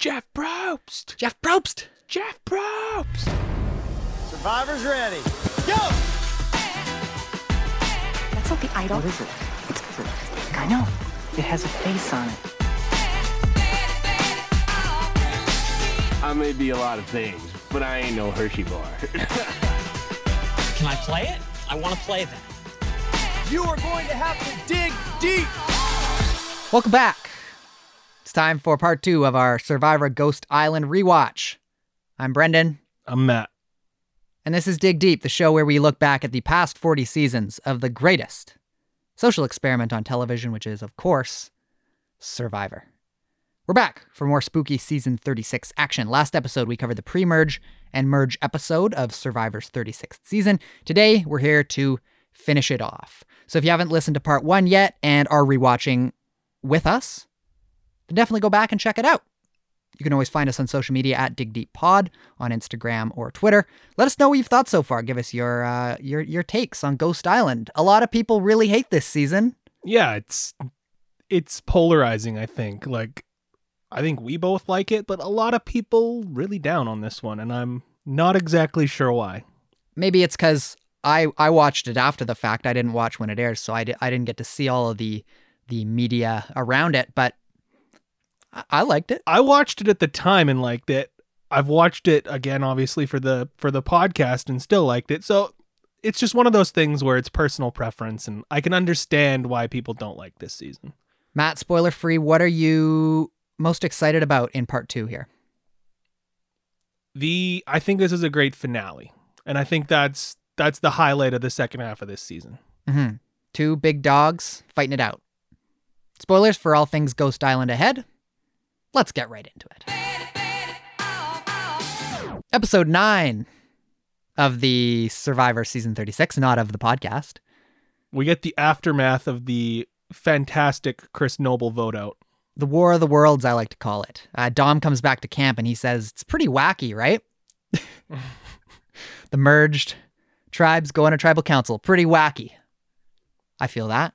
Jeff Probst. Jeff Probst. Jeff Probst. Survivor's ready. Go! That's not the idol. What is it? It's, it's I know. It has a face on it. I may be a lot of things, but I ain't no Hershey bar. Can I play it? I want to play that. You are going to have to dig deep. Welcome back. It's time for part two of our Survivor Ghost Island rewatch. I'm Brendan, I'm Matt. and this is Dig Deep, the show where we look back at the past 40 seasons of the greatest social experiment on television, which is, of course, Survivor. We're back for more spooky season 36 action. Last episode, we covered the pre merge and merge episode of Survivor's 36th season. Today, we're here to finish it off. So if you haven't listened to part one yet and are rewatching with us, then definitely go back and check it out. You can always find us on social media at Dig Deep Pod on Instagram or Twitter. Let us know what you've thought so far. Give us your uh, your your takes on Ghost Island. A lot of people really hate this season. Yeah, it's it's polarizing, I think. Like I think we both like it, but a lot of people really down on this one, and I'm not exactly sure why. Maybe it's because I I watched it after the fact. I didn't watch when it aired, so I di- I didn't get to see all of the the media around it. But I, I liked it. I watched it at the time and liked it. I've watched it again obviously for the for the podcast and still liked it. So it's just one of those things where it's personal preference and I can understand why people don't like this season. Matt, spoiler free. What are you most excited about in part two here? The I think this is a great finale. And I think that's that's the highlight of the second half of this season. Mm-hmm. Two big dogs fighting it out. Spoilers for all things Ghost Island ahead. Let's get right into it. Episode 9 of the Survivor season 36, not of the podcast. We get the aftermath of the fantastic Chris Noble vote out. The War of the Worlds, I like to call it. Uh, Dom comes back to camp and he says, It's pretty wacky, right? the merged tribes go on a tribal council. Pretty wacky. I feel that.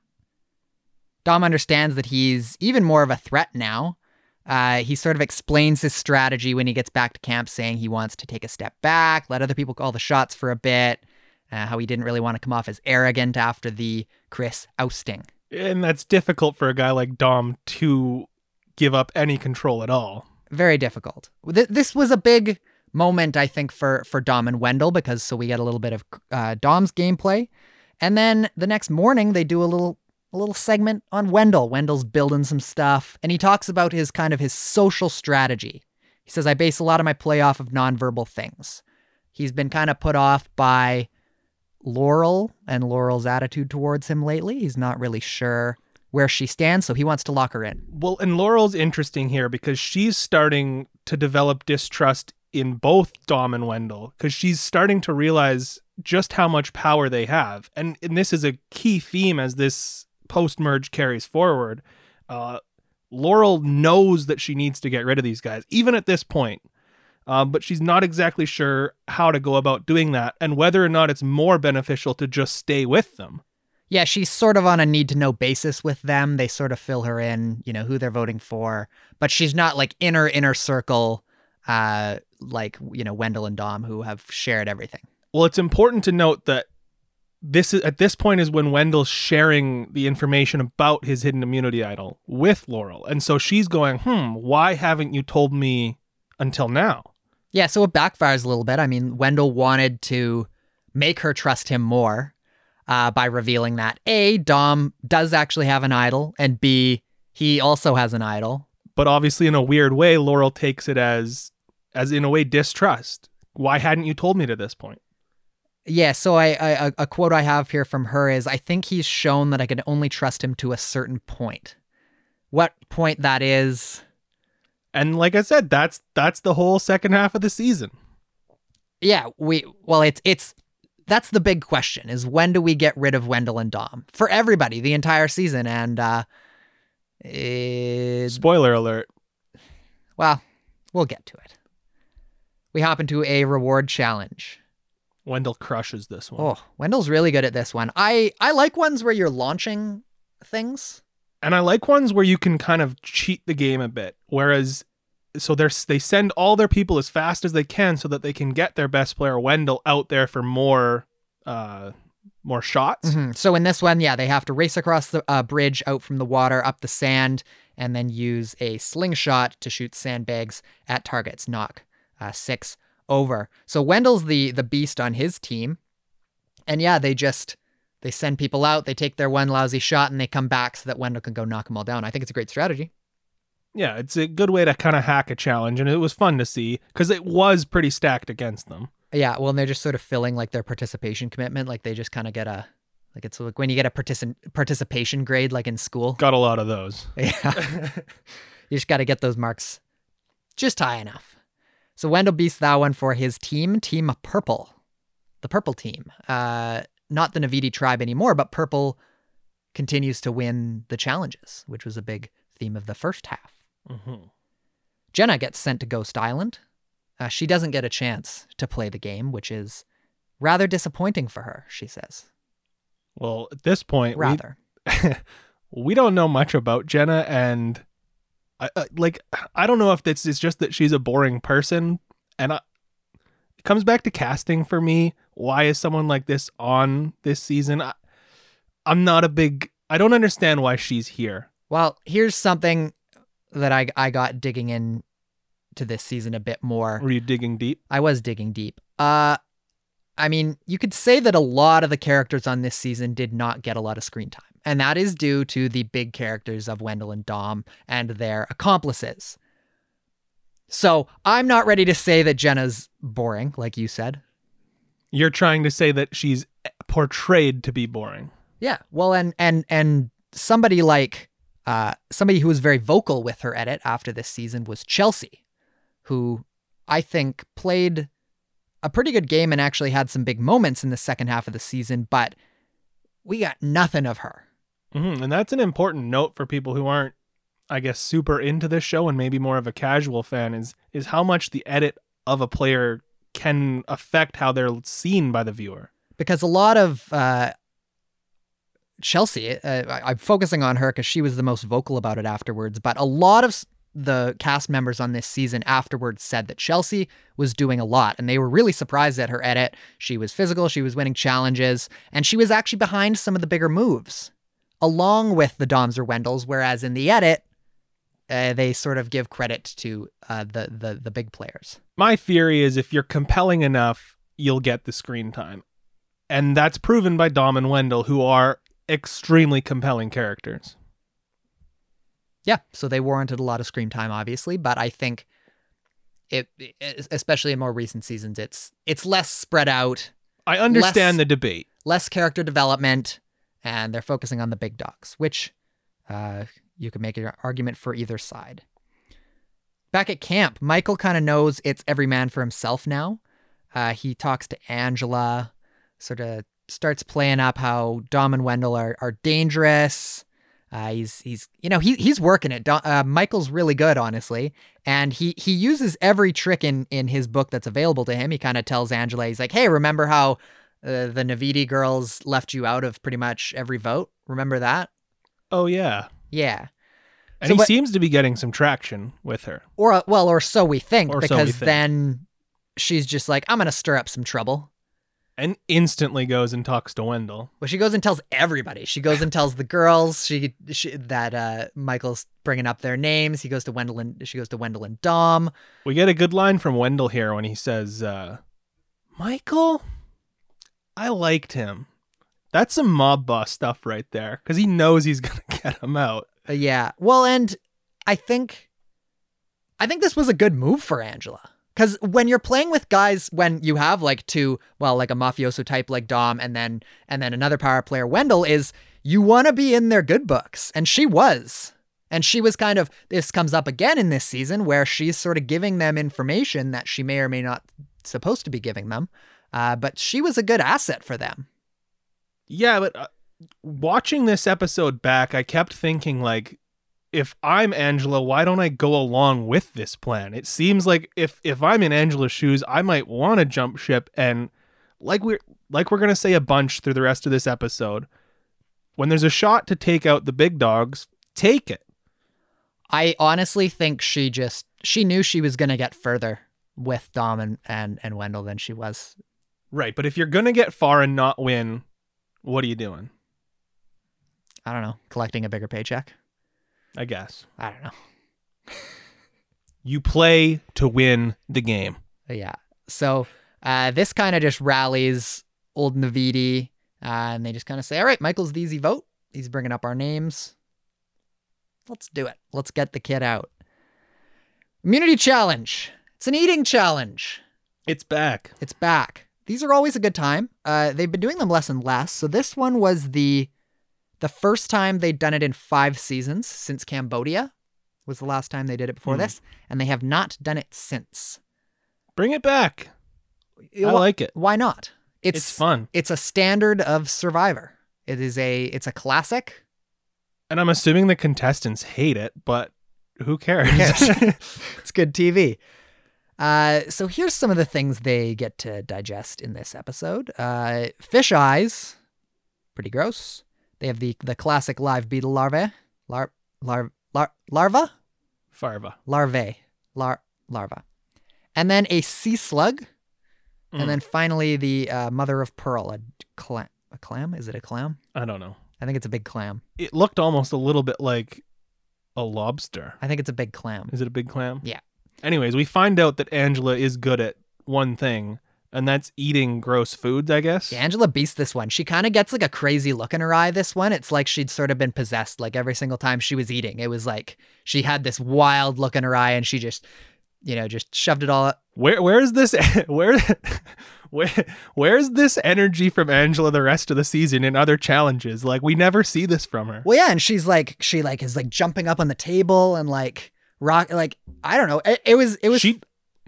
Dom understands that he's even more of a threat now. Uh, he sort of explains his strategy when he gets back to camp, saying he wants to take a step back, let other people call the shots for a bit, uh, how he didn't really want to come off as arrogant after the Chris ousting. And that's difficult for a guy like Dom to give up any control at all. very difficult. Th- This was a big moment, I think, for for Dom and Wendell because so we get a little bit of uh, Dom's gameplay, and then the next morning they do a little a little segment on Wendell. Wendell's building some stuff, and he talks about his kind of his social strategy. He says, "I base a lot of my play off of nonverbal things." He's been kind of put off by Laurel and Laurel's attitude towards him lately. He's not really sure where she stands, so he wants to lock her in. Well, and Laurel's interesting here because she's starting to develop distrust in both Dom and Wendell because she's starting to realize just how much power they have. And, and this is a key theme as this post merge carries forward. Uh, Laurel knows that she needs to get rid of these guys, even at this point. Uh, but she's not exactly sure how to go about doing that and whether or not it's more beneficial to just stay with them. Yeah, she's sort of on a need to know basis with them. They sort of fill her in, you know, who they're voting for, but she's not like inner inner circle uh like, you know, Wendell and Dom who have shared everything. Well, it's important to note that this is at this point is when Wendell's sharing the information about his hidden immunity idol with Laurel. And so she's going, "Hmm, why haven't you told me until now?" Yeah, so it backfires a little bit. I mean, Wendell wanted to make her trust him more uh, by revealing that A, Dom does actually have an idol, and B, he also has an idol. But obviously in a weird way, Laurel takes it as as in a way distrust. Why hadn't you told me to this point? Yeah, so I, I a- quote I have here from her is I think he's shown that I can only trust him to a certain point. What point that is, And like I said, that's that's the whole second half of the season. yeah, we well it's it's that's the big question is when do we get rid of Wendell and Dom for everybody the entire season and uh it, Spoiler alert. well, we'll get to it. We hop into a reward challenge. Wendell crushes this one. Oh, Wendell's really good at this one. I I like ones where you're launching things. And I like ones where you can kind of cheat the game a bit. Whereas so they're they send all their people as fast as they can so that they can get their best player Wendell out there for more uh more shots. Mhm. So in this one, yeah, they have to race across the uh, bridge out from the water up the sand and then use a slingshot to shoot sandbags at targets. Knock uh, six over. So Wendell's the the beast on his team, and yeah, they just they send people out, they take their one lousy shot, and they come back so that Wendell can go knock them all down. I think it's a great strategy. Yeah, it's a good way to kind of hack a challenge and it was fun to see cuz it was pretty stacked against them. Yeah, well, and they're just sort of filling like their participation commitment. Like they just kind of get a like it's like when you get a partici- participation grade like in school. Got a lot of those. Yeah. you just got to get those marks just high enough. So Wendell beats that one for his team, Team Purple. The Purple team. Uh, not the Naviti tribe anymore, but Purple continues to win the challenges, which was a big theme of the first half. Mhm. Jenna gets sent to Ghost Island. Uh, she doesn't get a chance to play the game, which is rather disappointing for her, she says. Well, at this point, we- Rather. we don't know much about Jenna, and I, I like I don't know if it's it's just that she's a boring person, and I, it comes back to casting for me. Why is someone like this on this season? I, I'm not a big. I don't understand why she's here. Well, here's something that I I got digging in to this season a bit more. Were you digging deep? I was digging deep. Uh I mean, you could say that a lot of the characters on this season did not get a lot of screen time. And that is due to the big characters of Wendell and Dom and their accomplices. So I'm not ready to say that Jenna's boring, like you said. You're trying to say that she's portrayed to be boring. Yeah. Well, and and and somebody like uh somebody who was very vocal with her edit after this season was Chelsea, who I think played a pretty good game and actually had some big moments in the second half of the season, but we got nothing of her. hmm And that's an important note for people who aren't, I guess, super into this show and maybe more of a casual fan is is how much the edit of a player can affect how they're seen by the viewer. because a lot of uh, Chelsea, uh, I- I'm focusing on her because she was the most vocal about it afterwards. But a lot of the cast members on this season afterwards said that Chelsea was doing a lot, and they were really surprised at her edit. She was physical, she was winning challenges, and she was actually behind some of the bigger moves, along with the Doms or Wendells. Whereas in the edit, uh, they sort of give credit to uh, the the the big players. My theory is if you're compelling enough, you'll get the screen time. And that's proven by Dom and Wendell, who are extremely compelling characters. Yeah, so they warranted a lot of screen time, obviously, but I think it, especially in more recent seasons, it's it's less spread out, I understand Less- the debate. less character development, and they're focusing on the big dogs, which uh, you could make an argument for either side. Back at camp, Michael kind of knows it's every man for himself now. Uh, he talks to Angela, sort of starts playing up how Dom and Wendell are are dangerous. Uh, he's he's you know he he's working it. Dom, uh, Michael's really good, honestly, and he he uses every trick in in his book that's available to him. He kind of tells Angela, he's like, "Hey, remember how uh, the Naviti girls left you out of pretty much every vote? Remember that? Oh yeah. Yeah." And So he what- seems to be getting some traction with her. Or uh, well, or so we think, Or so we because think. then she's just like, "I'm gonna stir up some trouble." And instantly goes and talks to Wendell. Well, she goes and tells everybody. She goes and tells the girls she, she that uh, Michael's bringing up their names. He goes to Wendell and she goes to Wendell and Dom. We get a good line from Wendell here when he says, uh, Michael, I liked him. That's some mob boss stuff right there because he knows he's going to get him out. Uh, yeah. Well, and I think I think this was a good move for Angela. Cuz when you're playing with guys when you have like two, well, like a mafioso type like Dom and then and then another power player Wendell is you want to be in their good books and she was. And she was kind of this comes up again in this season where she's sort of giving them information that she may or may not supposed to be giving them. Uh, but she was a good asset for them. Yeah, but uh, watching this episode back, I kept thinking, like, if I'm Angela, why don't I go along with this plan? It seems like if if I'm in Angela's shoes, I might want to jump ship and like we're like we're gonna say a bunch through the rest of this episode. When there's a shot to take out the big dogs, take it. I honestly think she just she knew she was gonna get further with Dom and, and, and Wendell than she was. Right, but if you're gonna get far and not win, what are you doing? I don't know, collecting a bigger paycheck. I guess I don't know. you play to win the game. Yeah. So uh, this kind of just rallies old Naviti, uh, and they just kind of say, "All right, Michael's the easy vote. He's bringing up our names. Let's do it. Let's get the kid out." Immunity challenge. It's an eating challenge. It's back. It's back. These are always a good time. Uh, they've been doing them less and less. So this one was the the first time they'd done it in five seasons since Cambodia was the last time they did it before Hmm. this, and they have not done it since. Bring it back. I like it. Why not? It's, fun. It's a standard of Survivor. It is a it's a classic. And I'm assuming the contestants hate it, but who cares? cares? It's good TV. Uh, so here's some of the things they get to digest in this episode. Uh, fish eyes, pretty gross. They have the the classic live beetle larvae, lar lar lar larva, Farva. larvae, lar larva, and then a sea slug, Mm. and then finally the uh, mother of pearl, a clam. A clam? Is it a clam? I don't know. I think it's a big clam. It looked almost a little bit like a lobster. I think it's a big clam. Is it a big clam? Yeah. Anyways, we find out that Angela is good at one thing, and that's eating gross foods, I guess. Yeah, Angela beats this one. She kind of gets like a crazy look in her eye this one. It's like she'd sort of been possessed like every single time she was eating. It was like she had this wild look in her eye and she just, you know, just shoved it all up. Where where's this where where where's this energy from Angela the rest of the season in other challenges? Like we never see this from her. Well, yeah, and she's like, she like is like jumping up on the table and like rock, like, I don't know. It, it was, it was, She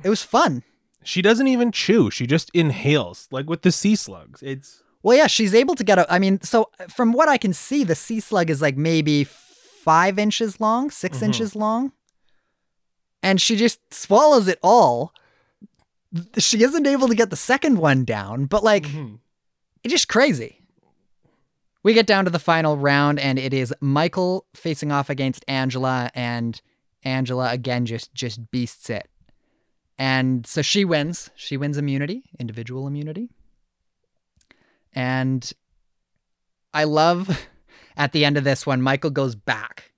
it was fun. She doesn't even chew. She just inhales like with the sea slugs. It's Well, yeah, she's able to get a, I mean, so from what I can see, the sea slug is like maybe five inches long, 6 Mhm. inches long. And she just swallows it all. She isn't able to get the second one down, but like, Mhm. it's just crazy. We get down to the final round, and it is Michael facing off against Angela, and Angela again just just beasts it. And so she wins. She wins immunity, individual immunity. And I love at the end of this when Michael goes back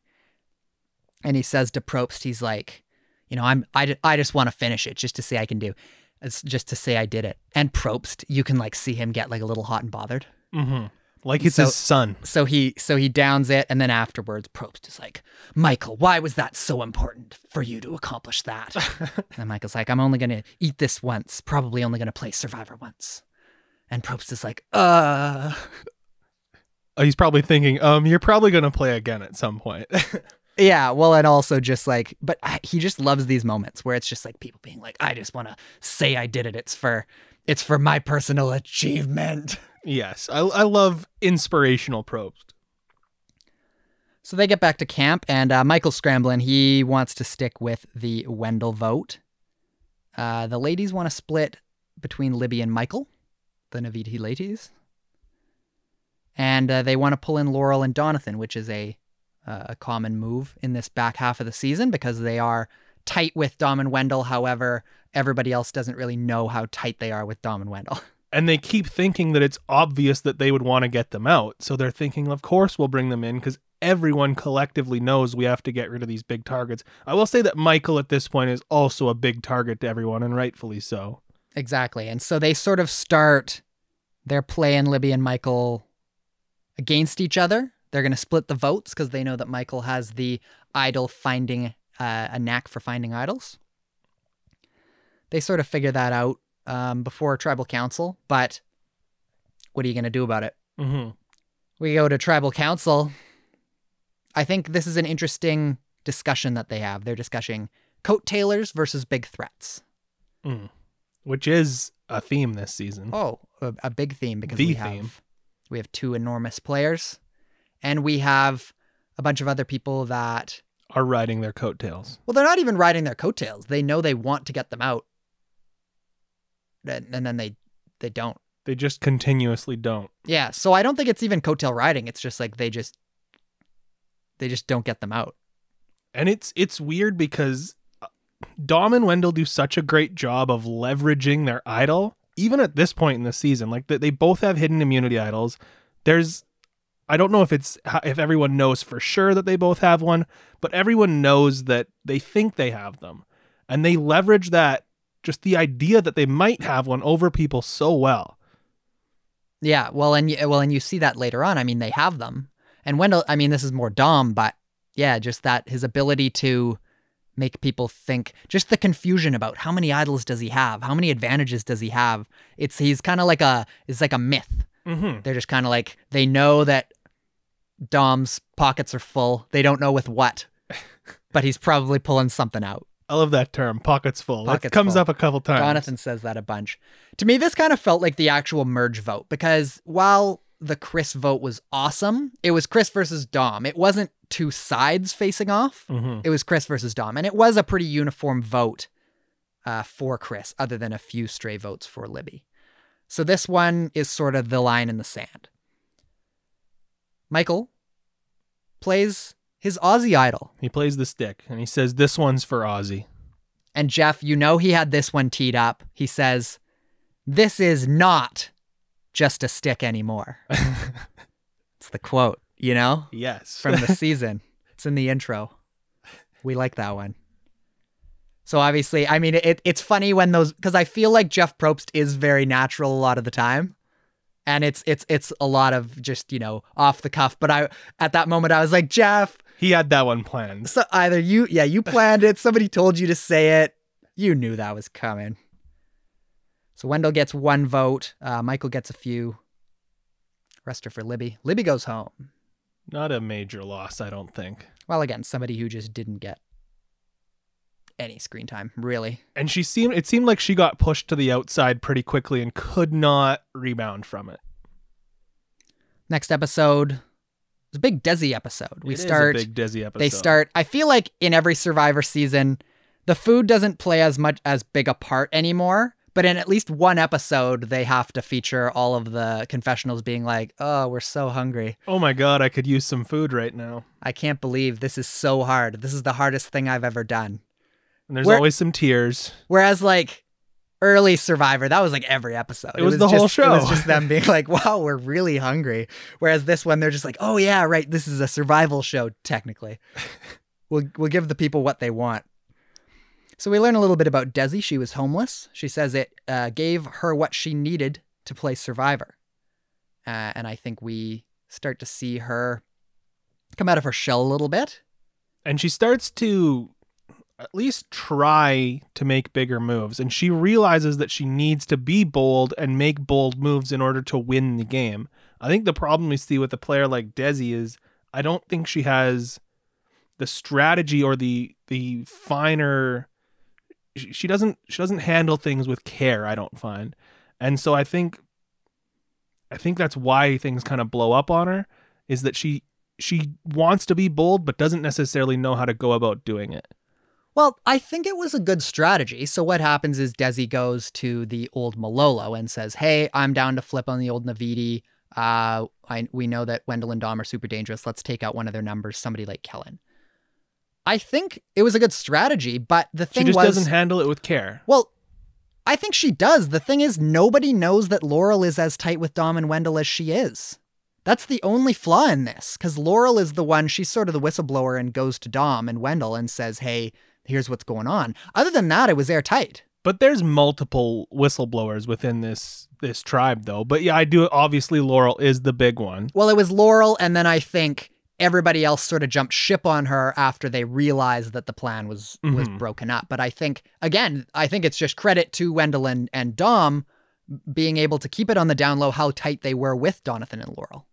and he says to Probst, he's like, you know, I'm I, I just want to finish it just to say I can do. It's just to say I did it. And Probst, you can like see him get like a little hot and bothered. Mhm. Like it's So- his son. So he so he downs it and then afterwards Probst is like, "Michael, why was that so important for you to accomplish that?" and Michael's like, "I'm only going to eat this once, probably only going to play Survivor once." And Probst is like, "Uh, Oh, He's probably thinking, um, you're probably gonna play again at some point. yeah, well and also just like but I, he just loves these moments where it's just like people being like, "I just want to say I did it. It's for it's for my personal achievement." yes, I I love inspirational Probst. So they get back to camp, and uh, Michael Scramblin, he wants to stick with the Wendell vote. Uh, the ladies want to split between Libby and Michael, the Naviti ladies. And uh, they want to pull in Laurel and Donathan, which is a, uh, a common move in this back half of the season because they are tight with Dom and Wendell. However, everybody else doesn't really know how tight they are with Dom and Wendell. and they keep thinking that it's obvious that they would want to get them out. So they're thinking, of course, we'll bring them in because everyone collectively knows we have to get rid of these big targets. I will say that Michael at this point is also a big target to everyone, and rightfully so. Exactly. And so they sort of start their play in Libby and Michael against each other. They're going to split the votes because they know that Michael has the idol finding, uh, a knack for finding idols. They sort of figure that out um, before tribal council, but what are you going to do about it? Mm-hmm. We go to tribal council. I think this is an interesting discussion that they have. They're discussing coat tailors versus big threats. Which is a theme this season. Oh, a, a big theme because The we have we have two enormous players, and we have a bunch of other people that Are riding their coattails. well, they're not even riding their coattails. They know they want to get them out, and, and then they they don't. They just continuously don't. Yeah, so I don't think it's even coattail riding. It's just like they just they just don't get them out. And it's it's weird because uh, Dom and Wendell do such a great job of leveraging their idol, even at this point in the season. Like they both have hidden immunity idols. There's, I don't know if it's if everyone knows for sure that they both have one, but everyone knows that they think they have them, and they leverage that just the idea that they might have one over people so well. Yeah, well, and well, and you see that later on. I mean, they have them, and Wendell. I mean, this is more Dom, but yeah, just that his ability to make people think, just the confusion about how many idols does he have, how many advantages does he have. It's he's kind of like a it's like a myth. Mm-hmm. They're just kind of like they know that Dom's pockets are full. They don't know with what, but he's probably pulling something out. I love that term, pockets full. it comes full. up a couple times. Jonathan says that a bunch. To me, this kind of felt like the actual merge vote because while the Chris vote was awesome, it was Chris versus Dom. It wasn't two sides facing off. Mhm. It was Chris versus Dom, and it was a pretty uniform vote uh, for Chris, other than a few stray votes for Libby. So this one is sort of the line in the sand. Michael plays his Ozzy idol. He plays the stick and he says, This one's for Ozzy. And Jeff, you know he had this one teed up. He says, This is not just a stick anymore. it's the quote, you know, Yes. from the season. It's in the intro. We like that one. So obviously, I mean, it, it's funny when those because I feel like Jeff Probst is very natural a lot of the time, and it's it's it's a lot of just you know off the cuff. But I at that moment I was like, Jeff, he had that one planned. so either you, yeah, you planned it, somebody told you to say it, you knew that was coming. So Wendell gets one vote, uh, Michael gets a few. Rest are for Libby. Libby goes home. Not a major loss, I don't think. Well, again, somebody who just didn't get any screen time, really. And she seemed it seemed like she got pushed to the outside pretty quickly and could not rebound from it. Next episode is a big Desi episode. We It is start. a big Desi episode. they start. I feel like in every Survivor season, the food doesn't play as much as big a part anymore. But in at least one episode, they have to feature all of the confessionals being like, "Oh, we're so hungry. Oh my god, I could use some food right now. I can't believe this is so hard. This is the hardest thing I've ever done." And there's Where- always some tears. Whereas like early Survivor, that was like every episode. It was the whole show. It was just them being like, "Wow, we're really hungry." Whereas this one, they're just like, "Oh yeah, right. This is a survival show. Technically, we'll we'll give the people what they want." So we learn a little bit about Desi. She was homeless. She says it uh, gave her what she needed to play Survivor, uh, and I think we start to see her come out of her shell a little bit. And she starts to at least try to make bigger moves. And she realizes that she needs to be bold and make bold moves in order to win the game. I think the problem we see with a player like Desi is I don't think she has the strategy or the the finer she doesn't she doesn't handle things with care, I don't find. And so I think I think that's why things kind of blow up on her is that she she wants to be bold but doesn't necessarily know how to go about doing it. Well, I think it was a good strategy. So what happens is Desi goes to the old Malolo and says, "Hey, I'm down to flip on the old Naviti. Uh, I, we know that Wendell and Dom are super dangerous. Let's take out one of their numbers, somebody like Kellyn." I think it was a good strategy, but the thing She just was, doesn't handle it with care. well, I think she does. The thing is, nobody knows that Laurel is as tight with Dom and Wendell as she is. That's the only flaw in this, because Laurel is the one, she's sort of the whistleblower and goes to Dom and Wendell and says, hey, here's what's going on. Other than that, it was airtight. But there's multiple whistleblowers within this this tribe though. But yeah, I do obviously Laurel is the big one. Well, it was Laurel, and then I think everybody else sort of jumped ship on her after they realized that the plan was was Mhm. broken up. But I think again, I think it's just credit to Wendell and, and Dom being able to keep it on the down low how tight they were with Donathan and Laurel.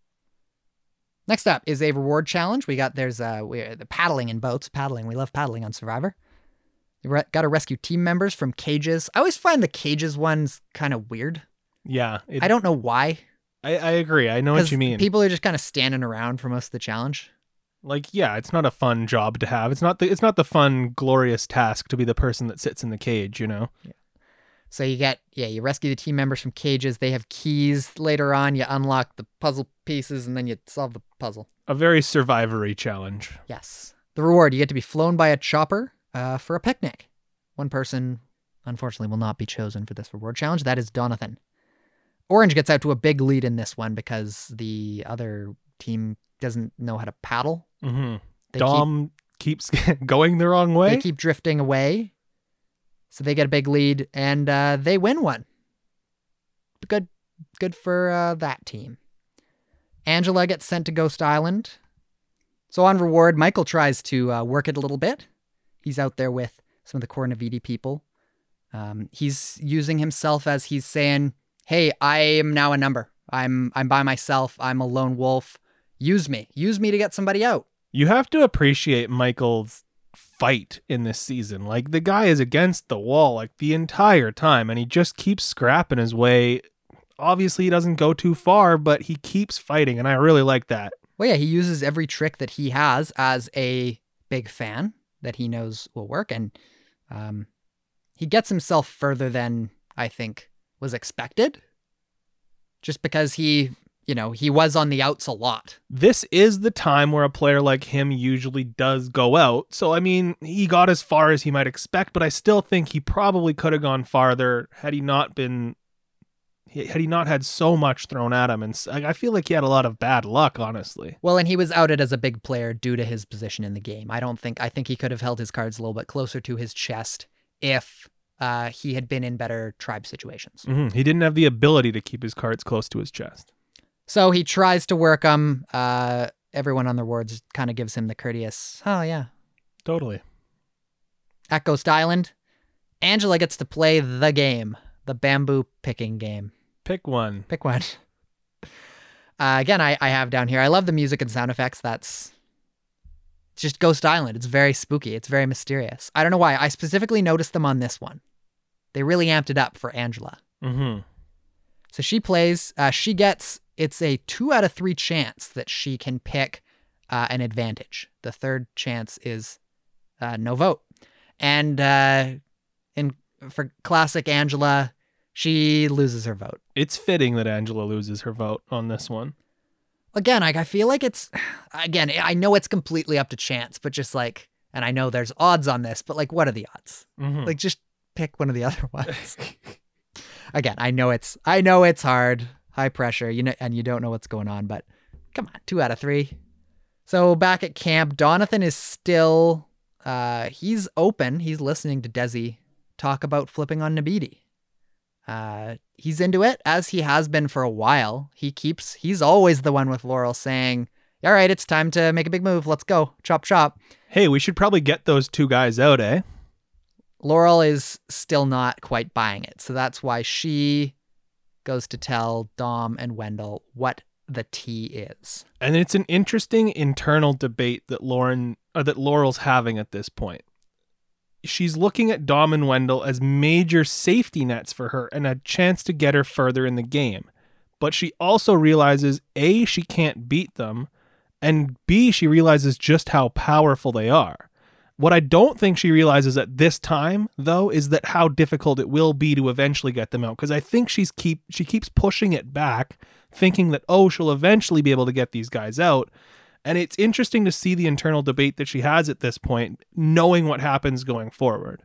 Next up is a reward challenge. We got there's uh we the paddling in boats. Paddling, we love paddling on Survivor. Re- got to rescue team members from cages. I always find the cages ones kind of weird. Yeah, it, I don't know why. I, I agree. I know what you mean. People are just kind of standing around for most of the challenge. like, yeah, it's not a fun job to have. It's not the it's not the fun, glorious task to be the person that sits in the cage. You know. Yeah. So you get yeah, you rescue the team members from cages. They have keys. Later on, you unlock the puzzle pieces, and then you solve the puzzle. A very survivory challenge. Yes. The reward: you get to be flown by a chopper uh, for a picnic. One person, unfortunately, will not be chosen for this reward challenge. That is Donathan. Orange gets out to a big lead in this one because the other team doesn't know how to paddle. Mm-hmm. Dom keeps going the wrong way. they keep drifting away. So they get a big lead and uh, they win one. Good, good for uh, that team. Angela gets sent to Ghost Island. So on reward, Michael tries to uh, work it a little bit. He's out there with some of the Cornaviti people. Um, he's using himself as he's saying, "Hey, I am now a number. I'm I'm by myself. I'm a lone wolf. Use me. Use me to get somebody out." You have to appreciate Michael's fight in this season. Like the guy is against the wall like the entire time and he just keeps scrapping his way. Obviously he doesn't go too far, but he keeps fighting and I really like that. Well, yeah, he uses every trick that he has as a big fan that he knows will work, and um, he gets himself further than I think was expected. Just because he, you know, he was on the outs a lot. This is the time where a player like him usually does go out. So I mean, he got as far as he might expect, but I still think he probably could have gone farther had he not been had he not had so much thrown at him and I feel like he had a lot of bad luck, honestly. Well, and he was outed as a big player due to his position in the game. I don't think I think he could have held his cards a little bit closer to his chest if uh, he had been in better tribe situations. Mhm. He didn't have the ability to keep his cards close to his chest. So he tries to work them. Uh, everyone on the wards kind of gives him the courteous, "Oh yeah, Totally. at Ghost Island, Angela gets to play the game, the bamboo picking game. Pick one. Pick one. Uh, again, I, I have down here. I love the music and sound effects. That's just Ghost Island. It's very spooky. It's very mysterious. I don't know why. I specifically noticed them on this one. They really amped it up for Angela. Mm-hmm. So she plays. Uh, she gets. It's a two out of three chance that she can pick uh, an advantage. The third chance is uh, no vote. And uh, in for classic Angela, she loses her vote. It's fitting that Angela loses her vote on this one. Again, like I feel like it's again. I know it's completely up to chance, but just like, and I know there's odds on this, but like, what are the odds? Mhm. Like, just pick one of the other ones. again, I know it's I know it's hard, high pressure, you know, and you don't know what's going on, but come on, two out of three. So back at camp, Donathan is still uh he's open. He's listening to Desi talk about flipping on Naviti. Uh he's into it as he has been for a while. He keeps he's always the one with Laurel saying, All right, it's time to make a big move. Let's go. Chop chop. Hey, we should probably get those two guys out, eh? Laurel is still not quite buying it. So that's why she goes to tell Dom and Wendell what the tea is. And it's an interesting internal debate that Lauren or that Laurel's having at this point. She's looking at Dom and Wendell as major safety nets for her and a chance to get her further in the game. But she also realizes A, she can't beat them, and B, she realizes just how powerful they are. What I don't think she realizes at this time, though, is that how difficult it will be to eventually get them out. Because I think she's keep she keeps pushing it back, thinking that oh, she'll eventually be able to get these guys out. And it's interesting to see the internal debate that she has at this point, knowing what happens going forward.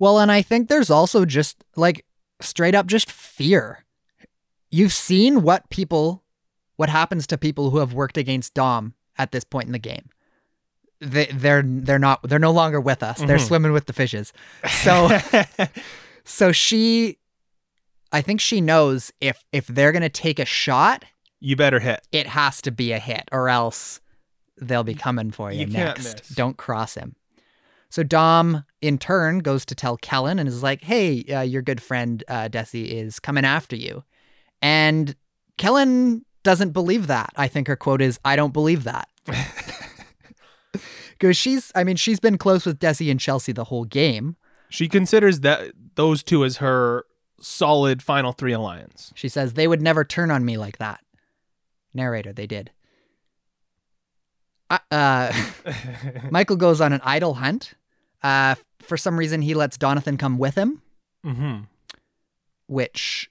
Well, and I think there's also just like straight up just fear. You've seen what people, what happens to people who have worked against Dom at this point in the game. They, they're they're not they're no longer with us. They're Mhm. swimming with the fishes. So so she, I think she knows if if they're gonna take a shot, you better hit. it has to be a hit, or else they'll be coming for you, You next. Don't cross him. So Dom, in turn, goes to tell Kellyn and is like, "Hey, uh, your good friend uh, Desi is coming after you," and Kellyn doesn't believe that. I think her quote is, "I don't believe that." Because she's, I mean, she's been close with Desi and Chelsea the whole game. She considers that those two as her solid final three alliance. She says they would never turn on me like that. Narrator, they did. Uh, Michael goes on an idol hunt. Uh, for some reason, he lets Donathan come with him, hmm which,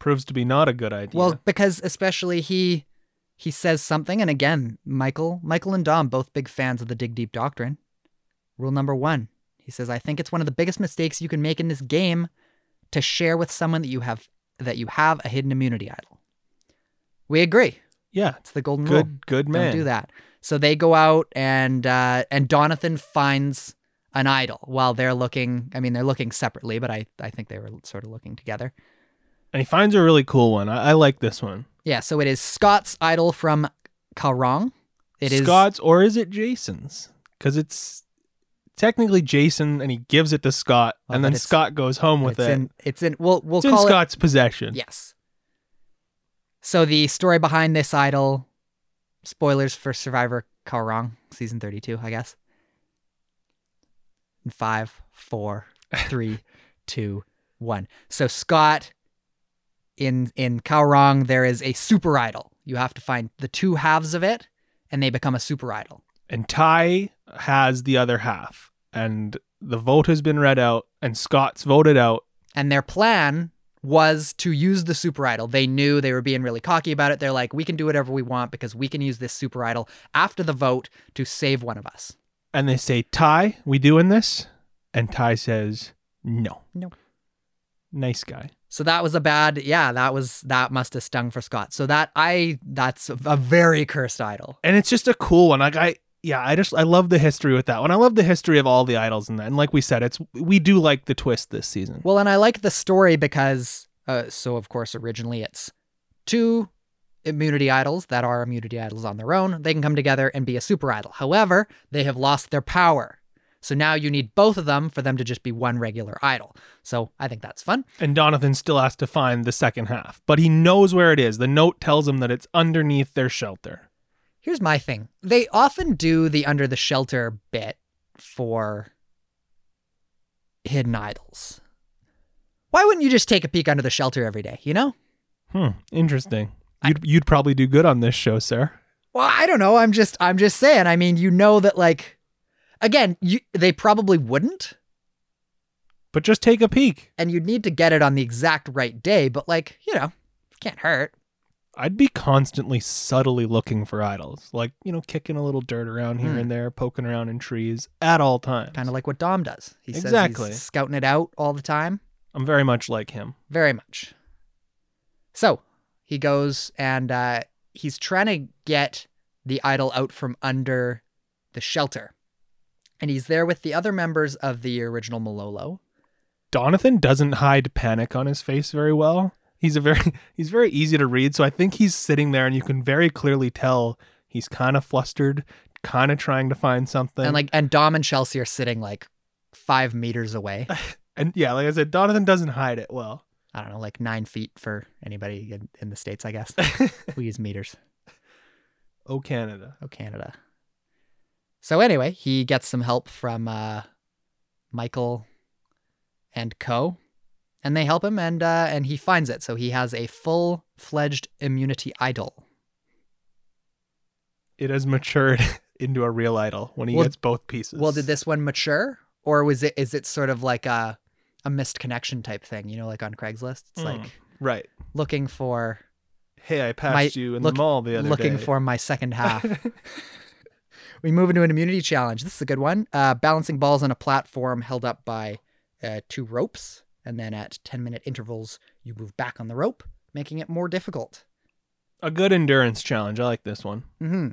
Proves to be not a good idea. well, because especially he he says something, and again, Michael, Michael and Dom, both big fans of the Dig Deep Doctrine. Rule number one: He says, I think it's one of the biggest mistakes you can make in this game to share with someone that you have that you have a hidden immunity idol. We agree. Yeah. It's the golden rule. Good good man. Don't do that. So they go out and uh, and Donathan finds an idol while they're looking. I mean, they're looking separately, but I I think they were sort of looking together. And he finds a really cool one. I, I like this one. Yeah. So it is Scott's idol from Kaoh Rong. It is Scott's or is it Jason's? Because it's technically Jason and he gives it to Scott Oh, and then Scott goes home with it's it. in it's in. We'll we'll it's in call it Scott's possession. Yes. So the story behind this idol, spoilers for Survivor Kaoh Rong, season 32, I guess. In five, four, three, two, one. So Scott, in in Kaoh Rong, there is a super idol. You have to find the two halves of it, and they become a super idol. And Tai has the other half. And the vote has been read out and Scott's voted out. And their plan was to use the super idol. They knew they were being really cocky about it. They're like, we can do whatever we want because we can use this super idol after the vote to save one of us. And they say, Tai, we doing this? And Tai says, no. No. Nice guy. So that was a bad, yeah, that was, that must have stung for Scott. So that, I, that's a very cursed idol. And it's just a cool one. Like I yeah, I just I love the history with that one. I love the history of all the idols in that. And like we said, it's we do like the twist this season. Well, and I like the story because, uh, so of course, originally it's two immunity idols that are immunity idols on their own. They can come together and be a super idol. However, they have lost their power. So now you need both of them for them to just be one regular idol. So I think that's fun. And Donathan still has to find the second half, but he knows where it is. The note tells him that it's underneath their shelter. Here's my thing. They often do the under the shelter bit for hidden idols. Why wouldn't you just take a peek under the shelter every day, you know? Hmm, interesting. You'd you'd probably do good on this show, sir. Well, I don't know. I'm just I'm just saying. I mean, you know that like again, you they probably wouldn't But just take a peek. and you'd need to get it on the exact right day, but like, you know, can't hurt. I'd be constantly subtly looking for idols, like you know, kicking a little dirt around here Hmm. and there, poking around in trees at all times. Kind of like what Dom does. He says Exactly. he's scouting it out all the time. I'm very much like him. Very much. So he goes and uh, he's trying to get the idol out from under the shelter. And he's there with the other members of the original Malolo. Donathan doesn't hide panic on his face very well. He's a very he's very easy to read, so I think he's sitting there and you can very clearly tell he's kind of flustered, kind of trying to find something. And like and Dom and Chelsea are sitting like five meters away. and yeah, like I said, Donathan doesn't hide it well. I don't know, like nine feet for anybody in, in the States, I guess. we use meters. oh Canada. Oh, Canada. So anyway, he gets some help from uh, Michael and Co. And they help him and uh, and he finds it. So he has a full fledged immunity idol. It has matured into a real idol when he Well- gets both pieces. Well, did this one mature? Or was it is it sort of like a a missed connection type thing, you know, like on Craigslist? It's Mm, like right? looking for Hey, I passed My- you in look- the mall the other looking day. for my second half. we move into an immunity challenge. This is a good one. Uh, balancing balls on a platform held up by uh, two ropes, and then at 10 minute intervals, you move back on the rope, making it more difficult. a good endurance challenge. I like this one. hmm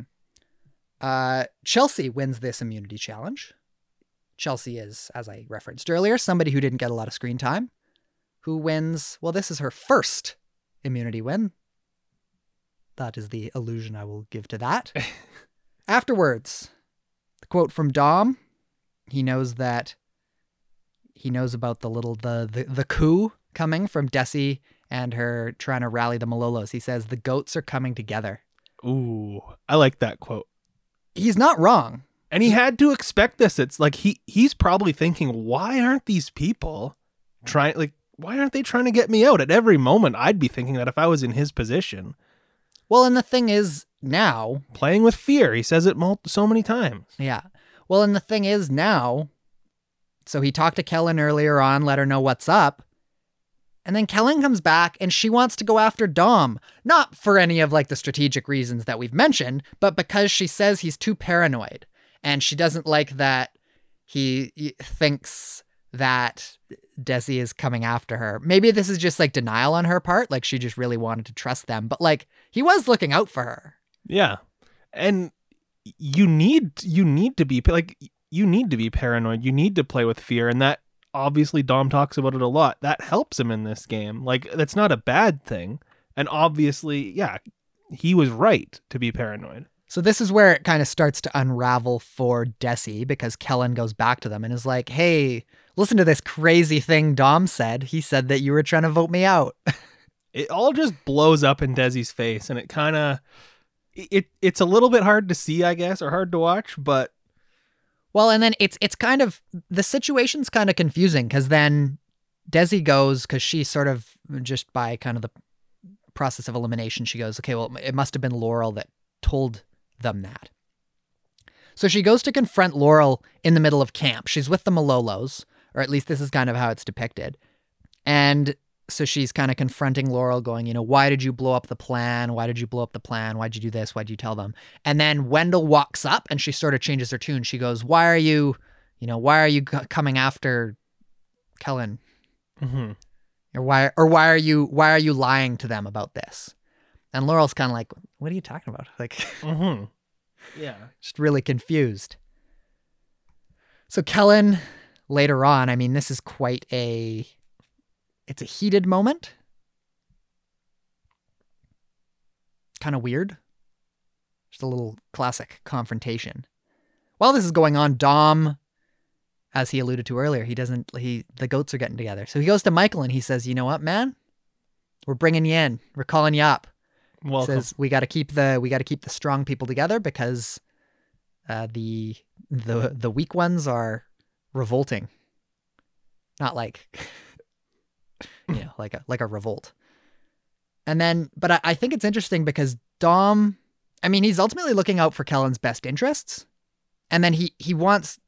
Uh, Chelsea wins this immunity challenge. Chelsea is, as I referenced earlier, somebody who didn't get a lot of screen time, who wins. Well, this is her first immunity win. That is the allusion I will give to that. Afterwards, the quote from Dom. He knows that he knows about the little the the, the coup coming from Desi and her trying to rally the Malolos. He says the goats are coming together. Ooh, I like that quote. He's not wrong. And he had to expect this. It's like he he's probably thinking, why aren't these people trying like why aren't they trying to get me out? At every moment I'd be thinking that if I was in his position. Well, and the thing is now, Playing with fear. He says it so many times. yeah. Well, and the thing is now, so he talked to Kellyn earlier on, let her know what's up. And then Kellyn comes back and she wants to go after Dom, not for any of like the strategic reasons that we've mentioned, but because she says he's too paranoid and she doesn't like that he, thinks that Desi is coming after her. Maybe this is just like denial on her part, like she just really wanted to trust them, but like he was looking out for her. Yeah. And you need you need to be like you need to be paranoid. You need to play with fear and that obviously Dom talks about it a lot. That helps him in this game. Like that's not a bad thing. And obviously, yeah, he was right to be paranoid. So this is where it kind of starts to unravel for Desi because Kellyn goes back to them and is like, "Hey, listen to this crazy thing Dom said. He said that you were trying to vote me out." It all just blows up in Desi's face and it kind of it it's a little bit hard to see, I guess, or hard to watch, but Well, and then it's it's kind of the situation's kind of confusing because then Desi goes because she sort of just by kind of the process of elimination, she goes, okay, well, it must have been Laurel that told them that. So she goes to confront Laurel in the middle of camp. She's with the Malolos, or at least this is kind of how it's depicted. And so she's kind of confronting Laurel, going, you know, why did you blow up the plan? Why did you blow up the plan? Why'd you do this? Why'd you tell them? And then Wendell walks up and she sort of changes her tune. She goes, why are you, you know, why are you coming after Kellyn? mhm. Or why, or why are you, why are you lying to them about this? And Laurel's kind of like, what are you talking about? Like, mm-hmm. Yeah. just really confused. So Kellyn later on, I mean, this is quite a it's a heated moment. Kind of weird. Just a little classic confrontation. While this is going on, Dom as he alluded to earlier, he doesn't he the goats are getting together. So he goes to Michael and he says, "You know what, man? We're bringing you in. We're calling you up." Welcome. says we got to keep the we got to keep the strong people together because uh, the the the weak ones are revolting. Not like you know like a like a revolt. And then, but I, I think it's interesting because Dom, I mean, he's ultimately looking out for Kellyn's best interests, and then he he wants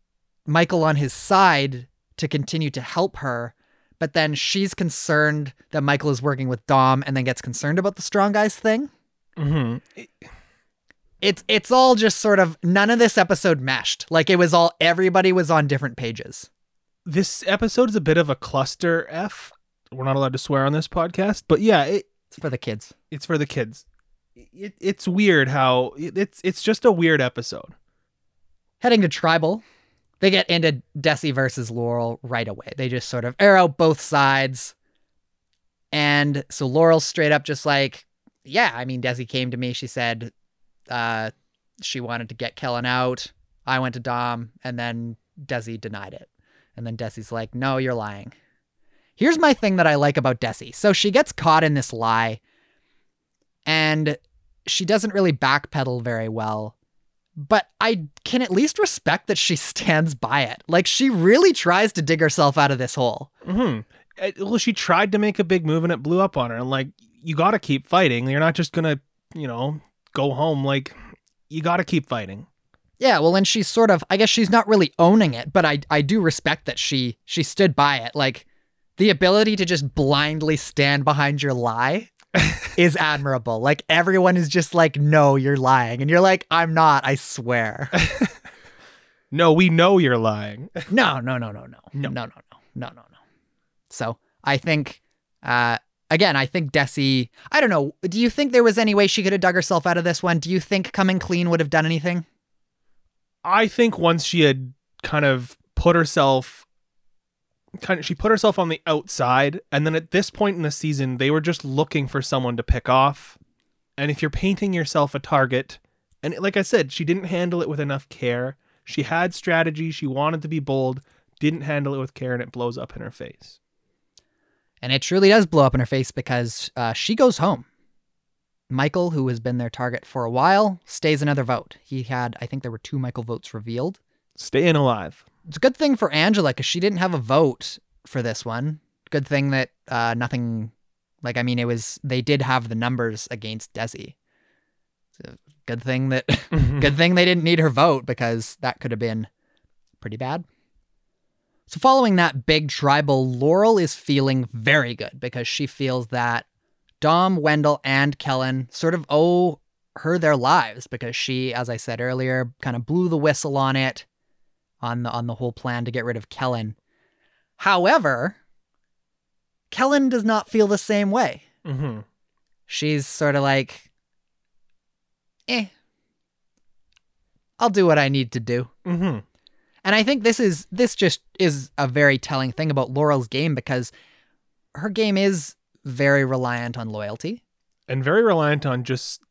Michael on his side to continue to help her. But then she's concerned that Michael is working with Dom and then gets concerned about the strong guys thing Mm-hmm. it's it's all just sort of none of this episode meshed. Like it was all everybody was on different pages. This episode is a bit of a cluster F. We're not allowed to swear on this podcast, but yeah, it, It's for the kids. it's for the kids. It, it's weird how it, it's it's just a weird episode. Heading to tribal, they get into Desi versus Laurel right away. They just sort of arrow both sides. And so Laurel's straight up just like, yeah, I mean, Desi came to me. She said uh, she wanted to get Kellyn out. I went to Dom, and then Desi denied it. And then Desi's like, no, you're lying. Here's my thing that I like about Desi. So she gets caught in this lie, and she doesn't really backpedal very well. But I can at least respect that she stands by it. Like she really tries to dig herself out of this hole. hmm Well, she tried to make a big move and it blew up on her. And like, you got to keep fighting. You're not just gonna, you know, go home. Like, you got to keep fighting. Yeah, well, and she's sort of I guess she's not really owning it, but I I do respect that she she stood by it. Like the ability to just blindly stand behind your lie is admirable. Like everyone is just like, "No, you're lying." And you're like, "I'm not, I swear." No, we know you're lying. no, no, no, no, no. No. No, no, no. No, no, no. So, I think uh again, I think Desi, I don't know, do you think there was any way she could have dug herself out of this one? Do you think coming clean would have done anything? I think once she had kind of put herself kind of she put herself on the outside and then at this point in the season they were just looking for someone to pick off. And if you're painting yourself a target and like I said, she didn't handle it with enough care. She had strategy, she wanted to be bold, didn't handle it with care and it blows up in her face. And it truly does blow up in her face because uh, she goes home. Michael, who has been their target for a while, stays another vote. He had, I think there were two Michael votes revealed. Staying alive. It's a good thing for Angela because she didn't have a vote for this one. Good thing that uh, nothing, like, I mean, it was, they did have the numbers against Desi. So good thing that, good thing they didn't need her vote because that could have been pretty bad. So, following that big tribal, Laurel is feeling very good because she feels that Dom, Wendell, and Kellyn sort of owe her their lives because she, as I said earlier, kind of blew the whistle on it. On the on the whole plan to get rid of Kellyn. However, Kellyn does not feel the same way. Mm-hmm. She's sort of like, eh, I'll do what I need to do. Mm-hmm. And I think this is this just is a very telling thing about Laurel's game because her game is very reliant on loyalty. And very reliant on just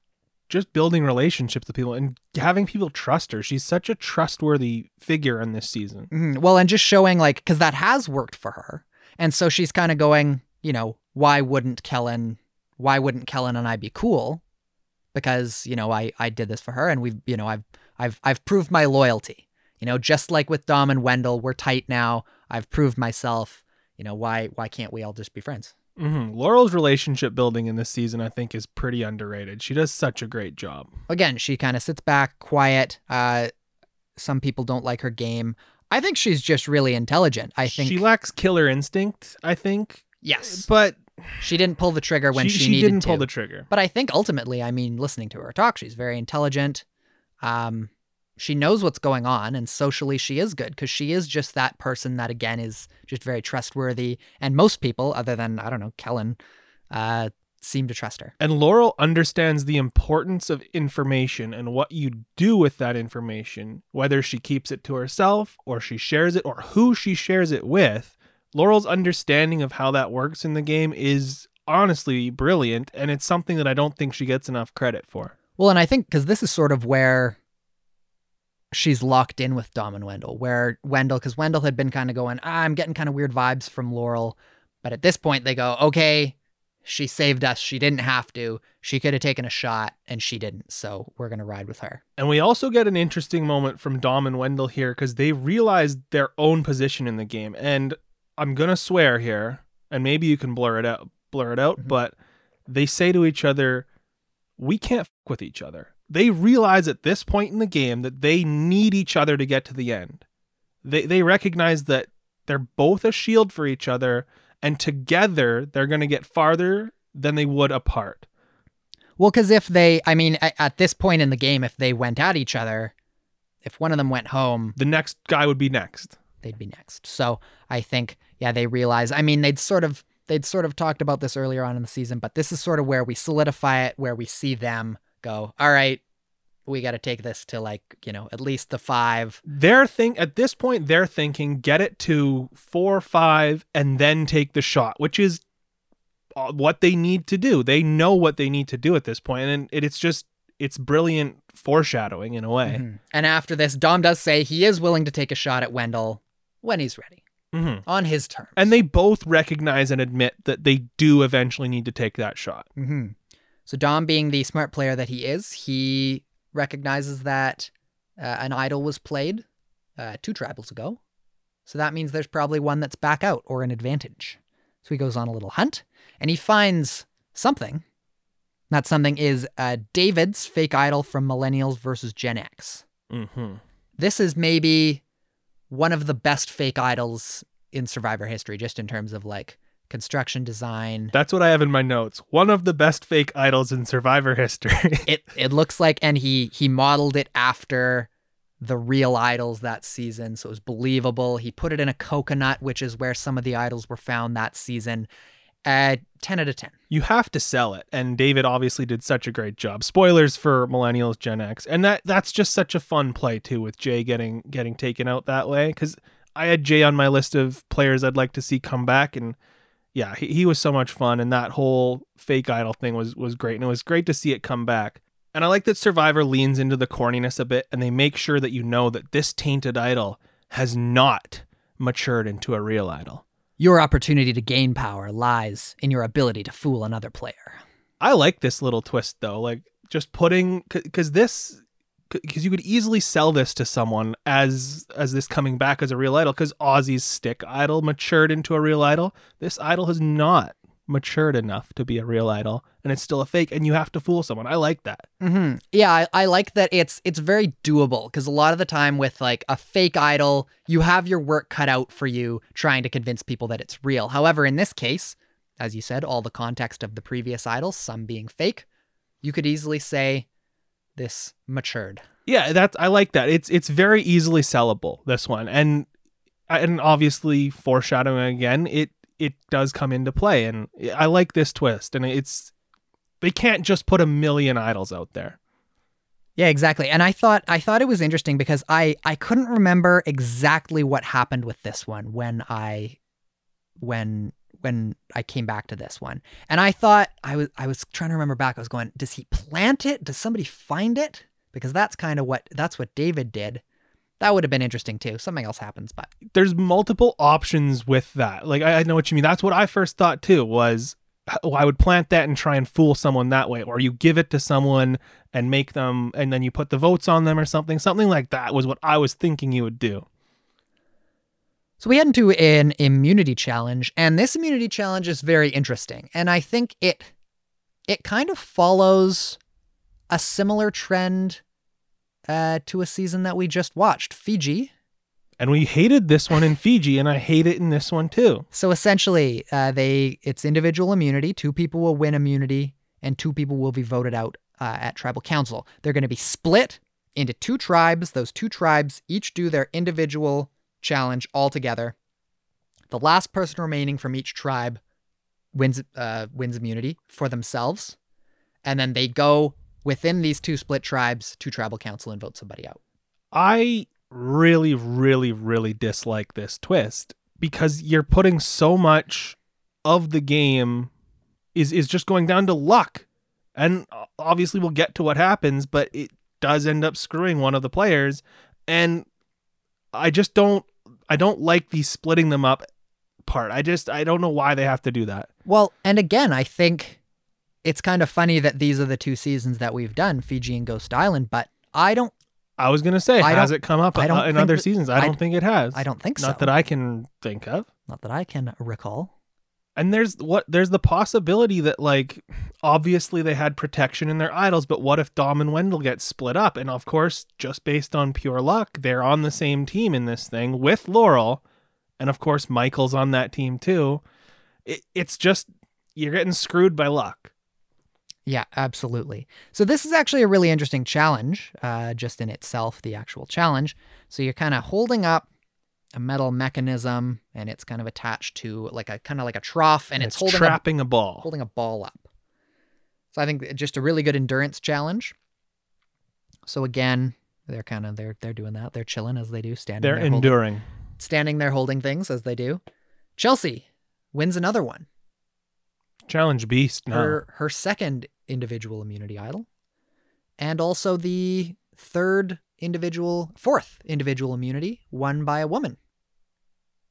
just building relationships with people and having people trust her. She's such a trustworthy figure in this season. Mhm. Well, and just showing like because that has worked for her, and so she's kind of going, you know, why wouldn't Kellyn, why wouldn't Kellyn and I be cool? Because you know, I I did this for her, and we've you know I've I've I've proved my loyalty. You know, just like with Dom and Wendell, we're tight now. I've proved myself. You know, why why can't we all just be friends? Hmm Laurel's relationship building in this season, I think, is pretty underrated. She does such a great job. Again, she kind of sits back, quiet. Uh, some people don't like her game. I think she's just really intelligent. I think she lacks killer instinct. I think, yes, but she didn't pull the trigger when she, she, she needed didn't to. pull the trigger. But I think ultimately, I mean, listening to her talk, she's very intelligent. Um, she knows what's going on, and socially, she is good because she is just that person that, again, is just very trustworthy. And most people, other than I don't know Kellyn, uh, seem to trust her. And Laurel understands the importance of information and what you do with that information, whether she keeps it to herself or she shares it or who she shares it with. Laurel's understanding of how that works in the game is honestly brilliant, and it's something that I don't think she gets enough credit for. Well, and I think because this is sort of where she's locked in with Dom and Wendell, where Wendell, because Wendell had been kind of going, ah, I'm getting kind of weird vibes from Laurel. But at this point, they go, okay, she saved us. She didn't have to. She could have taken a shot and she didn't. So we're going to ride with her. And we also get an interesting moment from Dom and Wendell here because they realize their own position in the game. And I'm gonna swear here, and maybe you can blur it out, blur it out. Mhm. But they say to each other, "We can't f- with each other." They realize at this point in the game that they need each other to get to the end. They they recognize that they're both a shield for each other, and together they're gonna get farther than they would apart. Well, because if they, I mean, at, at this point in the game, if they went at each other, if one of them went home, The next guy would be next. they'd be next. So I think, yeah, they realize. I mean, they'd sort of they'd sort of talked about this earlier on in the season, but this is sort of where we solidify it, where we see them go. All right, we got to take this to like you know at least the five. they're think at this point they're thinking get it to four or five and then take the shot which is uh, what they need to do they know what they need to do at this point and it, it's just it's brilliant foreshadowing in a way Mhm. And after this, Dom does say he is willing to take a shot at Wendell when he's ready Mhm. on his terms. and they both recognize and admit that they do eventually need to take that shot hmm So Dom, being the smart player that he is, he recognizes that uh, an idol was played uh, two tribals ago. So that means there's probably one that's back out or an advantage. So he goes on a little hunt and he finds something. That something is uh, David's fake idol from Millennials versus Gen X. hmm This is maybe one of the best fake idols in Survivor history, just in terms of like construction design. that's what i have in my notes. One of the best fake idols in survivor history. It it looks like and he he modeled it after the real idols that season. So it was believable. He put it in a coconut which is where some of the idols were found that season. Uh 10 out of 10 you have to sell it and david obviously did such a great job. Spoilers for millennials gen x. And that that's just such a fun play too with jay getting getting taken out that way. Because i had jay on my list of players i'd like to see come back and yeah he, he was so much fun and that whole fake idol thing was was great and it was great to see it come back. And i like that survivor leans into the corniness a bit and they make sure that you know that this tainted idol has not matured into a real idol. Your opportunity to gain power lies in your ability to fool another player. I like this little twist though, like just putting because this because you could easily sell this to someone as as this coming back as a real idol because Ozzy's stick idol matured into a real idol. This idol has not matured enough to be a real idol, and it's still a fake, and you have to fool someone. I like that. hmm Yeah, I, I like that it's it's very doable because a lot of the time with like a fake idol, you have your work cut out for you trying to convince people that it's real. However, in this case, as you said, all the context of the previous idols, some being fake, you could easily say this matured. Yeah, that's I like that. It's it's very easily sellable this one, and and obviously foreshadowing again, it it does come into play, and I like this twist, and it's they can't just put a million idols out there. Yeah, exactly. And I thought I thought it was interesting because I I couldn't remember exactly what happened with this one when I when when I came back to this one. And I thought I was I was trying to remember back. I was going, does he plant it? Does somebody find it? Because that's kind of what that's what David did. That would have been interesting too. Something else happens, but There's multiple options with that. Like I, I know what you mean. That's what I first thought too. Was I would plant that and try and fool someone that way, or you give it to someone and make them, and then you put the votes on them or something. Something like that was what I was thinking you would do. So we head into an immunity challenge, and this immunity challenge is very interesting. And I think it it kind of follows a similar trend uh, to a season that we just watched, Fiji. And we hated this one in Fiji, and I hate it in this one too. So essentially, uh, they it's individual immunity. Two people will win immunity, and two people will be voted out uh, at tribal council. They're going to be split into two tribes. Those two tribes each do their individual challenge altogether. The last person remaining from each tribe wins uh, wins immunity for themselves, and then they go within these two split tribes to tribal council and vote somebody out. I really, really, really dislike this twist because you're putting so much of the game is is just going down to luck. And obviously we'll get to what happens, but it does end up screwing one of the players and I just don't I don't like the splitting them up part. I just I don't know why they have to do that. Well, and again, I think it's kind of funny that these are the two seasons that we've done, Fiji and Ghost Island, but I don't I was gonna say, I has it come up I don't in other that- seasons? I I- don't think it has. I don't think so. Not that I can think of. not that I can recall. And there's what there's the possibility that like obviously they had protection in their idols, but what if Dom and Wendell get split up? And of course, just based on pure luck, they're on the same team in this thing with Laurel, and of course Michael's on that team too. It, it's just you're getting screwed by luck. Yeah, absolutely. So this is actually a really interesting challenge, uh, just in itself, the actual challenge. So you're kind of holding up a metal mechanism, and it's kind of attached to like a kind of like a trough, and, it's, holding a, trapping a ball. holding a ball up. So I think just a really good endurance challenge. So again, they're kind of they're they're doing that. They're chilling as they do, standing. They're there holding- enduring. standing there holding things as they do. Chelsea wins another one. Challenge beast. No. her her second individual immunity idol, and also the third individual, fourth individual immunity won by a woman.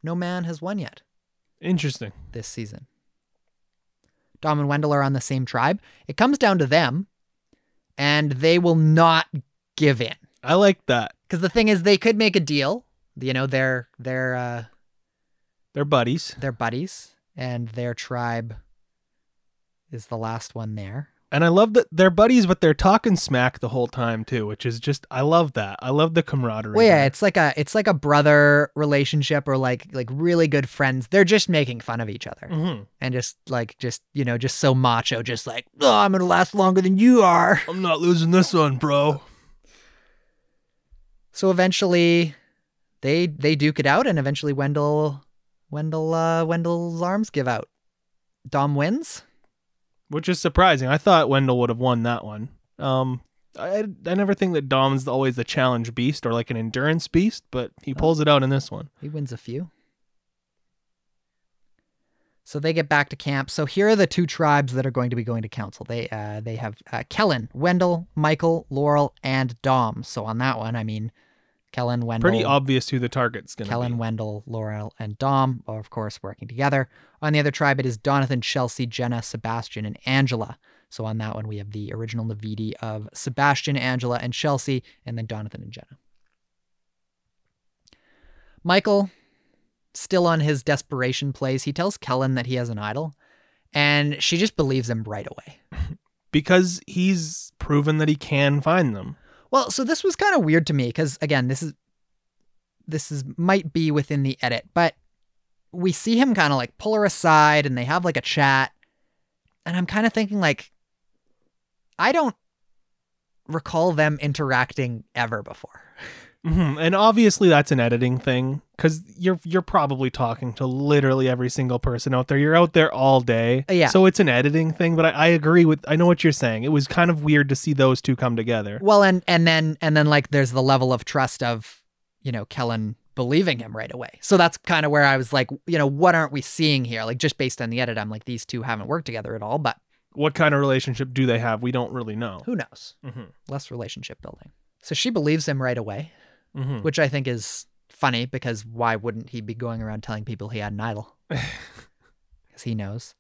No man has won yet Interesting. this season. Dom and Wendell are on the same tribe. It comes down to them, and they will not give in. I like that. Because the thing is, they could make a deal. You know, they're they're uh, They're buddies. they're buddies, and their tribe is the last one there. And I love that they're buddies, but they're talking smack the whole time too, which is just I love that. I love the camaraderie. Well, yeah, there. it's like a it's like a brother relationship or like like really good friends. They're just making fun of each other Mhm. and just like just you know just so macho, just like oh, I'm gonna last longer than you are. I'm not losing this one, bro. So eventually, they they duke it out, and eventually Wendell Wendell uh, Wendell's arms give out. Dom wins. Which is surprising. I thought Wendell would have won that one. Um, I I never think that Dom's always the challenge beast or like an endurance beast, but he pulls it out in this one. He wins a few. So they get back to camp. So here are the two tribes that are going to be going to council. They uh, they have uh, Kellyn, Wendell, Michael, Laurel, and Dom. So on that one, I mean, Kellyn, Wendell, Pretty obvious who the target's gonna be. Kellyn. Wendell, Laurel, and Dom are of course working together. On the other tribe, it is Donathan, Chelsea, Jenna, Sebastian, and Angela. So on that one, we have the original Naviti of Sebastian, Angela, and Chelsea, and then Donathan and Jenna. Michael, still on his desperation plays, he tells Kellyn that he has an idol, and she just believes him right away. because he's proven that he can find them. Well, so this was kind of weird to me because again, this is this is might be within the edit, but we see him kind of like pull her aside and they have like a chat. And I'm kind of thinking like I don't recall them interacting ever before. Mhm. And obviously that's an editing thing because you're you're probably talking to literally every single person out there. You're out there all day, Uh, yeah. So it's an editing thing. But I, I agree with. I know what you're saying. It was kind of weird to see those two come together. Well, and and then and then like there's the level of trust of, you know, Kellyn believing him right away. So that's kind of where I was like, you know, what aren't we seeing here? Like just based on the edit, I'm like these two haven't worked together at all, but What kind of relationship do they have? We don't really know. who knows? Mhm. Less relationship building. So she believes him right away, Mhm. which I think is funny because why wouldn't he be going around telling people he had an idol? Because he knows.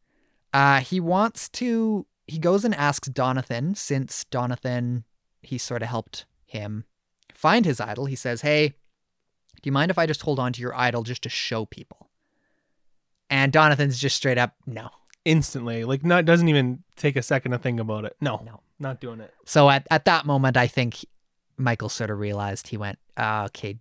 Uh, he wants to. He goes and asks Donathan, since Donathan, he sort of helped him find his idol. He says, Hey, do you mind if I just hold on to your idol just to show people? And Donathan's just straight up, No. Instantly, like not doesn't even take a second to think about it. No, No. not doing it. So at, at that moment, I think Michael sort of realized he went, ah, Okay.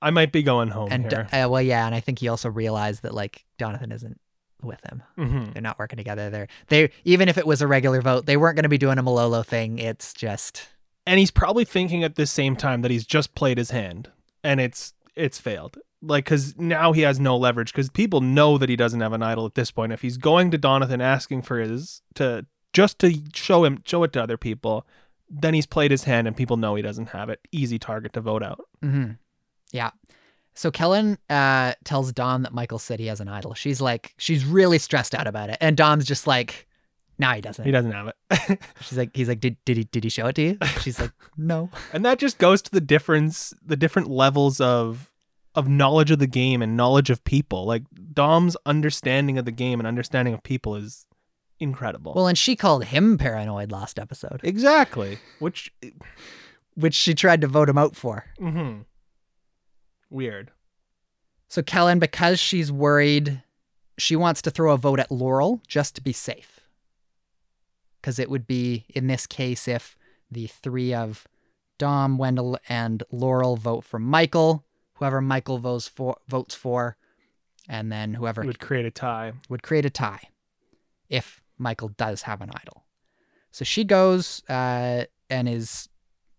I might be going home And, here. uh, well, yeah. And I think he also realized that, like, Donathan isn't with him. Mhm. They're not working together. They're, they, even if it was a regular vote, they weren't going to be doing a Malolo thing. It's just, and he's probably thinking at the same time that he's just played his hand and it's it's failed like because now he has no leverage because people know that he doesn't have an idol at this point if he's going to donathan asking for his to just to show him show it to other people then he's played his hand and people know he doesn't have it easy target to vote out hmm Yeah. So Kellyn uh, tells Dom that Michael said he has an idol. She's like, she's really stressed out about it, and Dom's just like, "No, he doesn't." he doesn't have it She's like, he's like, "Did did he did he show it to you?" She's like, "No." and that just goes to the difference the different levels of of knowledge of the game and knowledge of people like dom's understanding of the game and understanding of people is incredible Well, and she called him paranoid last episode, exactly which which she tried to vote him out for. mhm. weird So Kellyn, because she's worried, she wants to throw a vote at Laurel just to be safe. Because it would be, in this case, if the three of Dom, Wendell, and Laurel vote for Michael, whoever Michael votes for, votes for, and then whoever it would create a tie would create a tie if Michael does have an idol. So she goes uh, and is,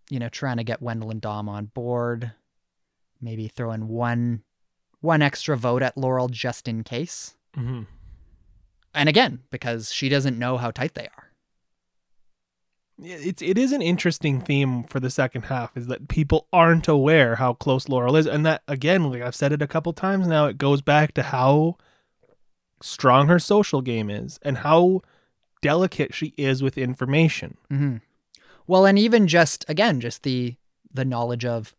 you know, trying to get Wendell and Dom on board. Maybe throw in one, one extra vote at Laurel just in case. mm-hmm. And again, because she doesn't know how tight they are. it's it is an interesting theme for the second half is that people aren't aware how close Laurel is and that again like I've said it a couple times now it goes back to how strong her social game is and how delicate she is with information Mm-hmm. Well, and even just again, just the the knowledge of,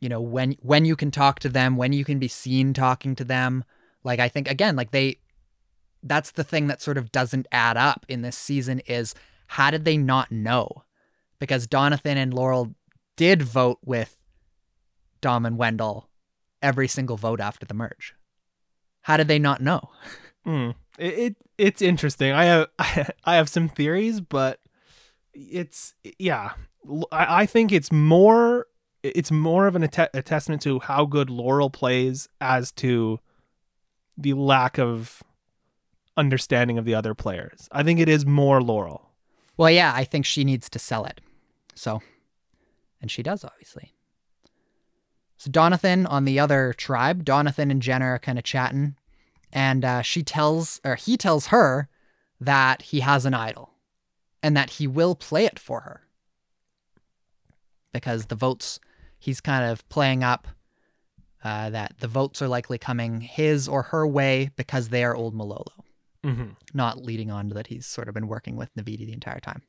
you know, when when you can talk to them, when you can be seen talking to them. Like I think again, like they, that's the thing that sort of doesn't add up in this season is how did they not know? Because Donathan and Laurel did vote with Dom and Wendell every single vote after the merge. How did they not know? Mm. It, it it's interesting. I have I have some theories, but it's yeah. I, I think it's more it's more of an att- a testament to how good Laurel plays as to the lack of understanding of the other players. I think it is more Laurel. Well, yeah, I think she needs to sell it. So, and she does, obviously. So, Donathan on the other tribe, Donathan and Jenna are kind of chatting, and uh, she tells, or he tells her that he has an idol and that he will play it for her because the votes, he's kind of playing up uh, that the votes are likely coming his or her way because they are old Malolo Mm-hmm. not leading on to that he's sort of been working with Naviti the entire time.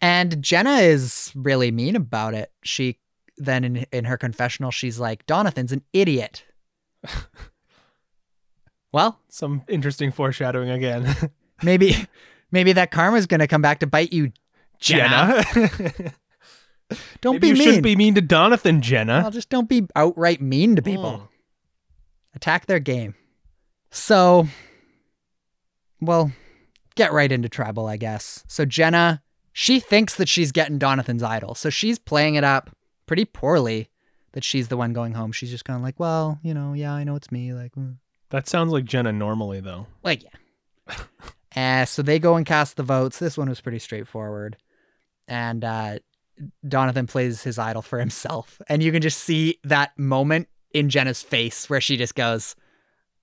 and Jenna is really mean about it. She then in in her confessional, she's like, Donathan's an idiot. well, Some interesting foreshadowing again. maybe maybe that karma's gonna come back to bite you, Jenna. Jenna. Don't Maybe you be mean. shouldn't be mean to Donathan, Jenna. Well, just don't be outright mean to people. Mm. Attack their game. So, well, get right into tribal, I guess. So Jenna, she thinks that she's getting Donathan's idol. So she's playing it up pretty poorly that she's the one going home. She's just kind of like, well, you know, yeah, I know it's me. Like, mm. That sounds like Jenna normally, though. like yeah. Uh, so they go and cast the votes. This one was pretty straightforward. And uh, Donathan plays his idol for himself. And you can just see that moment in Jenna's face where she just goes,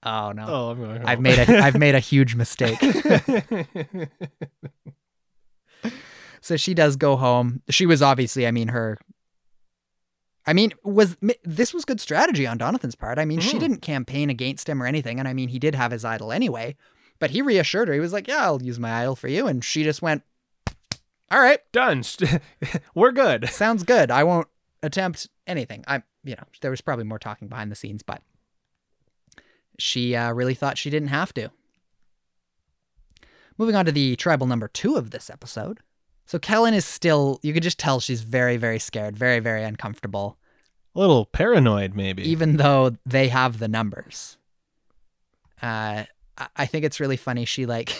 Oh no. Oh, I'm going. I've made a I've made a huge mistake. so she does go home. She was obviously, I mean, her. I mean, was this was good strategy on Donathan's part? I mean, she Mm. didn't campaign against him or anything, and I mean, he did have his idol anyway. But he reassured her. He was like, "Yeah, I'll use my idol for you," and she just went, "All right, Done. We're good. sounds good. I won't attempt anything." I, you know, there was probably more talking behind the scenes, but she uh, really thought she didn't have to. Moving on to the tribal number two of this episode. So Kellyn is still, you could just tell she's very, very scared, very, very uncomfortable, A little paranoid, maybe. even though they have the numbers. Uh, I- I think it's really funny. She like,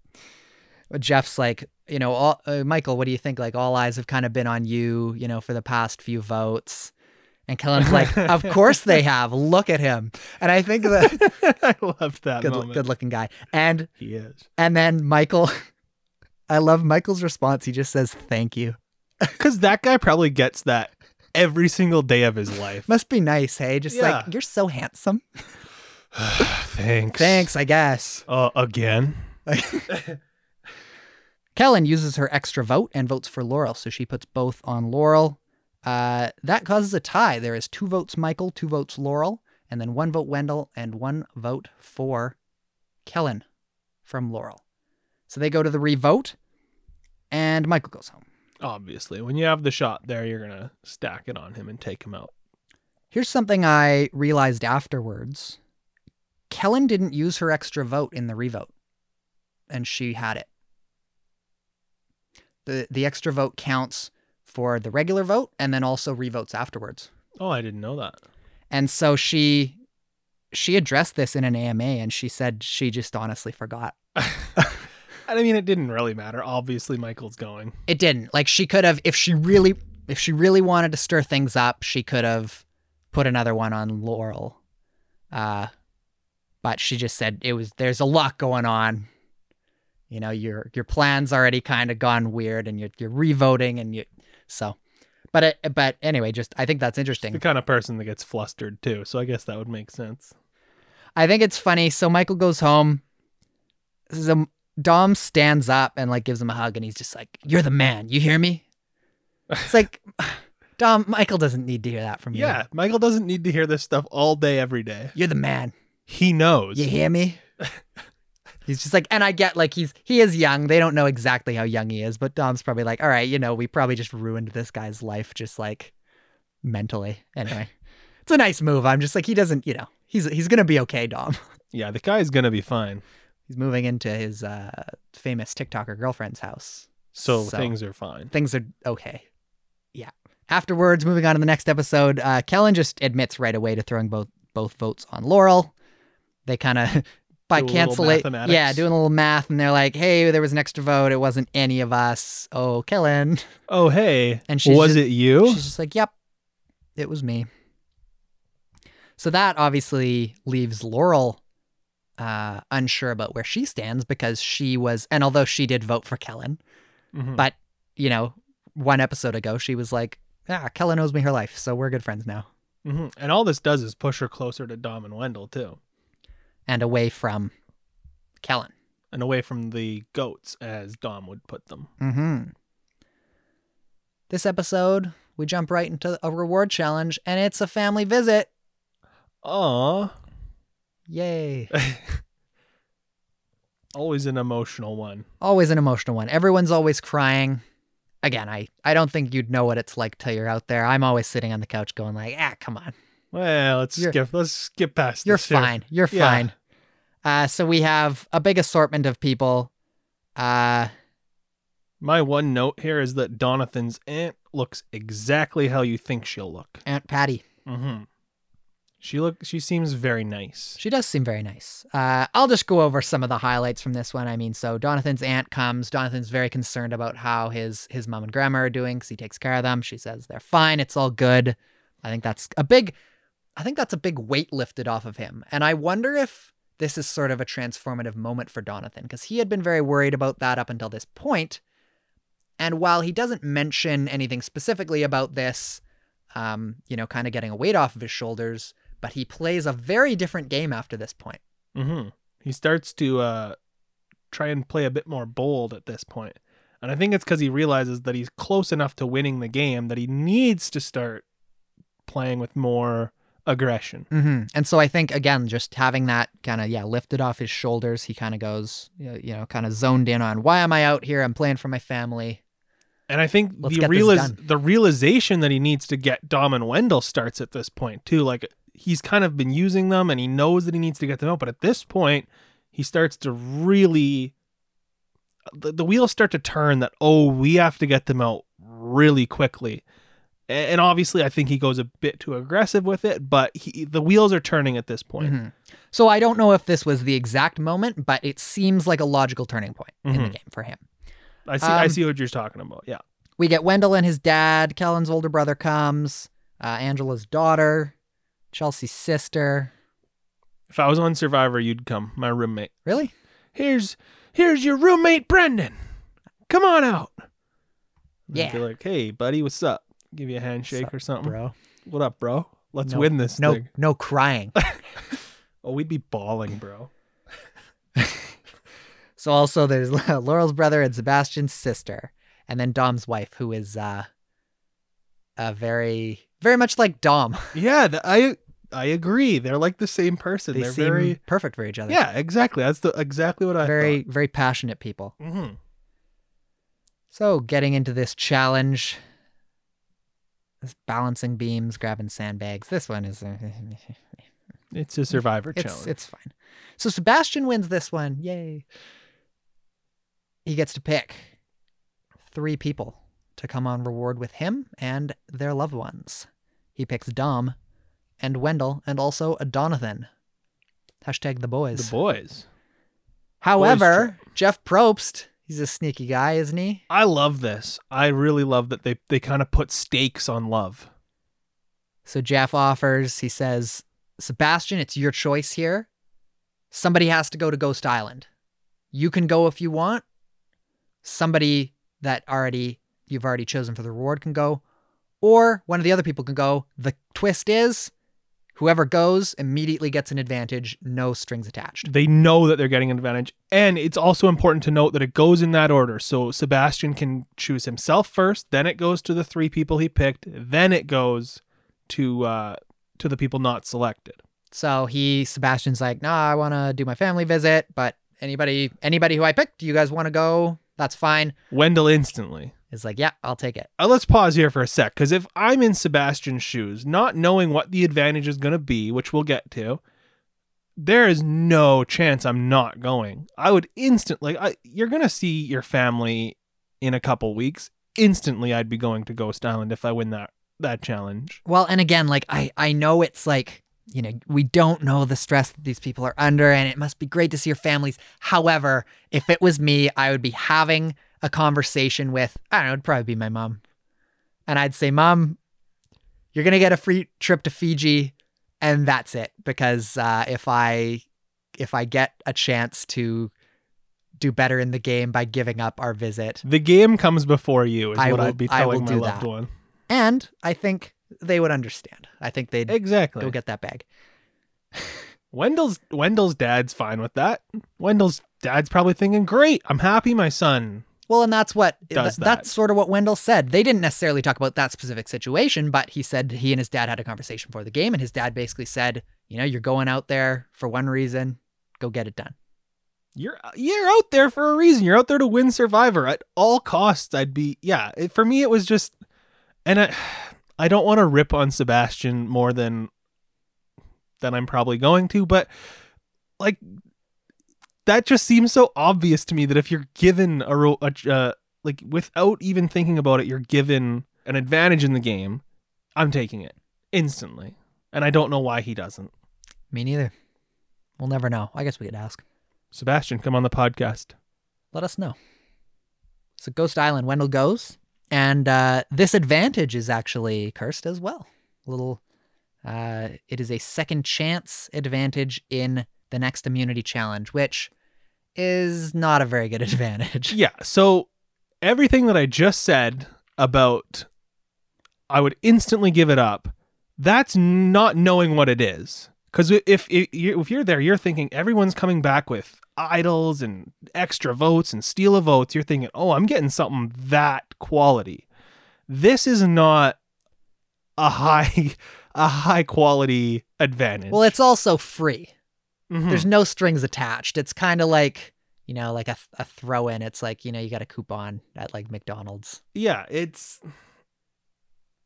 Jeff's like, you know, all, uh, Michael, what do you think? Like, all eyes have kind of been on you, you know, for the past few votes. And Kellyn's like, of course they have. Look at him. And I think that I love that good, moment. good looking guy. And He is. and then Michael, I love Michael's response. He just says, "Thank you." Because that guy probably gets that every single day of his life. Must be nice, hey? Just Yeah. like you're so handsome. Thanks. Thanks, I guess. Uh, again. Kellyn uses her extra vote and votes for Laurel, so she puts both on Laurel. Uh, that causes a tie. There is two votes Michael, two votes Laurel, and then one vote Wendell, and one vote for Kellyn from Laurel. So they go to the revote, and Michael goes home. Obviously, when you have the shot there, you're gonna stack it on him and take him out. Here's something I realized afterwards. Kellyn didn't use her extra vote in the revote, and she had it. The the extra vote counts for the regular vote and then also revotes afterwards. Oh, I didn't know that. And so she she addressed this in an AMA and she said she just honestly forgot. I mean, it didn't really matter. Obviously, Michael's going. It didn't. Like she could have if she really if she really wanted to stir things up, she could have put another one on Laurel. Uh but she just said it was there's a lot going on. You know, your your plan's already kind of gone weird and you're you're revoting and you so but it, but anyway, just I think that's interesting. The kind of person that gets flustered too. So I guess that would make sense. I think it's funny. So Michael goes home. So Dom stands up and like gives him a hug, and he's just like, "You're the man. You hear me?" It's like, Dom, Michael doesn't need to hear that from you. Yeah, Michael doesn't need to hear this stuff all day, every day. you're the man. He knows. You hear me? he's just like, and I get like he's he is young. They don't know exactly how young he is, but Dom's probably like, all right, you know, we probably just ruined this guy's life, just like mentally. Anyway, it's a nice move. I'm just like, he doesn't, you know, he's he's gonna be okay, Dom. Yeah, the guy's gonna be fine. He's moving into his uh, famous TikToker girlfriend's house. So, So- things are fine. Things are okay. Yeah. Afterwards, moving on to the next episode, uh, Kellyn just admits right away to throwing both both votes on Laurel. They kind of by canceling, yeah, doing a little math, and they're like, "Hey, there was an extra vote. It wasn't any of us. Oh, Kellyn." Oh, hey. And she was just- it you? She's just like, "Yep, it was me." So that obviously leaves Laurel uh, unsure about where she stands because she was, and although she did vote for Kellyn, Mhm. but you know, one episode ago she was like, "Ah, Kellyn owes me her life, so we're good friends now," Mhm. And all this does is push her closer to Dom and Wendell too, and away from Kellyn. and away from the goats, as Dom would put them. Mm-hmm. This episode, we jump right into a reward challenge, and it's a family visit. Aw. Yay! Always an emotional one. always an emotional one. Everyone's always crying. Again, I, I don't think you'd know what it's like till you're out there. I'm always sitting on the couch going like, ah, come on. Well, let's You're- skip. Let's skip past. You're this here. fine. You're Yeah. fine. Uh, so we have a big assortment of people. Uh, My one note here is that Donathan's aunt looks exactly how you think she'll look. Aunt Patty. Mm-hmm. She look. She seems very nice. She does seem very nice. Uh, I'll just go over some of the highlights from this one. I mean, so Donathan's aunt comes. Donathan's very concerned about how his his mom and grandma are doing because he takes care of them. She says they're fine. It's all good. I think that's a big. I think that's a big weight lifted off of him. And I wonder if this is sort of a transformative moment for Donathan because he had been very worried about that up until this point. And while he doesn't mention anything specifically about this, um, you know, kind of getting a weight off of his shoulders, but he plays a very different game after this point. Mm-hmm. He starts to uh, try and play a bit more bold at this point. And I think it's because he realizes that he's close enough to winning the game that he needs to start playing with more aggression. Mm-hmm. And so I think again, just having that kind of yeah lifted off his shoulders, he kind of goes, you know, kind of zoned in on why am I out here? I'm playing for my family. And I think Let's the realiz- the realization that he needs to get Dom and Wendell starts at this point too. Like he's kind of been using them and he knows that he needs to get them out, but at this point he starts to really the, the wheels start to turn that oh we have to get them out really quickly. And obviously I think he goes a bit too aggressive with it, but he, the wheels are turning at this point. Mhm. So I don't know if this was the exact moment, but it seems like a logical turning point in the Mhm. game for him. I see I Um, see what you're talking about. Yeah. We get Wendell and his dad. Kellyn's older brother comes. Uh, Angela's daughter. Chelsea's sister. If I was on Survivor, you'd come, my roommate. Really? here's here's your roommate Brendan. Come on out. And I'd be Yeah. like, hey buddy, what's up? Give you a handshake Sup, or something. bro. What up, bro? Let's No- win this No, thing. no crying. Oh, we'd be bawling, bro. so also there's Laurel's brother and Sebastian's sister, and then Dom's wife, who is uh, a very, very much like Dom. Yeah, I I agree. They're like the same person. They They're seem very perfect for each other. yeah, exactly. That's the exactly what I very, very passionate people. thought. hmm So getting into this challenge, this balancing beams, grabbing sandbags. This one is uh, It's a Survivor it's challenge. it's fine. So Sebastian wins this one. Yay! He gets to pick three people to come on reward with him and their loved ones. He picks Dom and Wendell and also a Donathan. Hashtag the boys. the boys. However, Jeff Probst, he's a sneaky guy, isn't he? I love this. I really love that they they kind of put stakes on love. So Jeff offers, he says, Sebastian, it's your choice here. Somebody has to go to Ghost Island. You can go if you want. Somebody that already you've already chosen for the reward can go. Or one of the other people can go. The twist is whoever goes immediately gets an advantage, no strings attached. they know that they're getting an advantage. And it's also important to note that it goes in that order. So Sebastian can choose himself first, then it goes to the three people he picked, then it goes to uh to the people not selected. So he Sebastian's like, "Nah, I want to do my family visit, but anybody anybody who I picked, you guys want to go? That's fine." Wendell instantly. Is like, "Yeah, I'll take it." Uh, let's pause here for a sec because if I'm in Sebastian's shoes, not knowing what the advantage is going to be, which we'll get to, there is no chance I'm not going. I would instantly. I, you're going to see your family in a couple weeks. Instantly, I'd be going to Ghost Island if I win that that challenge. Well, and again, like I I know it's like, you know, we don't know the stress that these people are under and it must be great to see your families. However, if it was me, I would be having a conversation with, I don't know, it'd probably be my mom. And I'd say, "Mom, you're going to get a free trip to Fiji and that's it because uh if I if I get a chance to do better in the game by giving up our visit, The game comes before you, is I what will- I'd be telling my loved that. one. and I think they would understand. I think they'd Exactly. go get that bag. Wendell's Wendell's dad's fine with that. Wendell's dad's probably thinking, "Great, I'm happy my son Well, and that's what th- that. that's sort of what Wendell said. They didn't necessarily talk about that specific situation, but he said he and his dad had a conversation before the game, and his dad basically said, "You know, you're going out there for one reason. Go get it done." you're you're out there for a reason. You're out there to win Survivor at all costs. I'd be yeah. It, for me, it was just, and I I don't want to rip on Sebastian more than than I'm probably going to, but like that just seems so obvious to me that if you're given a, ro- a uh, like without even thinking about it, you're given an advantage in the game. I'm taking it instantly, and I don't know why he doesn't. Me neither. We'll never know. I guess we could ask. Sebastian, come on the podcast. Let us know. So Ghost Island, Wendell goes, and uh, this advantage is actually cursed as well. A little. Uh, it is a second chance advantage in the next immunity challenge, which is not a very good advantage. Yeah. So everything that I just said about I would instantly give it up. That's not knowing what it is. Because if if you- if you're there, you're thinking everyone's coming back with idols and extra votes and steal a votes. You're thinking, oh, I'm getting something that quality. This is not a high a high quality advantage. Well, it's also free. Mhm. There's no strings attached. It's kind of like, you know, like a, a throw in. It's like, you know, you got a coupon at like McDonald's. yeah, it's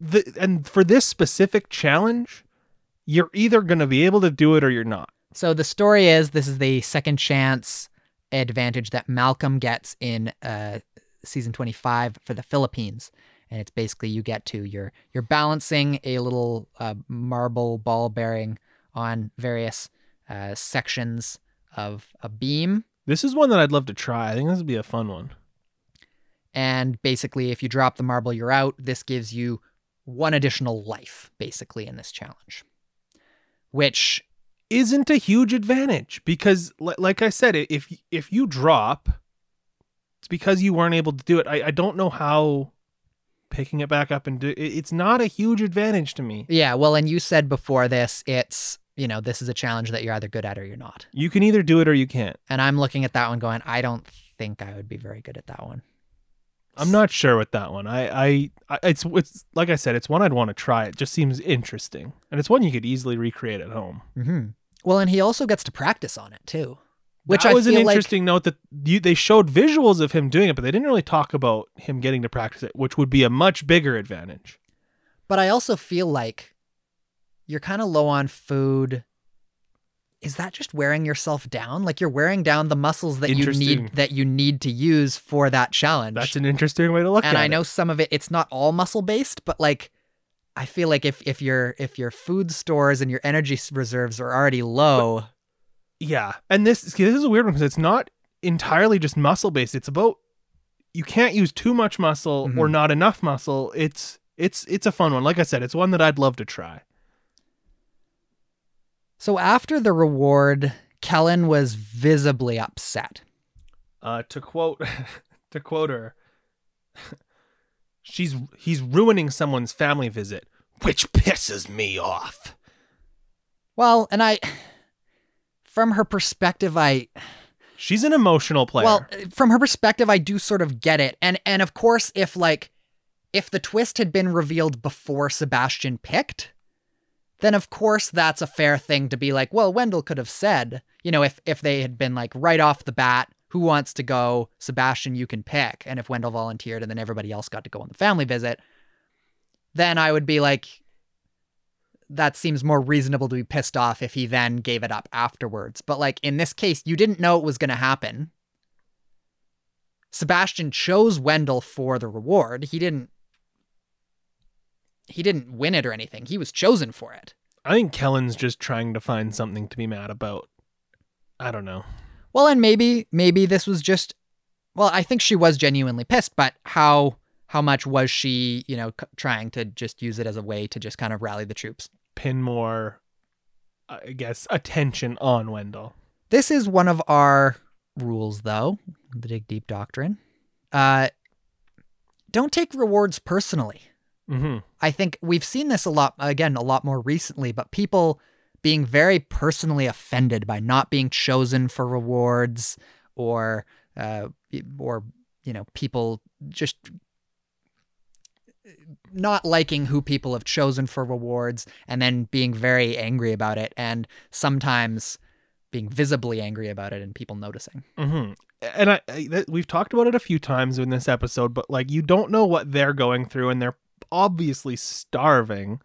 the and for this specific challenge, you're either going to be able to do it or you're not. So the story is this is the second chance advantage that Malcolm gets in uh, season 25 for the Philippines. And it's basically you get to you're you're balancing a little uh, marble ball bearing on various uh, sections of a beam This is one that I'd love to try. I think this would be a fun one. And basically, if you drop the marble, you're out. This gives you one additional life, basically, in this challenge. Which, Isn't a huge advantage because, like I said, if if you drop, it's because you weren't able to do it. I, I don't know how picking it back up and do it's not a huge advantage to me. yeah, well, and you said before this, it's, you know, this is a challenge that you're either good at or you're not. You can either do it or you can't. And I'm looking at that one going, I don't think I would be very good at that one. I'm not sure with that one. I, I, I it's it's like I said, it's one I'd want to try. It just seems interesting, and it's one you could easily recreate at home. hmm Well, and he also gets to practice on it too. Which that I was an feel like- interesting note that you, they showed visuals of him doing it, but they didn't really talk about him getting to practice it, which would be a much bigger advantage. But I also feel like you're kind of low on food. Is that just wearing yourself down? Like you're wearing down the muscles that you need that you need to use for that challenge. That's an interesting way to look at it. and I know some of it it's not all muscle based, but like I feel like if if your if your food stores and your energy reserves are already low, Yeah, and this this is a weird one because it's not entirely just muscle based. It's about you can't use too much muscle or Mhm. not enough muscle. It's it's it's a fun one. Like I said, it's one that I'd love to try. So after the reward, Kellyn was visibly upset. Uh, to quote to quote her, she's he's ruining someone's family visit, which pisses me off. Well, and I from her perspective I She's an emotional player. Well, from her perspective, I do sort of get it. And and of course, if like if the twist had been revealed before Sebastian picked, then of course that's a fair thing to be like, well, Wendell could have said, you know, if if they had been like right off the bat, who wants to go? Sebastian, you can pick. And if Wendell volunteered and then everybody else got to go on the family visit, then I would be like, that seems more reasonable to be pissed off if he then gave it up afterwards. But like in this case, you didn't know it was going to happen. Sebastian chose Wendell for the reward. He didn't he didn't win it or anything. He was chosen for it. I think Kellyn's just trying to find something to be mad about. I don't know. Well, and maybe maybe this was just well, I think she was genuinely pissed, but how how much was she, you know, c- trying to just use it as a way to just kind of rally the troops? Pin more, I guess, attention on Wendell. This is one of our rules, though, the Dig Deep Doctrine. Uh, don't take rewards personally. Mm-hmm. I think we've seen this a lot, again, a lot more recently, but people being very personally offended by not being chosen for rewards or, uh, or, you know, people just not liking who people have chosen for rewards and then being very angry about it and sometimes being visibly angry about it and people noticing. Mm-hmm. And I, I we've talked about it a few times in this episode, but like you don't know what they're going through, and they're obviously starving,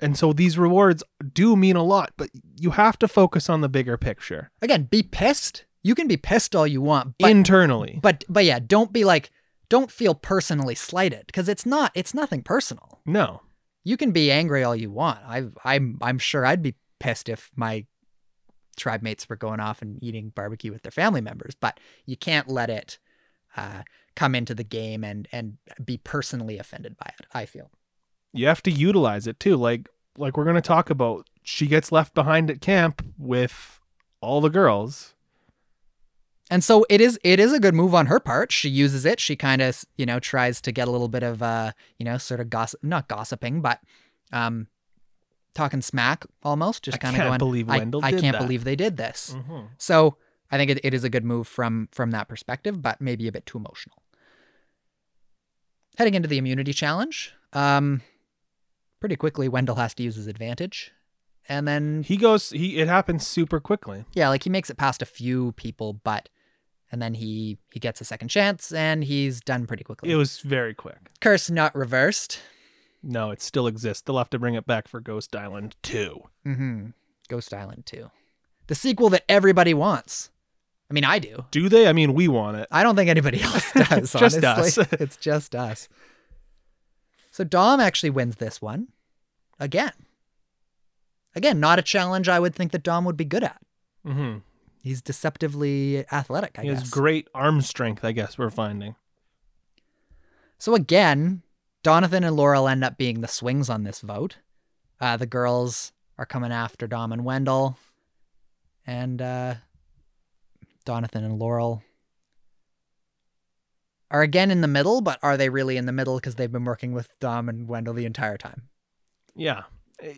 and so these rewards do mean a lot. But you have to focus on the bigger picture Again, be pissed. You can be pissed all you want, but internally. but but yeah, don't be like don't feel personally slighted because it's not it's nothing personal. no, You can be angry all you want. I I'm I'm sure I'd be pissed if my tribe mates were going off and eating barbecue with their family members, but you can't let it uh, come into the game and and be personally offended by it. I feel. you have to utilize it too. Like like we're gonna talk about. She gets left behind at camp with all the girls. And so it is it is a good move on her part. She uses it. She kind of, you know, tries to get a little bit of uh, you know, sort of gossip not gossiping, but um talking smack almost, just kind of can't going believe I, Wendell I did can't that." believe they did this. Mhm. So I think it, it is a good move from from that perspective, but maybe a bit too emotional. Heading into the immunity challenge, um, pretty quickly Wendell has to use his advantage, and then He goes. He it happens super quickly. yeah, like he makes it past a few people, but and then he he gets a second chance and he's done pretty quickly. It was very quick. Curse not reversed. No, it still exists. They'll have to bring it back for Ghost Island 2. Mm-hmm. Ghost Island 2. The sequel that everybody wants. I mean, I do. Do they? I mean, we want it. I don't think anybody else does. Just us. it's just us. So Dom actually wins this one again. Again, not a challenge I would think that Dom would be good at. hmm He's deceptively athletic, I He guess. has great arm strength, I guess we're finding. So again, Donathan and Laurel end up being the swings on this vote. Uh, the girls are coming after Dom and Wendell, and uh, Donathan and Laurel are again in the middle. But are they really in the middle because they've been working with Dom and Wendell the entire time? Yeah. Eh,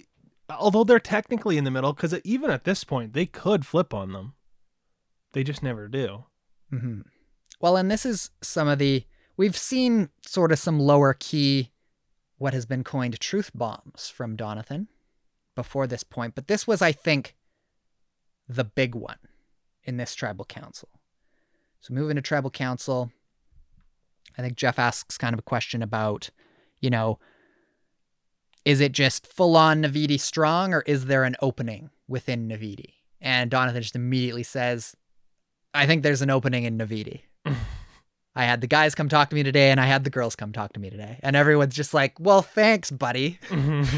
Although they're technically in the middle, because even at this point, they could flip on them. They just never do. hmm Well, and this is some of the we've seen sort of some lower key, what has been coined truth bombs from Donathan before this point, but this was, I think, the big one in this tribal council. So moving to tribal council, I think Jeff asks kind of a question about, you know, is it just full on Naviti strong or is there an opening within Naviti? And Donathan just immediately says, I think there's an opening in Naviti. I had the guys come talk to me today and I had the girls come talk to me today. And everyone's just like, well, thanks, buddy.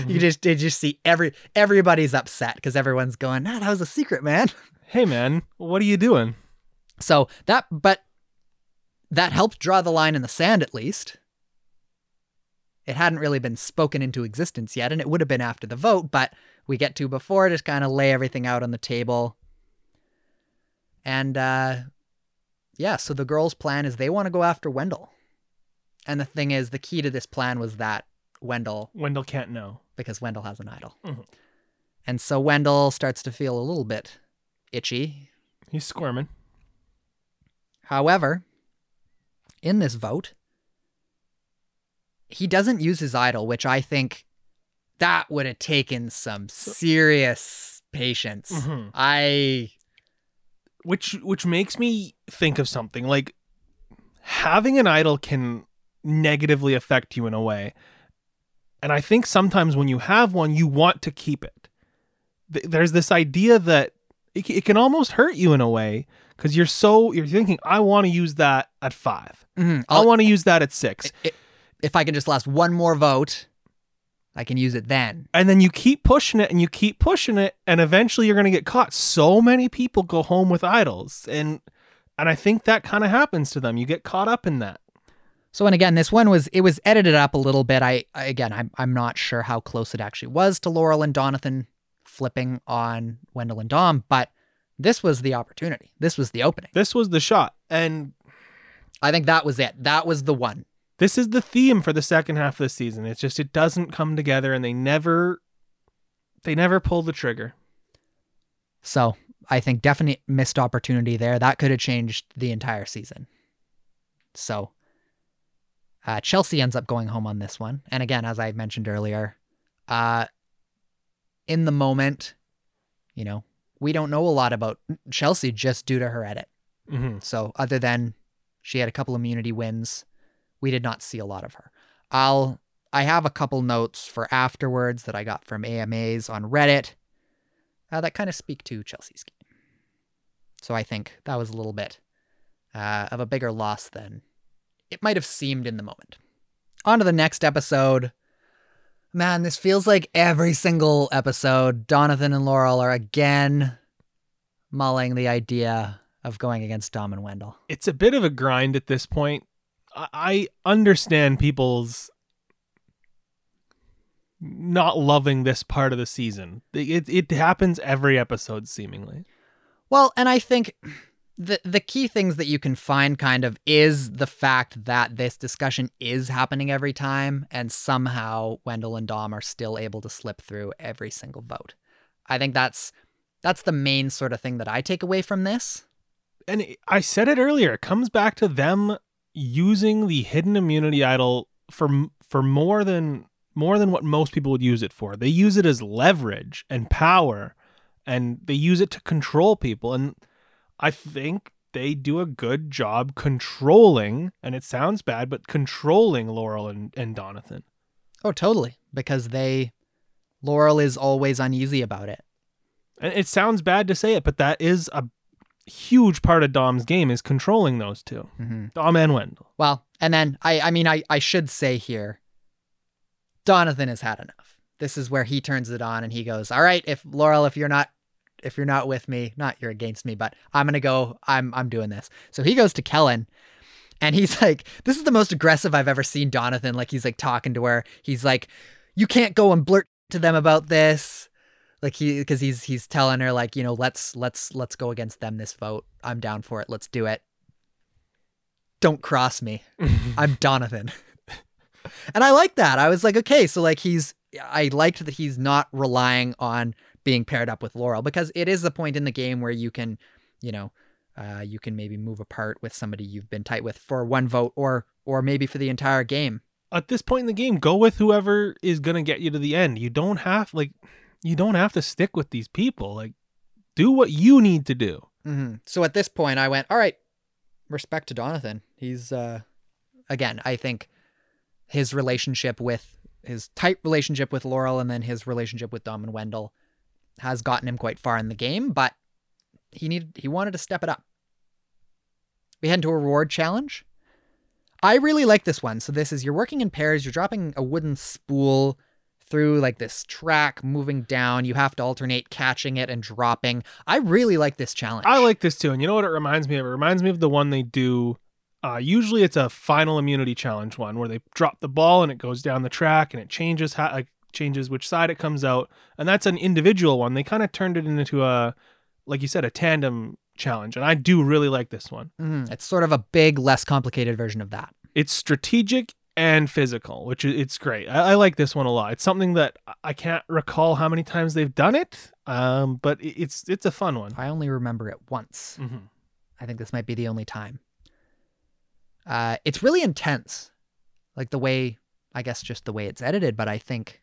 You just did you see every everybody's upset because everyone's going, nah, that was a secret, man. Hey, man, what are you doing? So that but that helped draw the line in the sand at least. It hadn't really been spoken into existence yet, and it would have been after the vote, but we get to before, just kind of lay everything out on the table. And uh yeah, so the girls' plan is they want to go after Wendell. And the thing is, the key to this plan was that Wendell Wendell can't know. because Wendell has an idol. Mhm. And so Wendell starts to feel a little bit itchy. He's squirming. However, in this vote, he doesn't use his idol, which I think that would have taken some serious patience. Mhm. I which which makes me think of something like having an idol can negatively affect you in a way and i think sometimes when you have one you want to keep it there's this idea that it, it can almost hurt you in a way because you're so you're thinking i want to use that at five Mhm. i want to use that at six i- if I can just last one more vote, I can use it then. and then you keep pushing it and you keep pushing it and eventually you're going to get caught so many people go home with idols and and i think that kind of happens to them you get caught up in that So and again, this one was it was edited up a little bit. I, I again, I'm I'm not sure how close it actually was to Laurel and Donathan flipping on Wendell and Dom, but this was the opportunity. This was the opening. this was the shot and I think that was it. That was the one. this is the theme for the second half of the season it's just it doesn't come together and they never they never pull the trigger So I think definite missed opportunity there. That could have changed the entire season. So uh, Chelsea ends up going home on this one. And again, as I mentioned earlier, uh, in the moment, you know, we don't know a lot about Chelsea just due to her edit. mm-hmm. So other than she had a couple immunity wins, we did not see a lot of her. I'll I have a couple notes for afterwards that I got from AMAs on Reddit uh, that kind of speak to Chelsea's game. So I think that was a little bit uh, of a bigger loss than it might have seemed in the moment. On to the next episode. Man, this feels like every single episode, Donathan and Laurel are again mulling the idea of going against Dom and Wendell. it's a bit of a grind at this point. I, I understand people's not loving this part of the season. It, it happens every episode seemingly. Well, and I think the the key things that you can find kind of is the fact that this discussion is happening every time and somehow Wendell and Dom are still able to slip through every single vote. I think that's that's the main sort of thing that I take away from this. And I said it earlier, it comes back to them using the hidden immunity idol for for more than more than what most people would use it for. They use it as leverage and power and they use it to control people and I think they do a good job controlling and it sounds bad but controlling Laurel and, and Donathan. Oh, totally, because they Laurel is always uneasy about it. And it sounds bad to say it but that is a huge part of Dom's game is controlling those two. hmm Dom and Wendell. Well, and then I I mean I I should say here Donathan has had enough. This is where he turns it on and he goes, "All right, if Laurel if you're not if you're not with me, not you're against me, but I'm going to go I'm I'm doing this." So he goes to Kellyn and he's like, "This is the most aggressive I've ever seen Donathan like he's like talking to her. He's like, "You can't go and blurt to them about this." Like he cuz he's he's telling her like, you know, let's let's let's go against them this vote. I'm down for it. Let's do it. Don't cross me. I'm Donovan. and I like that. I was like, okay, so like he's I liked that he's not relying on being paired up with Laurel because it is the point in the game where you can, you know, uh, you can maybe move apart with somebody you've been tight with for one vote or or maybe for the entire game. at this point in the game, go with whoever is gonna get you to the end. You don't have like you don't have to stick with these people. Like do what you need to do. hmm So at this point, I went, all right, respect to Donathan. He's, uh, again, I think his relationship with his tight relationship with Laurel and then his relationship with Dom and Wendell has gotten him quite far in the game, but he needed, he wanted to step it up. We head into a reward challenge. I really like this one. So this is you're working in pairs, you're dropping a wooden spool through like this track moving down. You have to alternate catching it and dropping. I really like this challenge. I like this too. And you know what it reminds me of? It reminds me of the one they do. Uh, usually it's a final immunity challenge one where they drop the ball and it goes down the track and it changes how like changes which side it comes out. And that's an individual one. They kind of turned it into a like you said, a tandem challenge. And I do really like this one. Mhm. It's sort of a big, less complicated version of that. It's strategic and physical, which it's great. I, I like this one a lot. It's something that I- can't recall how many times they've done it, um, but it's it's a fun one. I only remember it once. hmm I think this might be the only time. Uh, it's really intense, like the way, I guess, just the way it's edited. But I think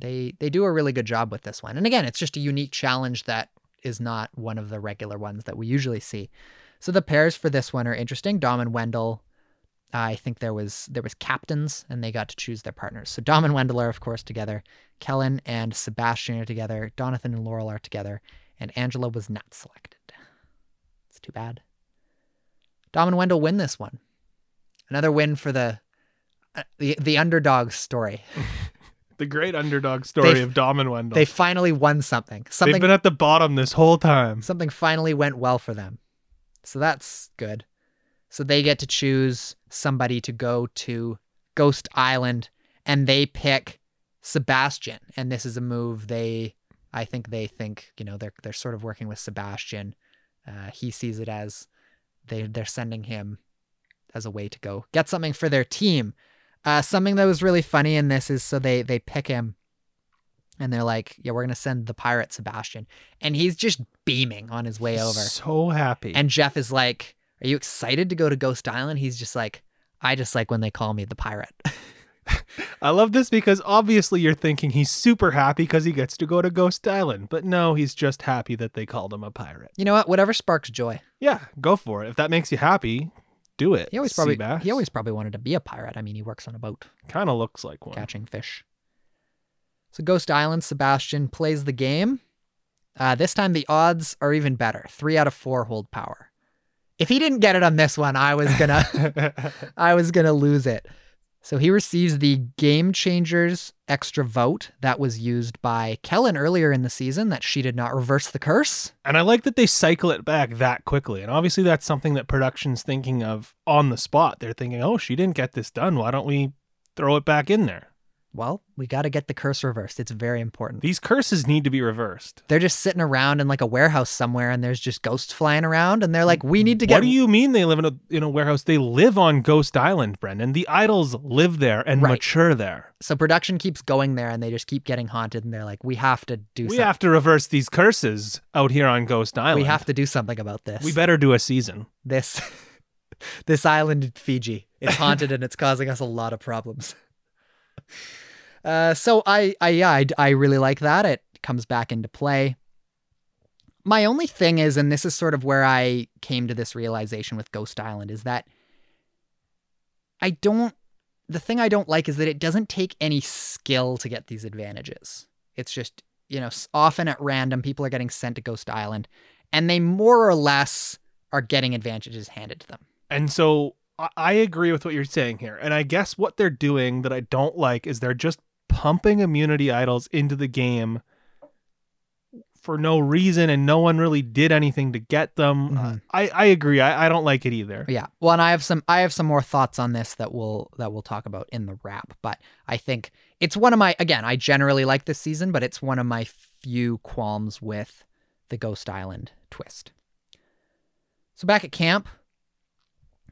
they they do a really good job with this one. And again, it's just a unique challenge that is not one of the regular ones that we usually see. So the pairs for this one are interesting. Dom and Wendell. I think there was there was captains, and they got to choose their partners. So Dom and Wendell are of course together. Kellyn and Sebastian are together. Donathan and Laurel are together, and Angela was not selected. It's too bad. Dom and Wendell win this one. Another win for the uh, the the underdog story. The great underdog story They- of Dom and Wendell. They finally won something. Something They've been at the bottom this whole time. something finally went well for them. So that's good. So they get to choose somebody to go to Ghost Island and they pick Sebastian. And this is a move they I think they think, you know, they're they're sort of working with Sebastian. Uh, he sees it as they they're sending him as a way to go get something for their team. Uh, something that was really funny in this is so they they pick him and they're like, yeah, we're gonna send the pirate Sebastian, and he's just beaming on his way over. So happy. And Jeff is like, are you excited to go to Ghost Island? He's just like, I just like when they call me the pirate. I love this because obviously you're thinking he's super happy because he gets to go to Ghost Island. But no, he's just happy that they called him a pirate. you know what? Whatever sparks joy. Yeah, go for it. If that makes you happy, do it. He always probably Seabass. he always probably wanted to be a pirate. I mean, he works on a boat kind of looks like one. catching fish. So Ghost Island, Sebastian plays the game. Uh, this time the odds are even better. Three out of four hold power. If he didn't get it on this one, I was gonna I was gonna lose it. So he receives the Game Changers extra vote that was used by Kellyn earlier in the season that she did not reverse the curse. And I like that they cycle it back that quickly. And obviously, that's something that production's thinking of on the spot. They're thinking, oh, she didn't get this done. Why don't we throw it back in there? Well, we got to get the curse reversed. It's very important. These curses need to be reversed. They're just sitting around in like a warehouse somewhere and there's just ghosts flying around and they're like, we need to get. What do you mean they live in a in a warehouse? They live on Ghost Island, Brendan. The idols live there and Right. mature there. So production keeps going there and they just keep getting haunted and they're like, we have to do We something. have to reverse these curses out here on Ghost Island. we have to do something about this. We better do a season. this this island in Fiji. It's haunted and it's causing us a lot of problems. Uh, so I, I yeah, I, I really like that. It comes back into play. My only thing is, and this is sort of where I came to this realization with Ghost Island, is that I don't. The thing I don't like is that it doesn't take any skill to get these advantages. It's just you know often at random people are getting sent to Ghost Island, and they more or less are getting advantages handed to them. And so I- I agree with what you're saying here. And I guess what they're doing that I don't like is they're just pumping immunity idols into the game for no reason and no one really did anything to get them. Mhm. I, I agree. I, I don't like it either. Yeah. Well, and I have some I have some more thoughts on this that we'll that we'll talk about in the wrap. But I think it's one of my again, I generally like this season, but it's one of my few qualms with the Ghost Island twist. So back at camp,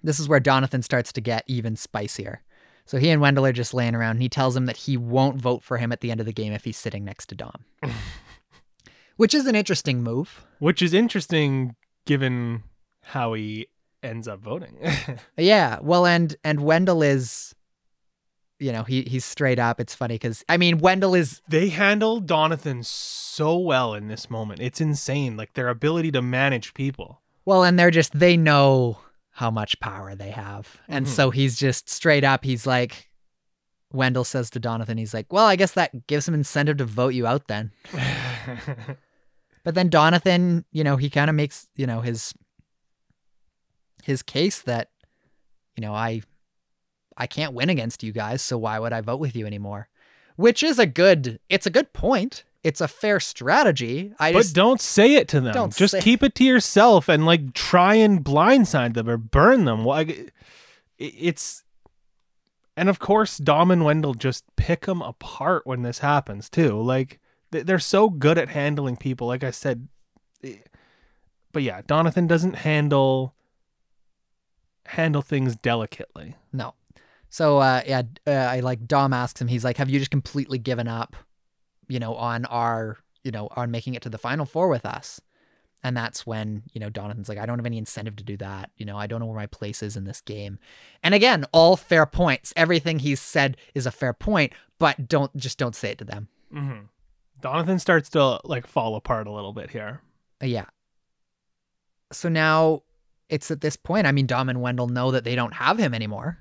this is where Donathan starts to get even spicier. So he and Wendell are just laying around and he tells him that he won't vote for him at the end of the game if he's sitting next to Dom. Which is an interesting move. Which is interesting given how he ends up voting. Yeah, well, and and Wendell is, you know, he he's straight up. It's funny because I mean, Wendell is they handle Donathan so well in this moment. It's insane. Like their ability to manage people. well, and they're just they know how much power they have, and Mhm. so he's just straight up. He's like, Wendell says to Donathan, he's like, well, I guess that gives him incentive to vote you out then. But then Donathan, you know, he kind of makes you know his his case that, you know, I I can't win against you guys, so why would I vote with you anymore? Which is a good it's a good point. It's a fair strategy. I but just don't say it to them. Don't Just keep it to yourself and like try and blindside them or burn them. Like it's and of course Dom and Wendell just pick them apart when this happens too. Like they- they're so good at handling people. Like I said, but yeah, Donathan doesn't handle handle things delicately. no. So uh yeah, uh, I like Dom asks him. He's like, "Have you just completely given up, you know, on our, you know, on making it to the final four with us?" And that's when, you know, Donathan's like, I don't have any incentive to do that. You know, I don't know where my place is in this game. And again, all fair points. Everything he's said is a fair point, but don't just don't say it to them. Mm-hmm. Donathan starts to like fall apart a little bit here. Uh, yeah. So now it's at this point, I mean, Dom and Wendell know that they don't have him anymore,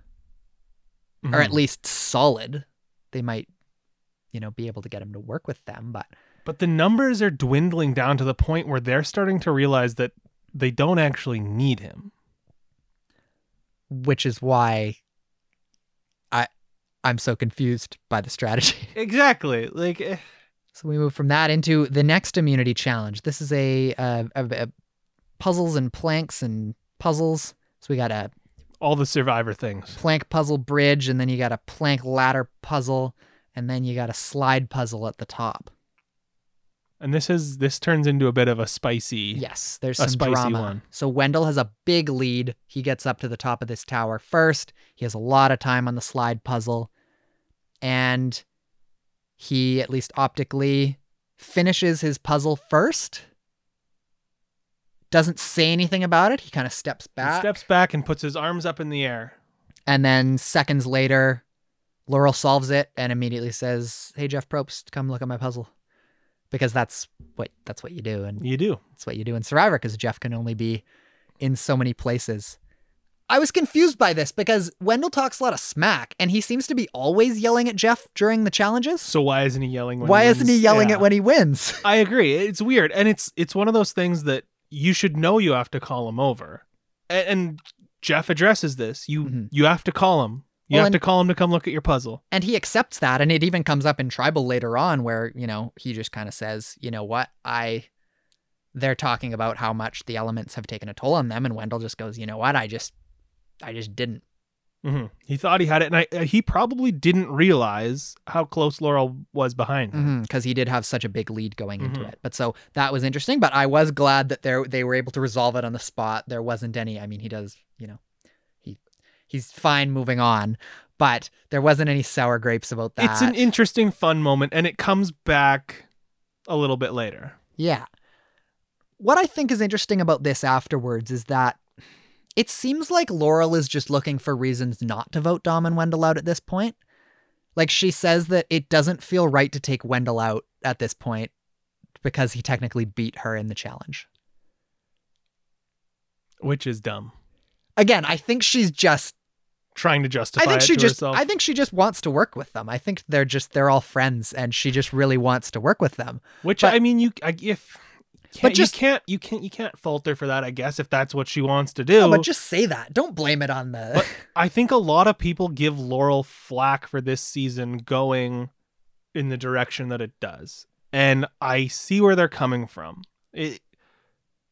or at least solid. They might, you know, be able to get him to work with them, but But the numbers are dwindling down to the point where they're starting to realize that they don't actually need him. which is why I I'm so confused by the strategy. Exactly. Like eh, So we move from that into the next immunity challenge. This is a, uh, a, a puzzles and planks and puzzles. So we got a all the survivor things. plank puzzle bridge, and then you got a plank ladder puzzle, and then you got a slide puzzle at the top. And this is this turns into a bit of a spicy. Yes, there's A some spicy drama. one. So Wendell has a big lead. He gets up to the top of this tower first. He has a lot of time on the slide puzzle. And he, at least optically, finishes his puzzle first. Doesn't say anything about it. He kind of steps back. He back. steps back and puts his arms up in the air. And then seconds later, Laurel solves it and immediately says, "Hey Jeff Probst, come look at my puzzle." Because that's what that's what you do and You do. that's what you do in Survivor because Jeff can only be in so many places. I was confused by this because Wendell talks a lot of smack and he seems to be always yelling at Jeff during the challenges. So why isn't he yelling when Why he isn't he yelling Yeah. it when he wins? I agree. It's weird. And it's it's one of those things that you should know you have to call him over. And, and Jeff addresses this. You Mhm. you have to call him. You Well, have to call him to come look at your puzzle. And he accepts that. And it even comes up in Tribal later on where, you know, he just kind of says, you know what, I. They're talking about how much the elements have taken a toll on them. And Wendell just goes, you know what, I just. I just didn't. Mhm. He thought he had it, and I, uh, he probably didn't realize how close Laurel was behind him. because he did have such a big lead going into Mhm. it. But so that was interesting. But I was glad that they they were able to resolve it on the spot. There wasn't any. I mean, he does. You know, he's fine moving on, but there wasn't any sour grapes about that. It's an interesting, fun moment, and it comes back a little bit later. Yeah. What I think is interesting about this afterwards is that it seems like Laurel is just looking for reasons not to vote Dom and Wendell out at this point. Like she says that it doesn't feel right to take Wendell out at this point because he technically beat her in the challenge. which is dumb. Again, I think she's just Trying to justify I think it she just herself. I think she just wants to work with them. I think they're just they're all friends and she just really wants to work with them. which but- I mean, you I, if But can't, just- you can't you can't you can't fault her for that. I guess if that's what she wants to do. No, but just say that. Don't blame it on the But I think a lot of people give Laurel flack for this season going in the direction that it does. And I see where they're coming from. It,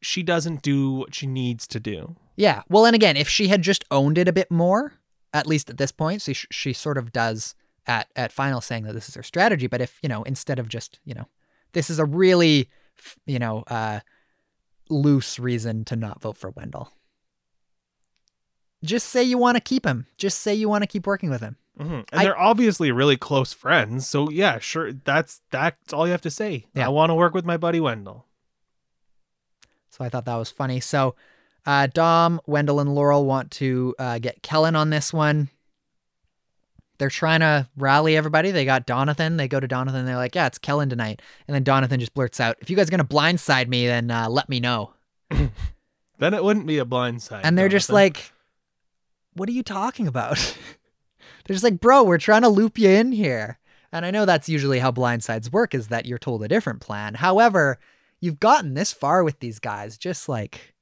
she doesn't do what she needs to do. Yeah. Well, and again, if she had just owned it a bit more, at least at this point, so she, she sort of does at at final saying that this is her strategy. But if you know, instead of just you know, this is a really you know uh, loose reason to not vote for Wendell. Just say you want to keep him. Just say you want to keep working with him. Mhm. And I- they're obviously really close friends. So yeah, sure. That's that's all you have to say. Yeah. I want to work with my buddy Wendell. So I thought that was funny. So uh, Dom, Wendell, and Laurel want to uh, get Kellyn on this one. They're trying to rally everybody. They got Donathan. They go to Donathan. They're like, "Yeah, it's Kellyn tonight." And then Donathan just blurts out, "If you guys are gonna blindside me, then uh, let me know." Then it wouldn't be a blindside. And they're just like, "What are you talking about?" they're just like, "Bro, we're trying to loop you in here." And I know that's usually how blindsides work is that you're told a different plan. However, you've gotten this far with these guys, just like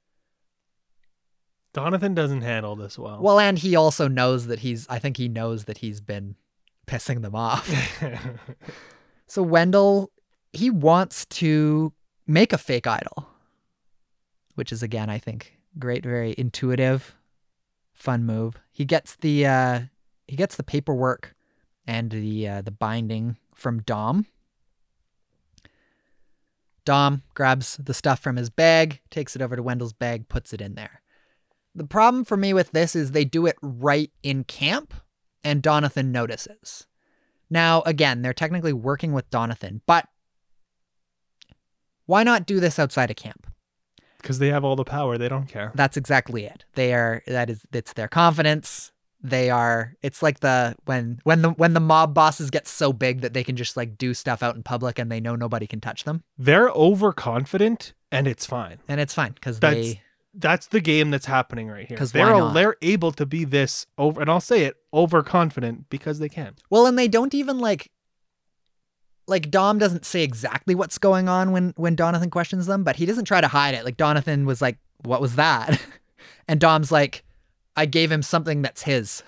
Donathan doesn't handle this well. Well, and he also knows that he's, I think he knows that he's been pissing them off. so Wendell, he wants to make a fake idol, which is, again, I think, great, very intuitive, fun move. He gets the, uh, he gets the paperwork and the, uh, the binding from Dom. Dom grabs the stuff from his bag, takes it over to Wendell's bag, puts it in there. The problem for me with this is they do it right in camp, and Donathan notices. Now, again, they're technically working with Donathan, but why not do this outside of camp? because they have all the power, they don't care. That's exactly it. They are that is it's their confidence. They are it's like the when when the when the mob bosses get so big that they can just like do stuff out in public and they know nobody can touch them. They're overconfident, and it's fine. And it's fine because they that's the game that's happening right here. Because they're not? they're able to be this over, and I'll say it overconfident because they can. Well, and they don't even like like Dom doesn't say exactly what's going on when when Donathan questions them, but he doesn't try to hide it. Like Donathan was like, "What was that?" and Dom's like, "I gave him something that's his."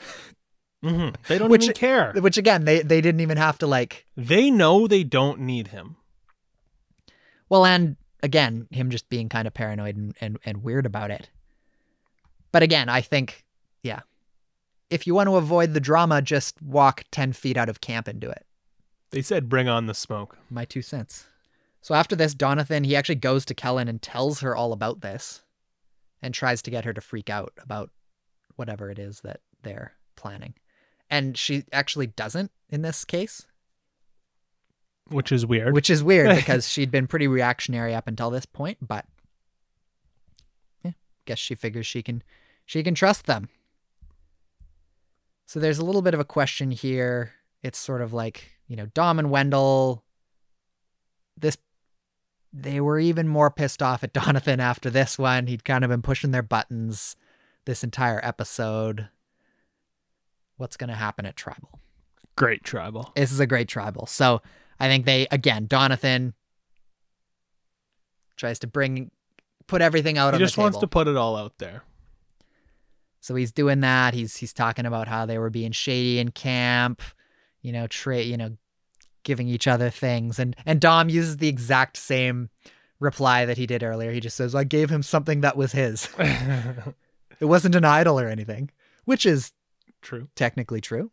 hmm They don't Which- even care. Which again, they they didn't even have to like They know they don't need him. Well, and again, him just being kind of paranoid and, and, and weird about it. But again, I think, yeah, if you want to avoid the drama, just walk 10 feet out of camp and do it. They said, "Bring on the smoke." My two cents. So after this, Donathan, he actually goes to Kellyn and tells her all about this and tries to get her to freak out about whatever it is that they're planning. And she actually doesn't in this case, Which is weird. which is weird because she'd been pretty reactionary up until this point, but yeah, guess she figures she can she can trust them. So there's a little bit of a question here. It's sort of like, you know, Dom and Wendell this they were even more pissed off at Donathan after this one. He'd kind of been pushing their buttons this entire episode. What's going to happen at Tribal? Great tribal. This is a great tribal. So I think they again, Donathan tries to bring put everything out He on just the wants table. to put it all out there. So he's doing that. He's he's talking about how they were being shady in camp, you know, tra- you know, giving each other things. And and Dom uses the exact same reply that he did earlier. He just says, "I gave him something that was his. It wasn't an idol or anything," which is True. technically true.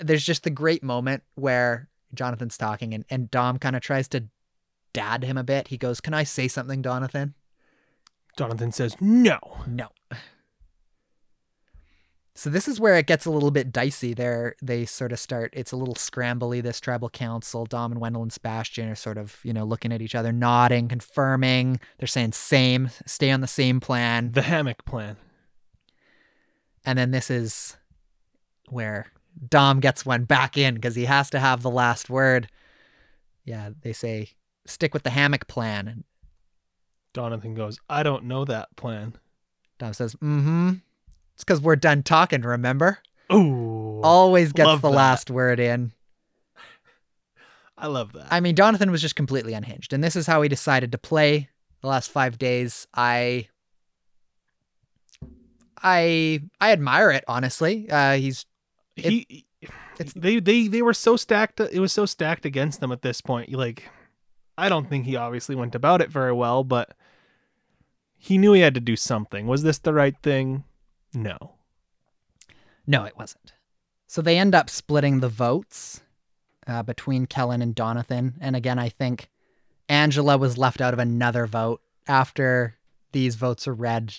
There's just the great moment where Jonathan's talking and, and Dom kind of tries to dad him a bit. He goes, Can I say something, Jonathan? Jonathan says no. No. So this is where it gets a little bit dicey. There, they sort of start. It's a little scrambly. This tribal council, Dom and Wendell and Sebastian are sort of, you know, looking at each other, nodding, confirming. They're saying same, stay on the same plan. The hammock plan. And then this is where Dom gets one back in because he has to have the last word. Yeah, they say stick with the hammock plan, and Jonathan goes, I don't know that plan. Dom says, "Mm-hmm." It's because we're done talking. Remember? Ooh. Always gets the that. last word in. I love that. I mean, Jonathan was just completely unhinged, and this is how he decided to play the last five days. I, I, I admire it honestly. Uh, he's he it's- they they they were so stacked it was so stacked against them at this point like i don't think he obviously went about it very well but he knew he had to do something was this the right thing no no, it wasn't. So they end up splitting the votes uh, between Kellyn and donathan and again, I think Angela was left out of another vote after these votes are read.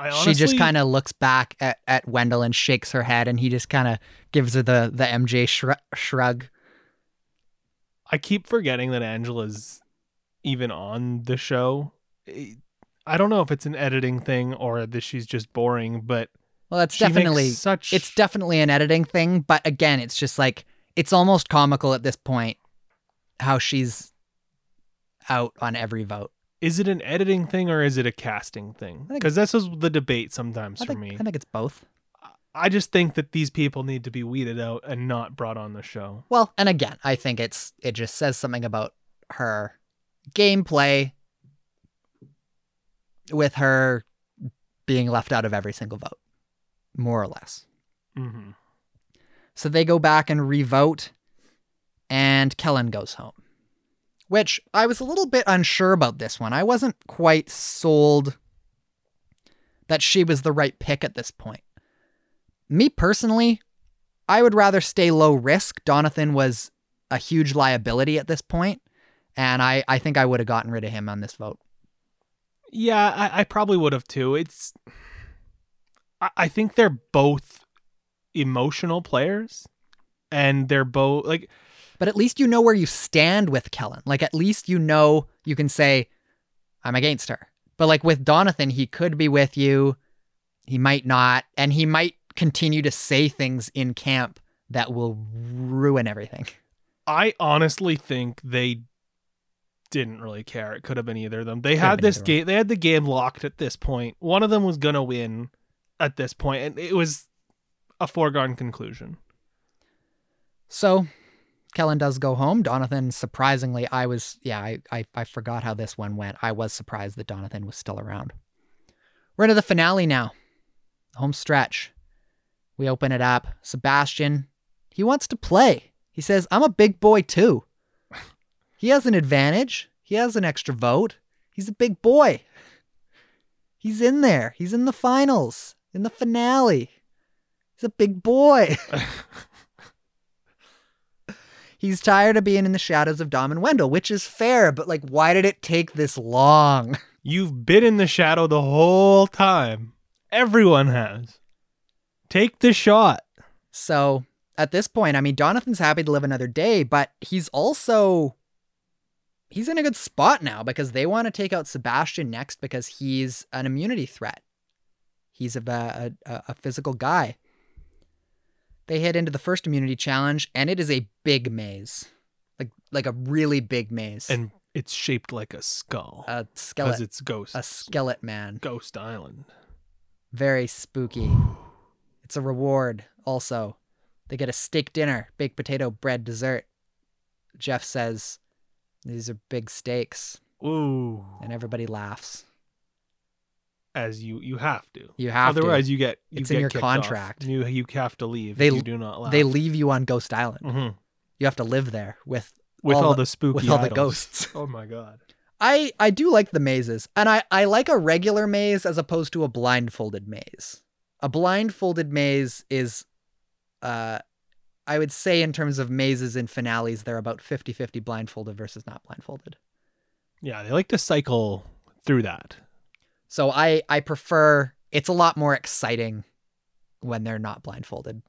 I she just kind of looks back at, at Wendell and shakes her head, and he just kind of gives her the the MJ shrug. shrug. i keep forgetting that angela's even on the show I- don't know if it's an editing thing or that she's just boring but Well, it's she definitely such it's definitely an editing thing, but again, it's just like it's almost comical at this point how she's out on every vote. Is it an editing thing or is it a casting thing because this is the debate sometimes I for think, me I think it's both. I just think that these people need to be weeded out and not brought on the show. Well, and again, I think it's it just says something about her gameplay with her being left out of every single vote, more or less. Mm-hmm. So they go back and revote, and Kellyn goes home. Which I was a little bit unsure about this one. I wasn't quite sold that she was the right pick at this point. Me personally, I would rather stay low risk. Donathan was a huge liability at this point, and I, I think I would have gotten rid of him on this vote. Yeah, I, I probably would have too. It's, I, I think they're both emotional players, and they're both like But at least you know where you stand with Kellyn. Like at least you know you can say, I'm against her. But like with Donathan, he could be with you, he might not, and he might continue to say things in camp that will ruin everything. I honestly think they didn't really care. It could have been either of them. They Could had this game. They had the game locked at this point. One of them was gonna win at this point, and it was a foregone conclusion. So Kellyn does go home. Donathan, surprisingly, I was, yeah, I, I, I forgot how this one went. I was surprised that Donathan was still around. We're into the finale now. Home stretch. We open it up. Sebastian, he wants to play. He says, I'm a big boy too. He has an advantage. He has an extra vote. He's a big boy. He's in there. He's in the finals, in the finale. He's a big boy. He's tired of being in the shadows of Dom and Wendell, which is fair, but like, why did it take this long? You've been in the shadow the whole time. Everyone has. Take the shot. So at this point, I mean, Donathan's happy to live another day, but he's also he's in a good spot now because they want to take out Sebastian next because he's an immunity threat. He's a, a, a physical guy. They head into the first immunity challenge, and it is a big maze, like like a really big maze, And it's shaped like a skull. a Because skeleton, it's ghost. a skeleton man. Ghost Island. Very spooky. It's a reward also. They get a steak dinner, baked potato, bread, dessert. Jeff says, These are big steaks. Ooh. And everybody laughs. As you you have to. You have to. Otherwise you get you It's in get your kicked off. contract. You you have to leave. They- you do not laugh. They leave you on Ghost Island. Mhm. You have to live there with with all all, the- the, spooky with all the ghosts. Oh my god. I I do like the mazes. And I I like a regular maze as opposed to a blindfolded maze. a blindfolded maze is uh I would say in terms of mazes and finales they're about 50-50 blindfolded versus not blindfolded. Yeah, they like to cycle through that. So I I prefer it's a lot more exciting when they're not blindfolded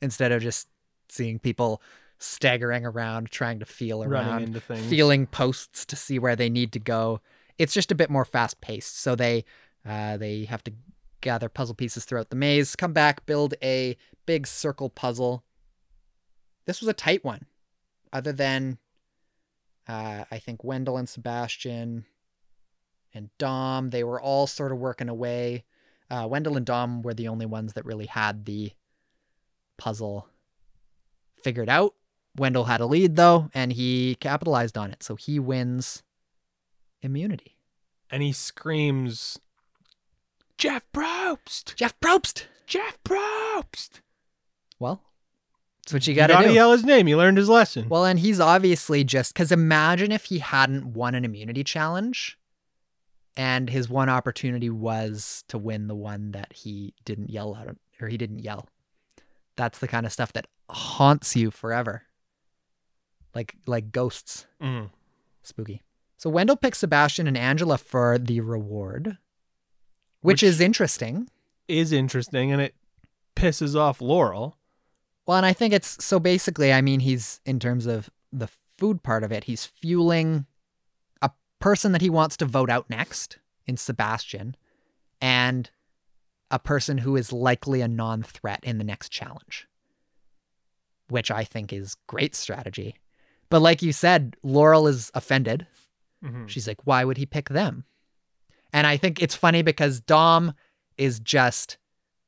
instead of just seeing people staggering around trying to feel around feeling posts to see where they need to go. It's just a bit more fast paced. So they uh, they have to gather puzzle pieces throughout the maze, come back, build a big circle puzzle. This was a tight one, other than uh, I think Wendell and Sebastian and Dom. They were all sort of working away. Uh, Wendell and Dom were the only ones that really had the puzzle figured out. Wendell had a lead though, and he capitalized on it. So he wins immunity. And he screams, Jeff Probst! Jeff Probst. Jeff Probst! Well, that's what you You got to gotta do. yell his name. He learned his lesson. Well, and he's obviously just because imagine if he hadn't won an immunity challenge and his one opportunity was to win the one that he didn't yell at him, or he didn't yell. That's the kind of stuff that haunts you forever. Like like ghosts. Mm. Spooky. So Wendell picks Sebastian and Angela for the reward, which, Which- is interesting. Is interesting and it pisses off Laurel. Well, and I think it's so basically, I mean, he's in terms of the food part of it, he's fueling person that he wants to vote out next in Sebastian and a person who is likely a non threat in the next challenge, which I think is great strategy. But like you said, Laurel is offended. Mhm. She's like, why would he pick them? And I think it's funny because Dom is just,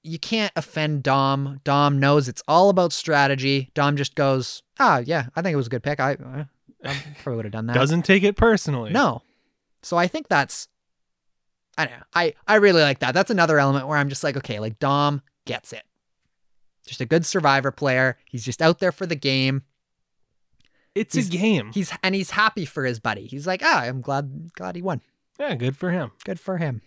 you can't offend Dom. Dom knows it's all about strategy. Dom just goes, ah, yeah, I think it was a good pick. I, I I probably would have done that. Doesn't take it personally. No. So I think that's, I don't know. I, I really like that. That's another element where I'm just like, okay, like Dom gets it. Just a good survivor player. He's just out there for the game. It's He's- a game. He's and he's happy for his buddy. He's like, ah, I'm glad glad he won. yeah, good for him. Good for him.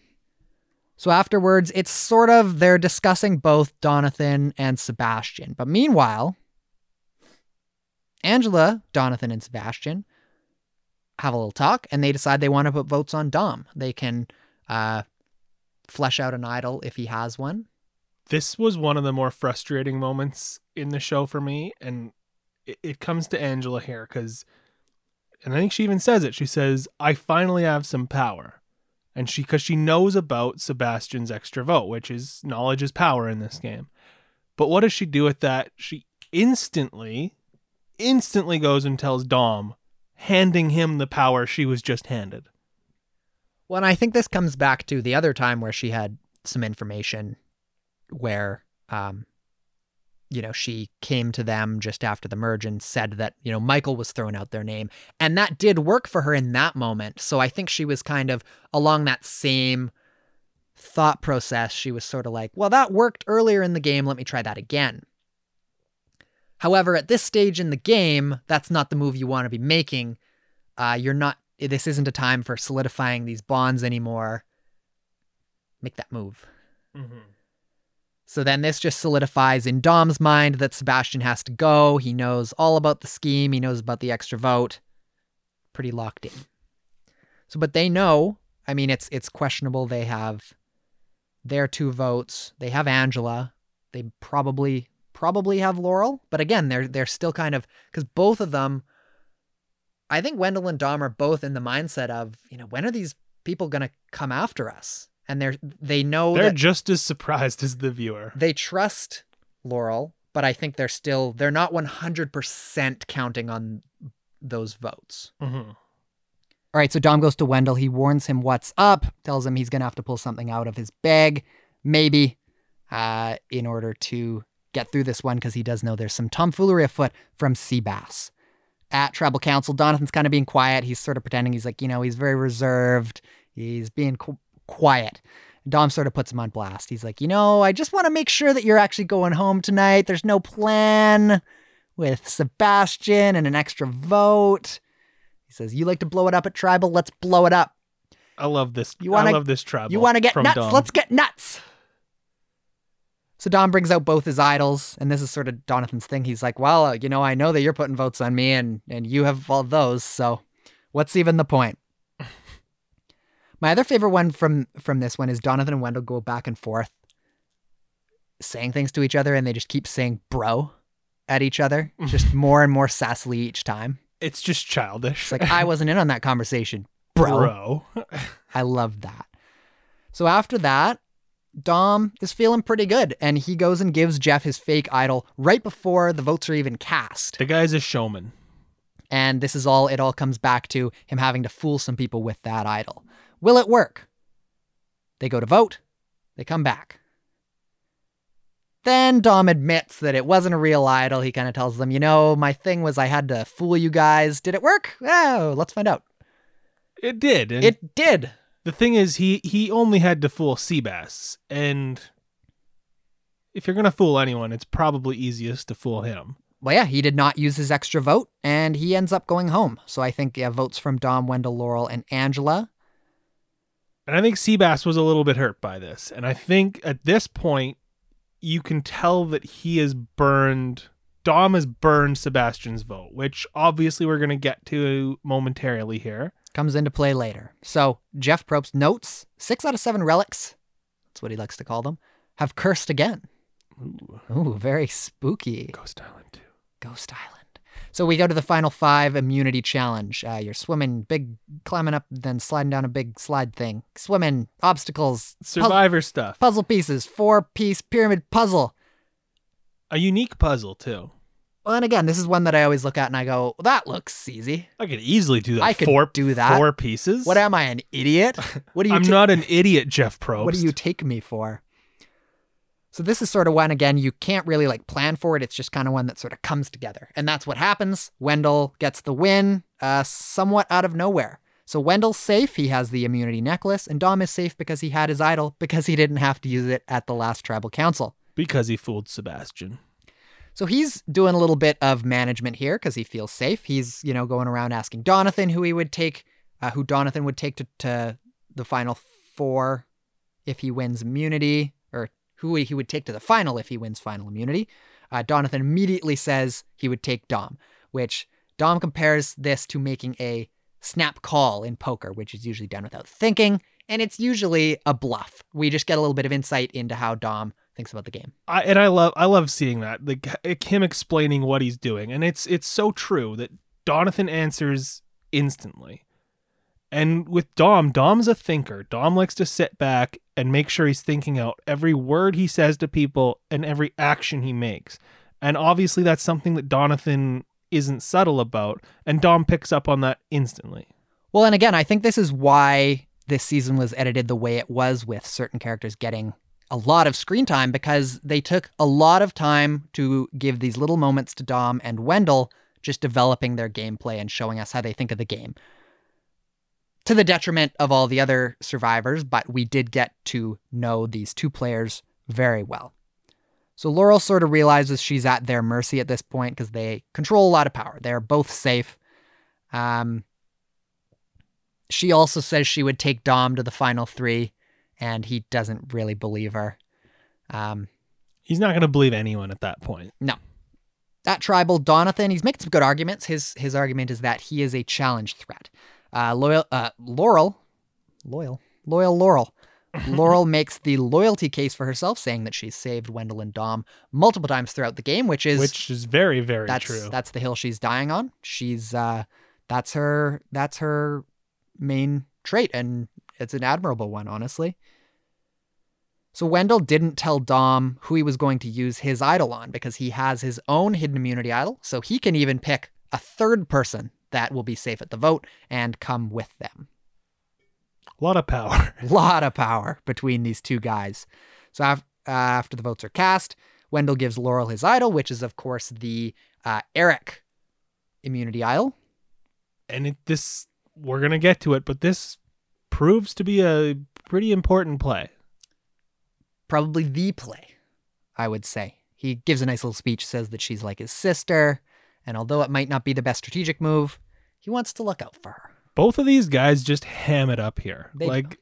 So afterwards, it's sort of they're discussing both Donathan and Sebastian. But meanwhile, Angela, Donathan, and Sebastian have a little talk and they decide they want to put votes on Dom. They can uh, flesh out an idol if he has one. This was one of the more frustrating moments in the show for me. And it, it comes to Angela here because, and I think she even says it. She says, I finally have some power. And she, because she knows about Sebastian's extra vote, which is knowledge is power in this game. But what does she do with that? She instantly, instantly goes and tells Dom, handing him the power she was just handed. Well, and I think this comes back to the other time where she had some information where, um, you know, she came to them just after the merge and said that, you know, Michael was throwing out their name. And that did work for her in that moment. So I think she was kind of along that same thought process. She was sort of like, well, that worked earlier in the game. Let me try that again. However, at this stage in the game, that's not the move you want to be making. Uh, you're not, this isn't a time for solidifying these bonds anymore. Make that move. So then this just solidifies in Dom's mind that Sebastian has to go. He knows all about the scheme, he knows about the extra vote. Pretty locked in. So but they know, I mean it's it's questionable they have their two votes. They have Angela. They probably probably have Laurel, but again, they're they're still kind of cuz both of them I think Wendell and Dom are both in the mindset of, you know, when are these people going to come after us? And they're they know They're that just as surprised as the viewer. they trust Laurel, but I think they're still they're not 100% counting on those votes. Mhm. All right, so Dom goes to Wendell. He warns him what's up, tells him he's going to have to pull something out of his bag, maybe, uh, in order to get through this one, because he does know there's some tomfoolery afoot from Seabass. At Tribal Council, Donathan's kind of being quiet. He's sort of pretending he's like, you know, he's very reserved. He's being qu- quiet. Dom sort of puts him on blast. He's like, you know, I just want to make sure that you're actually going home tonight. There's no plan with Sebastian and an extra vote. He says, You like to blow it up at Tribal? Let's blow it up. I love this. You wanna- I love this tribal. You want to get nuts? Dom. Let's get nuts. So Dom brings out both his idols, and this is sort of Donathan's thing. He's like, "Well, you know, I know that you're putting votes on me, and and you have all those. So, what's even the point?" My other favorite one from from this one is Donathan and Wendell go back and forth, saying things to each other, and they just keep saying "bro" at each other, just more and more sassily each time. It's just childish. It's like I wasn't in on that conversation, bro. Bro. I love that. So after that, Dom is feeling pretty good, and he goes and gives Jeff his fake idol right before the votes are even cast. The guy's a showman. And this is all, it all comes back to him having to fool some people with that idol. Will it work? They go to vote, they come back. Then Dom admits that it wasn't a real idol. He kind of tells them, you know, my thing was I had to fool you guys. Did it work? Oh, let's find out. It did. It did. The thing is he he only had to fool Seabass. And if you're gonna fool anyone, it's probably easiest to fool him. Well, yeah, he did not use his extra vote, and he ends up going home. So I think yeah, votes from Dom, Wendell, Laurel, and Angela. And I think Seabass was a little bit hurt by this. And I think at this point, you can tell that he has burned, Dom has burned Sebastian's vote, which obviously we're going to get to momentarily here. Comes into play later. So Jeff Probst notes six out of seven relics, that's what he likes to call them, have cursed again. Ooh, Ooh, very spooky. Ghost Island 2. Ghost Island. So we go to the final five immunity challenge. Uh, you're swimming, big, climbing up, then sliding down a big slide thing. Swimming, obstacles, Survivor stuff. puzzle pieces, four piece pyramid puzzle. A unique puzzle, too. Well, and again, this is one that I always look at and I go, that looks easy. I could easily do that. I could four, do that. Four pieces. What am I, an idiot? What do you I'm ta- not an idiot, Jeff Probst. What do you take me for? So this is sort of one again you can't really like plan for it. It's just kind of one that sort of comes together, and that's what happens. Wendell gets the win, uh, somewhat out of nowhere. So Wendell's safe. He has the immunity necklace, and Dom is safe because he had his idol because he didn't have to use it at the last tribal council. Because he fooled Sebastian. So he's doing a little bit of management here because he feels safe. He's, you know, going around asking Donathan who he would take, uh, who Donathan would take to, to the final four if he wins immunity, or who he would take to the final if he wins final immunity. Uh, Donathan immediately says he would take Dom, which Dom compares this to making a snap call in poker, which is usually done without thinking, and it's usually a bluff. We just get a little bit of insight into how Dom thinks about the game. I and I love I love seeing that like him explaining what he's doing, and it's it's so true that Donathan answers instantly. And with Dom, Dom's a thinker. Dom likes to sit back and make sure he's thinking out every word he says to people and every action he makes. And obviously, that's something that Donathan isn't subtle about, and Dom picks up on that instantly. Well, and again, I think this is why this season was edited the way it was, with certain characters getting a lot of screen time because they took a lot of time to give these little moments to Dom and Wendell, just developing their gameplay and showing us how they think of the game. To the detriment of all the other survivors, but we did get to know these two players very well. So Laurel sort of realizes she's at their mercy at this point because they control a lot of power. They're both safe. Um, she also says she would take Dom to the final three, and he doesn't really believe her. Um, He's not going to believe anyone at that point. no. That tribal Donathan, he's making some good arguments. His his argument is that he is a challenge threat. Uh, loyal, uh, Laurel, loyal, loyal Laurel. Laurel makes the loyalty case for herself, saying that she's saved Wendell and Dom multiple times throughout the game, which is Which is very, very that's true. that's the hill she's dying on. She's uh that's her that's her main trait and it's an admirable one, honestly. So Wendell didn't tell Dom who he was going to use his idol on because he has his own hidden immunity idol, so he can even pick a third person that will be safe at the vote and come with them. a lot of power. A lot of power between these two guys. So af- uh, after the votes are cast, Wendell gives Laurel his idol, which is of course the uh, Eric immunity idol. and it, this we're gonna get to it, but this proves to be a pretty important play. Probably the play, I would say. He gives a nice little speech, says that she's like his sister, and although it might not be the best strategic move, he wants to look out for her. Both of these guys just ham it up here. They do. like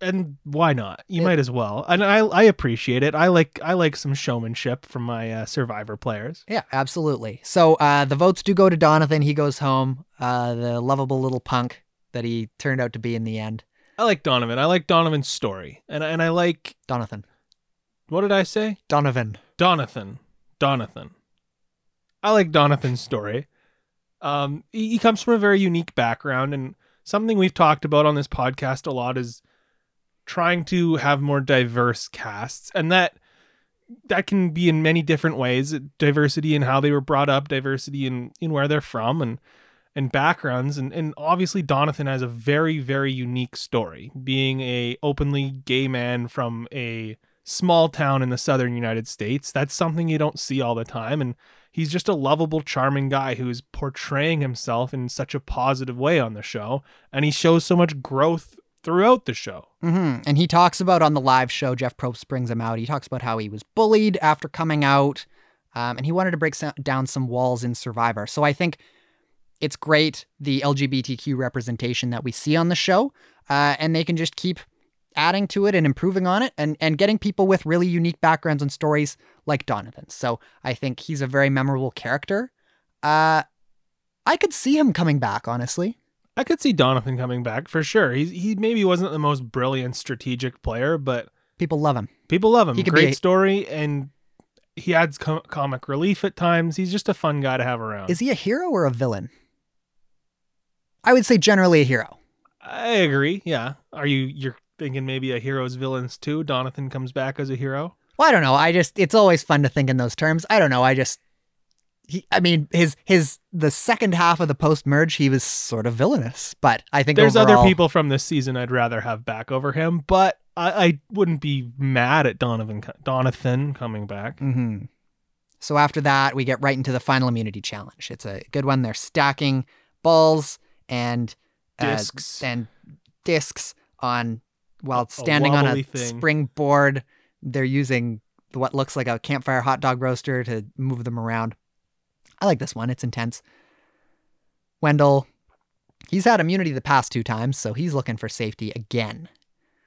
and why not? You It- might as well. And I I appreciate it. I like I like some showmanship from my uh, Survivor players. Yeah, absolutely. So uh, the votes do go to Donathan. He goes home. Uh, the lovable little punk that he turned out to be in the end. I like Donovan. I like Donovan's story, and and I like Donathan. what did I say? Donovan. Donathan. Donathan. I like Donathan's story. Um, he, he comes from a very unique background, and something we've talked about on this podcast a lot is trying to have more diverse casts, and that that can be in many different ways. Diversity in how they were brought up, diversity in in where they're from, and and backgrounds, and and obviously Donathan has a very very unique story, being a openly gay man from a small town in the southern United States. That's something you don't see all the time. And he's just a lovable, charming guy who's portraying himself in such a positive way on the show. And he shows so much growth throughout the show. hmm And he talks about on the live show, Jeff Probst brings him out. He talks about how he was bullied after coming out, um, and he wanted to break down some walls in Survivor. So I think it's great the LGBTQ representation that we see on the show, uh, and they can just keep adding to it and improving on it, and and getting people with really unique backgrounds and stories like Donovan. So I think he's a very memorable character. Uh, I could see him coming back, honestly. I could see Donathan coming back for sure. He he maybe wasn't the most brilliant strategic player, but People love him. people love him. He Great a- story, and he adds com- comic relief at times. He's just a fun guy to have around. Is he a hero or a villain? I would say generally a hero. I agree. Yeah. Are you you're thinking maybe a hero's villains too? Donathan comes back as a hero. Well, I don't know. I just it's always fun to think in those terms. I don't know. I just he I mean his his the second half of the post merge he was sort of villainous, but I think There's overall- other people from this season I'd rather have back over him, but I, I wouldn't be mad at Donovan Donathan coming back. Mhm. So after that, we get right into the final immunity challenge. It's a good one. They're stacking balls and uh, Discs. and discs on while standing on a thing. springboard. They're using what looks like a campfire hot dog roaster to move them around. I like this one. It's intense. Wendell, he's had immunity the past two times, so he's looking for safety again.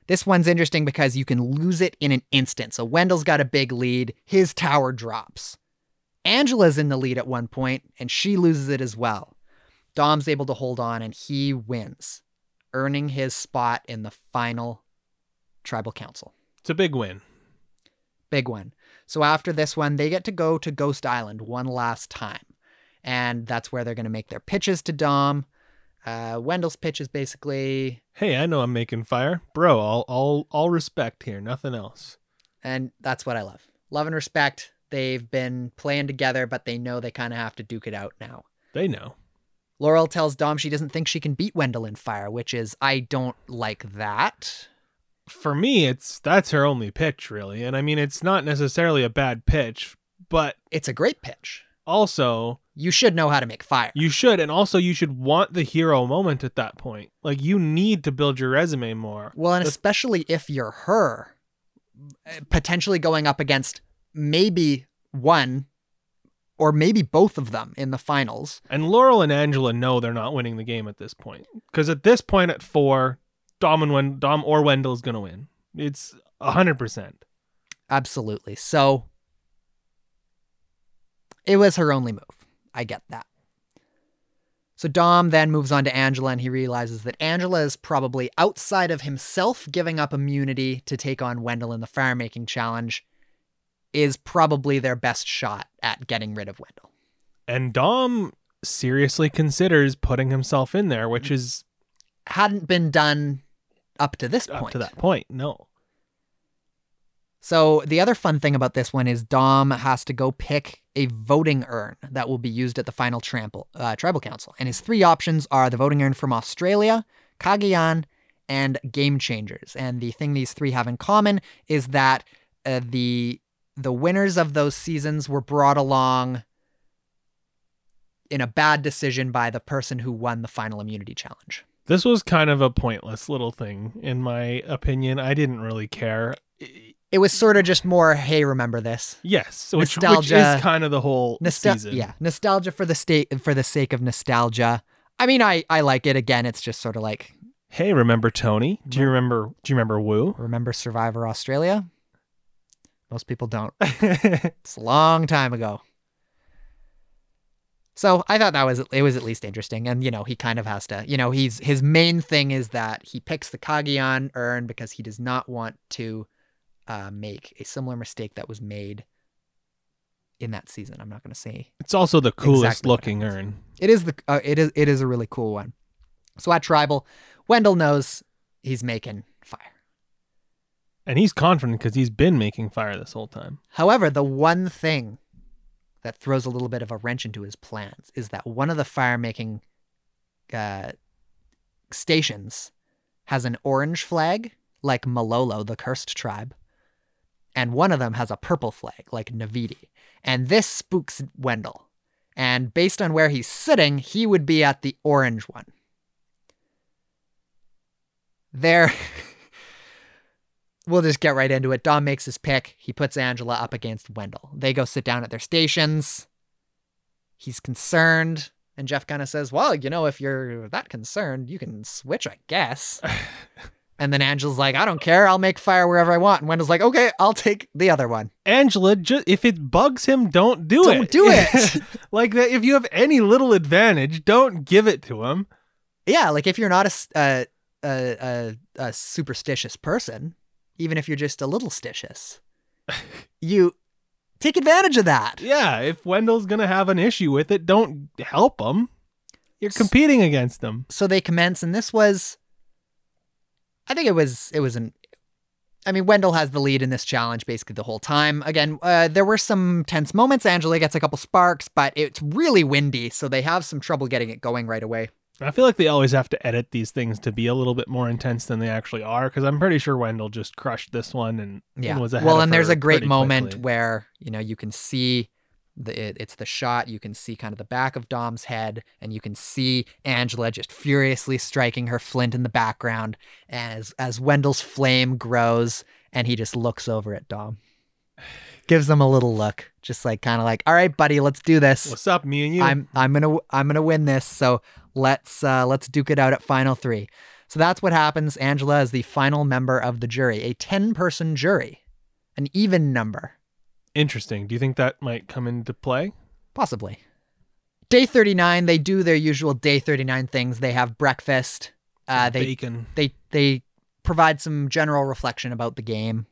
This one's interesting because you can lose it in an instant. So Wendell's got a big lead. His tower drops. Angela's in the lead at one point, and she loses it as well. Dom's able to hold on, and he wins, earning his spot in the final tribal council. It's a big win. Big one. So after this one, they get to go to Ghost Island one last time. And that's where they're going to make their pitches to Dom. Uh, Wendell's pitch is basically, Hey, I know I'm making fire. Bro, all all all respect here, nothing else. and that's what I love. Love and respect. They've been playing together, but they know they kind of have to duke it out now. They know. Laurel tells Dom she doesn't think she can beat Wendell in fire, which is, I don't like that. For me, it's that's her only pitch really. And I mean it's not necessarily a bad pitch, but It's a great pitch. also You should know how to make fire. You should, and also you should want the hero moment at that point. Like you need to build your resume more. Well, and especially if you're her, potentially going up against maybe one or maybe both of them in the finals. And Laurel and Angela know they're not winning the game at this point, because at this point at four, Dom and Wen- Dom or Wendell is gonna win. It's hundred percent. Absolutely. So it was her only move. I get that. So Dom then moves on to Angela and he realizes that Angela is probably outside of himself giving up immunity to take on Wendell in the fire making challenge is probably their best shot at getting rid of Wendell. And Dom seriously considers putting himself in there, which is Hadn't been done up to this point. up to that point. No, So the other fun thing about this one is Dom has to go pick a voting urn that will be used at the final trample, uh, tribal council, and his three options are the voting urn from Australia, Cagayan, and Game Changers. And the thing these three have in common is that uh, the the winners of those seasons were brought along in a bad decision by the person who won the final immunity challenge. this was kind of a pointless little thing, in my opinion. I didn't really care. It was sort of just more, hey, remember this. Yes, which, which Nostalgia. is kind of the whole Nostal- season. Yeah, nostalgia for the state for the sake of nostalgia. I mean, I I like it. Again, it's just sort of like, Hey, remember Tony? Do you remember? Do you remember Wu? Remember Survivor Australia? Most people don't. It's a long time ago. So I thought that was it was at least interesting, and you know he kind of has to. You know he's his main thing is that he picks the Cagayan urn because he does not want to uh, make a similar mistake that was made in that season. I'm not going to say it's also the coolest Exactly looking urn. it is the uh, it is it is a really cool one. So at tribal, Wendell knows he's making. And he's confident because he's been making fire this whole time. However, the one thing that throws a little bit of a wrench into his plans is that one of the fire making uh, stations has an orange flag, like Malolo, the cursed tribe, and one of them has a purple flag, like Naviti. And this spooks Wendell. And based on where he's sitting, he would be at the orange one. There. we'll just get right into it. Dom makes his pick. He puts Angela up against Wendell. They go sit down at their stations. He's concerned. And Jeff kind of says, Well, you know, if you're that concerned, you can switch, I guess. and then Angela's like, I don't care. I'll make fire wherever I want. And Wendell's like, Okay, I'll take the other one. Angela, ju- if it bugs him, don't do it. Don't do it. like that. If you have any little advantage, don't give it to him. Yeah, like if you're not a a a superstitious person, even if you're just a little stitious, you take advantage of that. Yeah, if Wendell's gonna have an issue with it, don't help him. You're competing against them. so they commence and this was i think it was it was an i mean wendell has the lead in this challenge basically the whole time again uh, there were some tense moments angela gets a couple sparks but it's really windy so they have some trouble getting it going right away I feel like they always have to edit these things to be a little bit more intense than they actually are, because I'm pretty sure Wendell just crushed this one and, and yeah was ahead well and there's her a great moment quickly. where you know you can see the it, it's the shot you can see kind of the back of dom's head and you can see angela just furiously striking her flint in the background as as wendell's flame grows and he just looks over at dom gives them a little look just like kind of like all right buddy let's do this What's up, me and you? i'm i'm gonna i'm gonna win this so let's uh let's duke it out at final three so that's what happens angela is the final member of the jury a 10 person jury an even number Interesting. Do you think that might come into play? Possibly. Day 39, they do their usual day 39 things. They have breakfast. Uh, they, Bacon. they, they provide some general reflection about the game.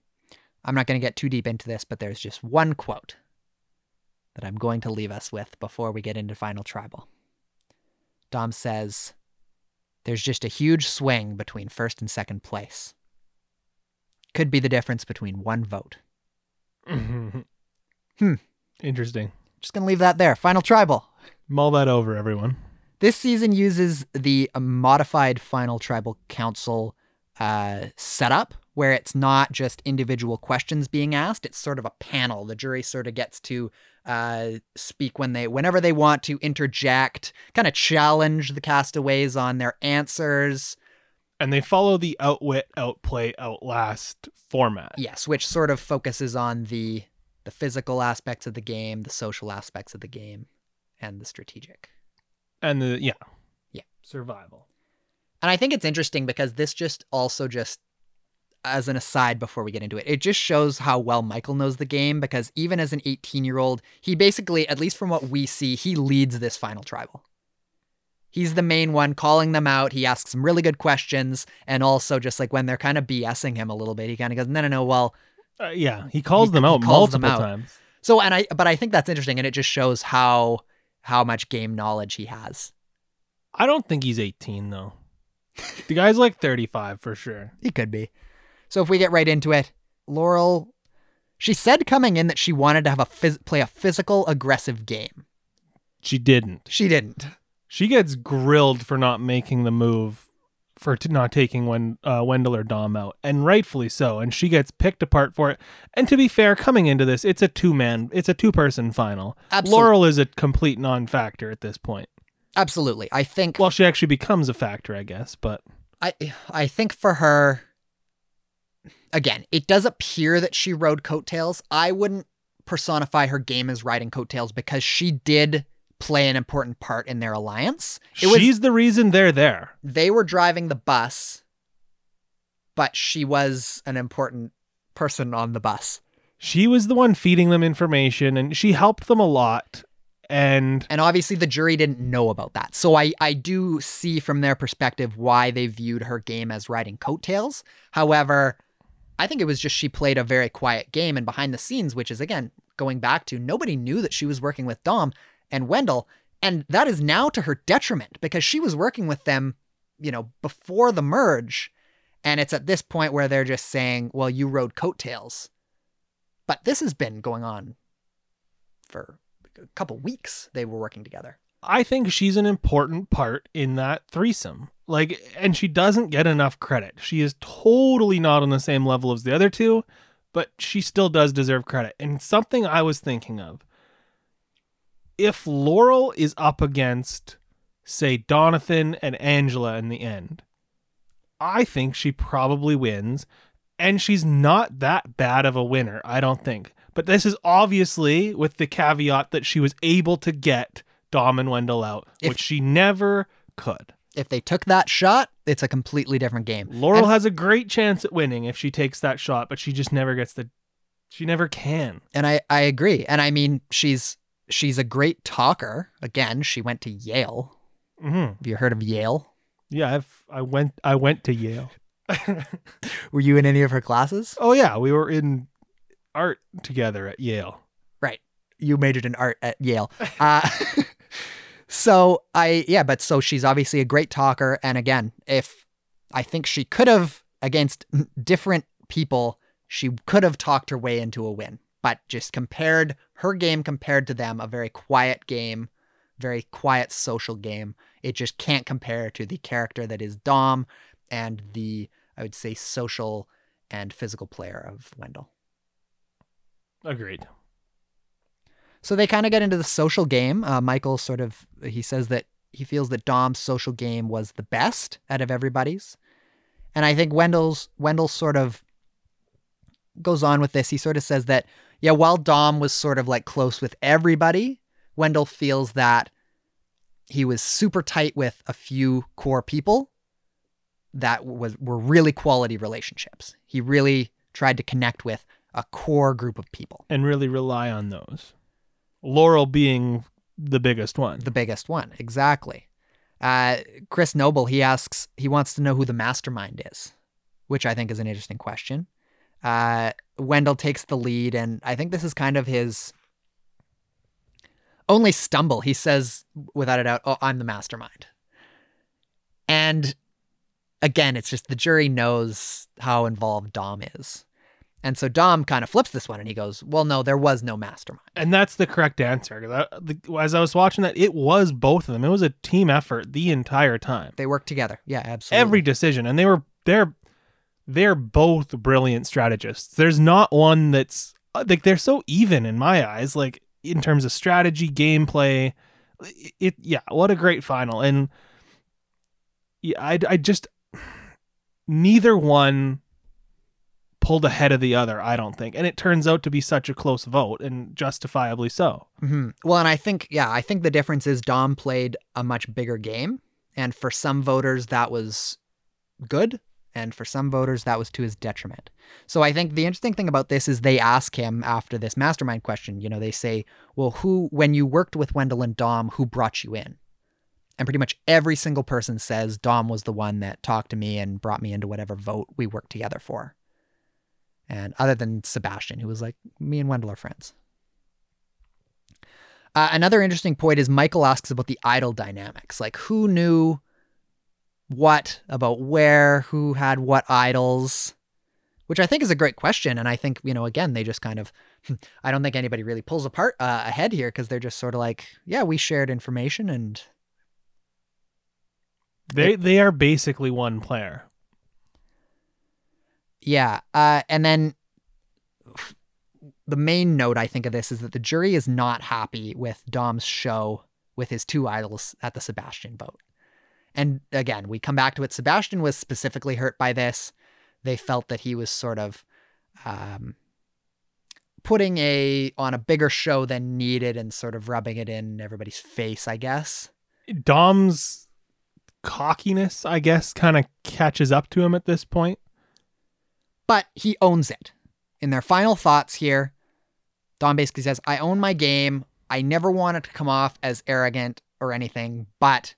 I'm not going to get too deep into this, but there's just one quote that I'm going to leave us with before we get into Final Tribal. Dom says, There's just a huge swing between first and second place. Could be the difference between one vote. hmm. Interesting. Just going to leave that there. Final Tribal. Mull that over, everyone. This season uses the modified Final Tribal Council uh, setup, where it's not just individual questions being asked; it's sort of a panel. The jury sort of gets to uh, speak when they, whenever they want to interject, kind of challenge the castaways on their answers. And they follow the outwit, outplay, outlast format. Yes, which sort of focuses on the the physical aspects of the game, the social aspects of the game, and the strategic. And the yeah. Yeah. Survival. And I think it's interesting because this just also just as an aside before we get into it, it just shows how well Michael knows the game because even as an 18 year old, he basically, at least from what we see, he leads this final tribal. He's the main one calling them out. He asks some really good questions. And also, just like when they're kind of BSing him a little bit, he kind of goes, no, no, no. Well, Uh, yeah, he calls He- them out calls them multiple out. times. so, and I, but I think that's interesting. And it just shows how, how much game knowledge he has. I don't think he's 18 though. the guy's like 35 for sure. He could be. So if we get right into it, Laurel, she said coming in that she wanted to have a phys- play a physical, aggressive game. She didn't. She didn't. She gets grilled for not making the move, for t- not taking when uh, Wendell or Dom out, and rightfully so. And she gets picked apart for it. And to be fair, coming into this, it's a two man, it's a two person final. Absol- Laurel is a complete non factor at this point. Absolutely. I think Well, she actually becomes a factor, I guess. But I I think for her again, it does appear that she rode coattails. I wouldn't personify her game as riding coattails because she did play an important part in their alliance. It was She's the reason they're there. they were driving the bus, but she was an important person on the bus. She was the one feeding them information and she helped them a lot. And And obviously the jury didn't know about that. So I, I do see from their perspective why they viewed her game as riding coattails. However, I think it was just she played a very quiet game and behind the scenes, which is again going back to nobody knew that she was working with Dom and Wendell. And that is now to her detriment because she was working with them, you know, before the merge. And it's at this point where they're just saying, well, you rode coattails. But this has been going on for a couple weeks. They were working together. I think she's an important part in that threesome. Like, and she doesn't get enough credit. She is totally not on the same level as the other two, but she still does deserve credit. And something I was thinking of if Laurel is up against, say, Donathan and Angela in the end, I think she probably wins. And she's not that bad of a winner, I don't think. But this is obviously with the caveat that she was able to get Dom and Wendell out, If- which she never could. If they took that shot, it's a completely different game. Laurel and, has a great chance at winning if she takes that shot, but she just never gets the. She never can. and I, I agree. And I mean, she's she's a great talker. Again, she went to Yale. hmm Have you heard of Yale? Yeah, I've I went I went to Yale. Were you in any of her classes? oh yeah, we were in art together at Yale. Right. You majored in art at Yale. Uh, so I, yeah, but so she's obviously a great talker. And again, if I think she could have, against different people, she could have talked her way into a win. But just compared her game compared to them, a very quiet game, very quiet social game. It just can't compare to the character that is Dom and the, I would say, social and physical player of Wendell. Agreed. So they kind of get into the social game. Uh, Michael sort of he says that he feels that Dom's social game was the best out of everybody's, and I think Wendell's Wendell sort of goes on with this. He sort of says that yeah, while Dom was sort of like close with everybody, Wendell feels that he was super tight with a few core people that was were really quality relationships. He really tried to connect with a core group of people. And really rely on those. Laurel being the biggest one. the biggest one. Exactly. Uh, Chris Noble, he asks, he wants to know who the mastermind is, which I think is an interesting question. Uh, Wendell takes the lead, and I think this is kind of his only stumble. He says, without a doubt, Oh, I'm the mastermind. And again, it's just the jury knows how involved Dom is. And so Dom kind of flips this one and he goes, Well, no, there was no mastermind. and that's the correct answer. As I was watching that, it was both of them. It was a team effort the entire time. They worked together. Yeah, absolutely. Every decision, and they were they're they're both brilliant strategists. There's not one that's uh, like they're so even in my eyes. Like in terms of strategy, gameplay, it yeah. What a great final, and yeah, I I just neither one pulled ahead of the other. I don't think, and it turns out to be such a close vote, and justifiably so. hmm Well, and I think, yeah, I think the difference is Dom played a much bigger game. And for some voters, that was good. And for some voters, that was to his detriment. So I think the interesting thing about this is they ask him after this mastermind question, you know, they say, well, who, when you worked with Wendell and Dom, who brought you in? And pretty much every single person says Dom was the one that talked to me and brought me into whatever vote we worked together for. And other than Sebastian, who was like, me and Wendell are friends. Uh, another interesting point is Michael asks about the idol dynamics. Like, who knew what about where, who had what idols, which I think is a great question. And I think, you know, again, they just kind of, I don't think anybody really pulls apart uh, ahead here because they're just sort of like, yeah, we shared information and They they are basically one player. Yeah. Uh, and then the main note I think of this is that the jury is not happy with Dom's show with his two idols at the Sebastian vote. And again, we come back to it. Sebastian was specifically hurt by this. They felt that he was sort of um, putting a on a bigger show than needed and sort of rubbing it in everybody's face, I guess. Dom's cockiness, I guess, kind of catches up to him at this point. But he owns it. In their final thoughts here, Dom basically says, I own my game. I never want it to come off as arrogant or anything, but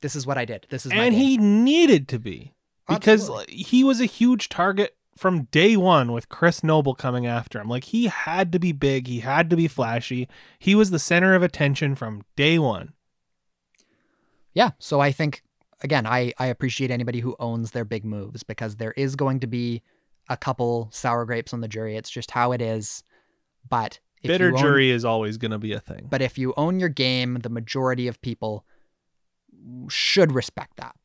this is what I did. This is my and game." he needed to be because Absolutely. he was a huge target from day one with Chris Noble coming after him. Like he had to be big, he had to be flashy. He was the center of attention from day one. Yeah. So I think again, I, I appreciate anybody who owns their big moves because there is going to be a couple sour grapes on the jury. It's just how it is. But if Bitter you own- jury is always going to be a thing. but if you own your game, the majority of people should respect that.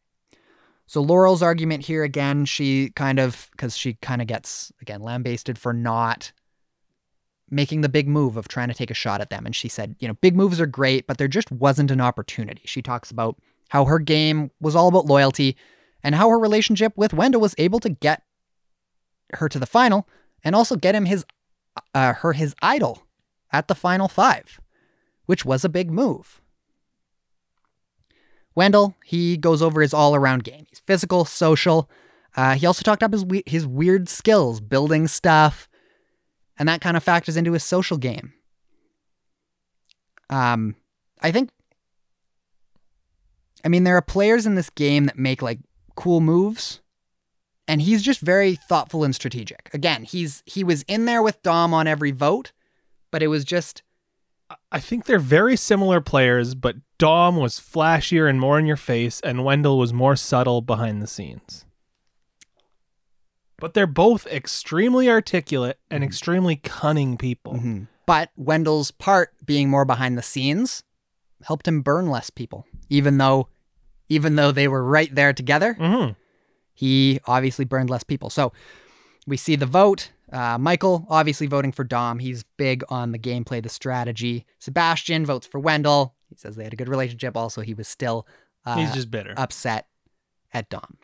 So Laurel's argument here again, she kind of because she kind of gets again lambasted for not making the big move of trying to take a shot at them. And she said, you know, big moves are great, but there just wasn't an opportunity. She talks about how her game was all about loyalty and how her relationship with Wendell was able to get her to the final and also get him his uh, her his idol at the final five, which was a big move. Wendell, he goes over his all around game. He's physical, social. Uh, he also talked up his we- his weird skills, building stuff, and that kind of factors into his social game. Um, I think. I mean, there are players in this game that make like cool moves, and he's just very thoughtful and strategic. Again, he's he was in there with Dom on every vote, but it was just I think they're very similar players, but Dom was flashier and more in your face, and Wendell was more subtle behind the scenes. But they're both extremely articulate and mm-hmm. extremely cunning people. Mm-hmm. But Wendell's part being more behind the scenes helped him burn less people, even though even though they were right there together. Mhm. He obviously burned less people. So we see the vote. Uh, Michael obviously voting for Dom. He's big on the gameplay, the strategy. Sebastian votes for Wendell. He says they had a good relationship. Also, he was still uh, He's just bitter, upset at Dom.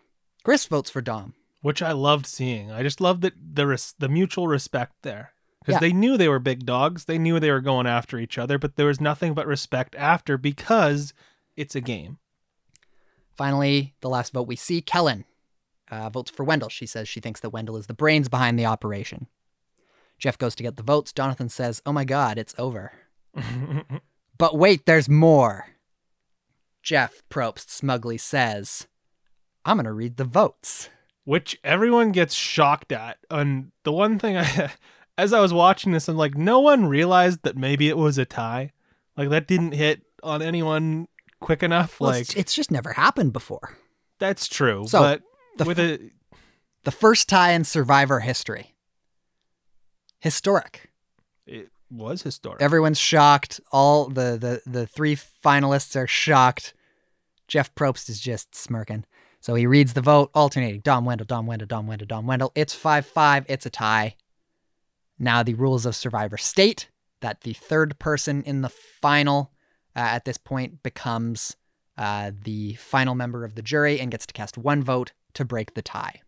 Chris votes for Dom. which I loved seeing. I just loved that the res- the mutual respect there. Because Yeah. they knew they were big dogs. They knew they were going after each other, but there was nothing but respect after because it's a game. Finally, the last vote we see, Kellyn uh, votes for Wendell. She says she thinks that Wendell is the brains behind the operation. Jeff goes to get the votes. Jonathan says, Oh my God, it's over. But wait, there's more. Jeff Probst smugly says, I'm going to read the votes. which everyone gets shocked at. And the one thing I, as I was watching this, I'm like, no one realized that maybe it was a tie. Like that didn't hit on anyone quick enough. Well, like it's, it's just never happened before. that's true. So, but the with a The first tie in Survivor history. Historic. it was historic. Everyone's shocked. All the, the, the three finalists are shocked. Jeff Probst is just smirking. So he reads the vote, alternating Dom Wendell, Dom Wendell, Dom Wendell, Dom Wendell. It's 5 5. It's a tie. Now, the rules of Survivor state that the third person in the final uh, at this point becomes uh, the final member of the jury and gets to cast one vote to break the tie.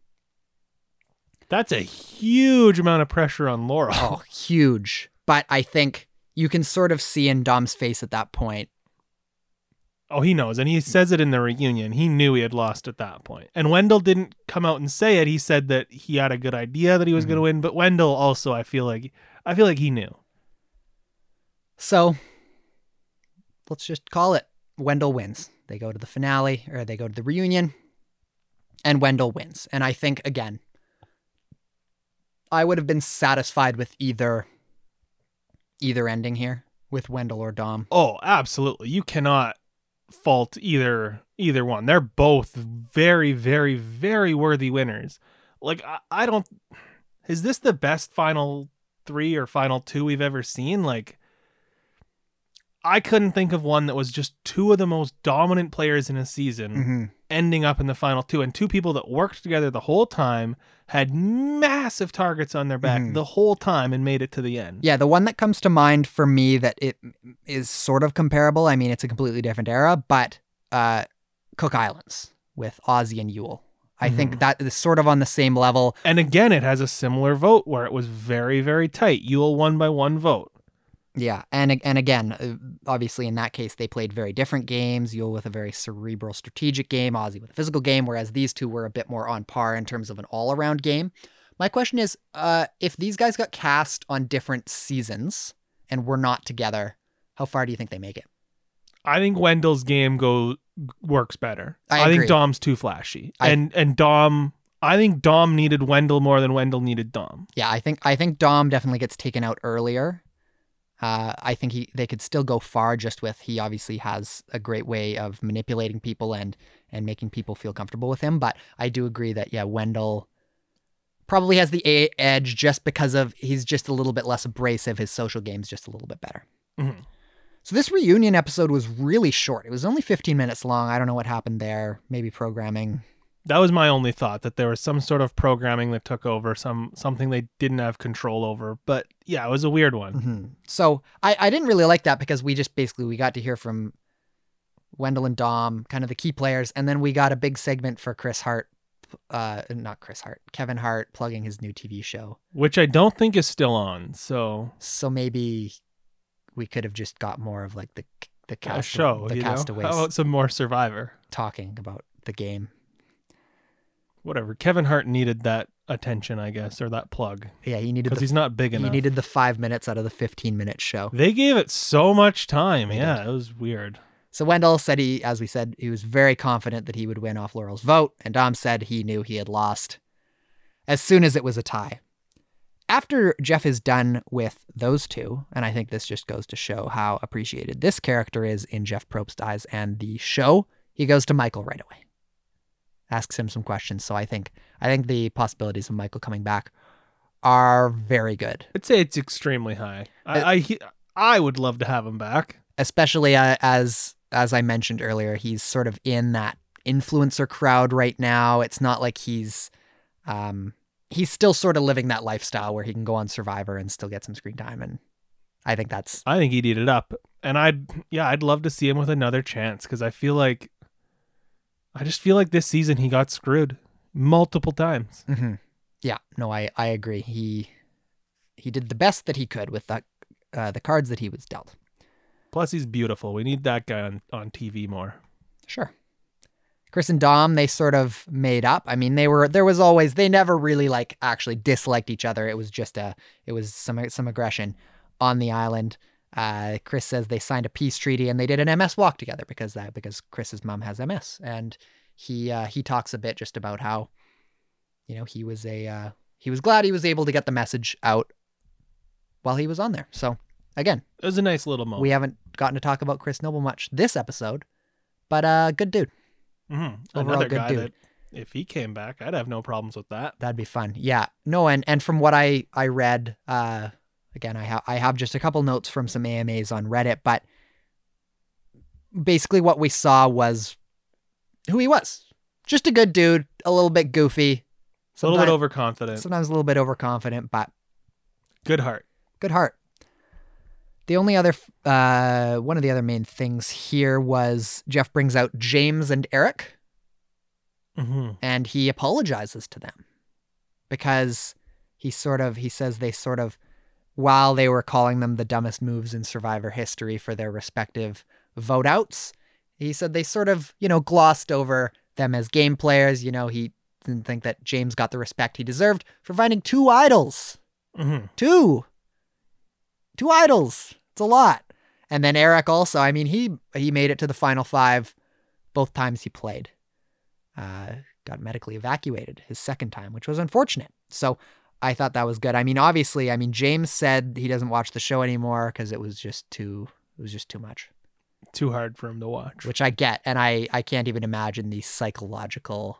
That's a huge amount of pressure on Laura. Oh, huge. But I think you can sort of see in Dom's face at that point. Oh, he knows, and he says it in the reunion. He knew he had lost at that point. And Wendell didn't come out and say it. He said that he had a good idea that he was Mm-hmm. going to win, but Wendell also, I feel like, I feel like he knew. So let's just call it Wendell wins. They go to the finale or they go to the reunion and Wendell wins. And I think, again, I would have been satisfied with either either ending here with Wendell or Dom. Oh, absolutely. You cannot fault either either one. They're both very, very, very worthy winners. Like I, I don't. Is this the best final three or final two we've ever seen? Like, I couldn't think of one that was just two of the most dominant players in a season Mm-hmm. ending up in the final two, and two people that worked together the whole time had massive targets on their back Mhm. the whole time and made it to the end. Yeah, the one that comes to mind for me that it is sort of comparable. I mean, it's a completely different era, but uh, Cook Islands with Ozzy and Yul. I think that is sort of on the same level. And again, it has a similar vote where it was very, very tight. Yul won by one vote. Yeah, and and again, uh, obviously in that case they played very different games. Yul with a very cerebral, strategic game, Ozzy with a physical game, whereas these two were a bit more on par in terms of an all-around game. My question is, uh, if these guys got cast on different seasons and were not together, how far do you think they make it? I think Wendell's game go works better. I think. Dom's too flashy. I- and and Dom I think Dom needed Wendell more than Wendell needed Dom. Yeah, I think I think Dom definitely gets taken out earlier. Uh, I think he they could still go far just with he obviously has a great way of manipulating people and and making people feel comfortable with him. But I do agree that yeah, Wendell probably has the a- edge just because of he's just a little bit less abrasive. His social game's just a little bit better. Mhm. So this reunion episode was really short. It was only 15 minutes long. I don't know what happened there. Maybe programming. That was my only thought that there was some sort of programming that took over, some something they didn't have control over. But yeah, it was a weird one. hmm So I, I didn't really like that because we just basically we got to hear from Wendell and Dom, kind of the key players, and then we got a big segment for Chris Hart, uh, not Chris Hart, Kevin Hart plugging his new TV show. Which I don't think is still on. So So maybe we could have just got more of like the the cast show, the know? castaways How about some more Survivor? talking about the game. Whatever. Kevin Hart needed that attention, I guess, or that plug Yeah, he needed because the, he's not big enough. he needed the five minutes out of the 15 minute show. They gave it so much time. They Yeah, it was weird. So Wendell said he, as we said, he was very confident that he would win off Laurel's vote, and Dom said he knew he had lost as soon as it was a tie. After Jeff is done with those two, and I think this just goes to show how appreciated this character is in Jeff Probst's eyes and the show, he goes to Michael right away. Asks him some questions. So I think I think the possibilities of Michael coming back are very good. I'd say it's extremely high. I I, he- I would love to have him back. especially uh, as as I mentioned earlier, he's sort of in that influencer crowd right now. It's not like he's um he's still sort of living that lifestyle where he can go on Survivor and still get some screen time and I think that's I think he'd eat it up. And I'd yeah, I'd love to see him with another chance because I feel like I just feel like this season he got screwed multiple times. mhm. yeah, no, I I agree. He he did the best that he could with that uh, the cards that he was dealt. Plus he's beautiful. We need that guy on, on TV more. Sure. Chris and Dom, they sort of made up. I mean, they were there was always they never really like actually disliked each other. It was just a it was some some aggression on the island. Uh, Chris says they signed a peace treaty and they did an MS walk together because that because Chris's mom has MS and he uh, he talks a bit just about how you know he was a uh, he was glad he was able to get the message out while he was on there. So again, It was a nice little moment. we haven't gotten to talk about Chris Noble much this episode, but uh, good dude. Mm-hmm. Overall Another good guy dude. that if he came back, I'd have no problems with that. That'd be fun. Yeah. No, and and from what I I read, uh, again, I have I have just a couple notes from some AMAs on Reddit, but basically what we saw was who he was. Just a good dude, a little bit goofy, A little bit overconfident. sometimes a little bit overconfident, but Good heart. good heart. The only other, uh, one of the other main things here was Jeff brings out James and Eric. hmm and he apologizes to them because he sort of he says they sort of while they were calling them the dumbest moves in survivor history for their respective vote outs he said they sort of you know glossed over them as game players. You know he didn't think that james got the respect he deserved for finding two idols. Hmm two. Two idols. It's a lot. And then eric also i mean he he made it to the final five both times he played. Uh got medically evacuated his second time which was unfortunate. So i thought that was good i mean obviously i mean james said he doesn't watch the show anymore because it was just too it was just too much Too hard for him to watch. which i get and i i can't even imagine the psychological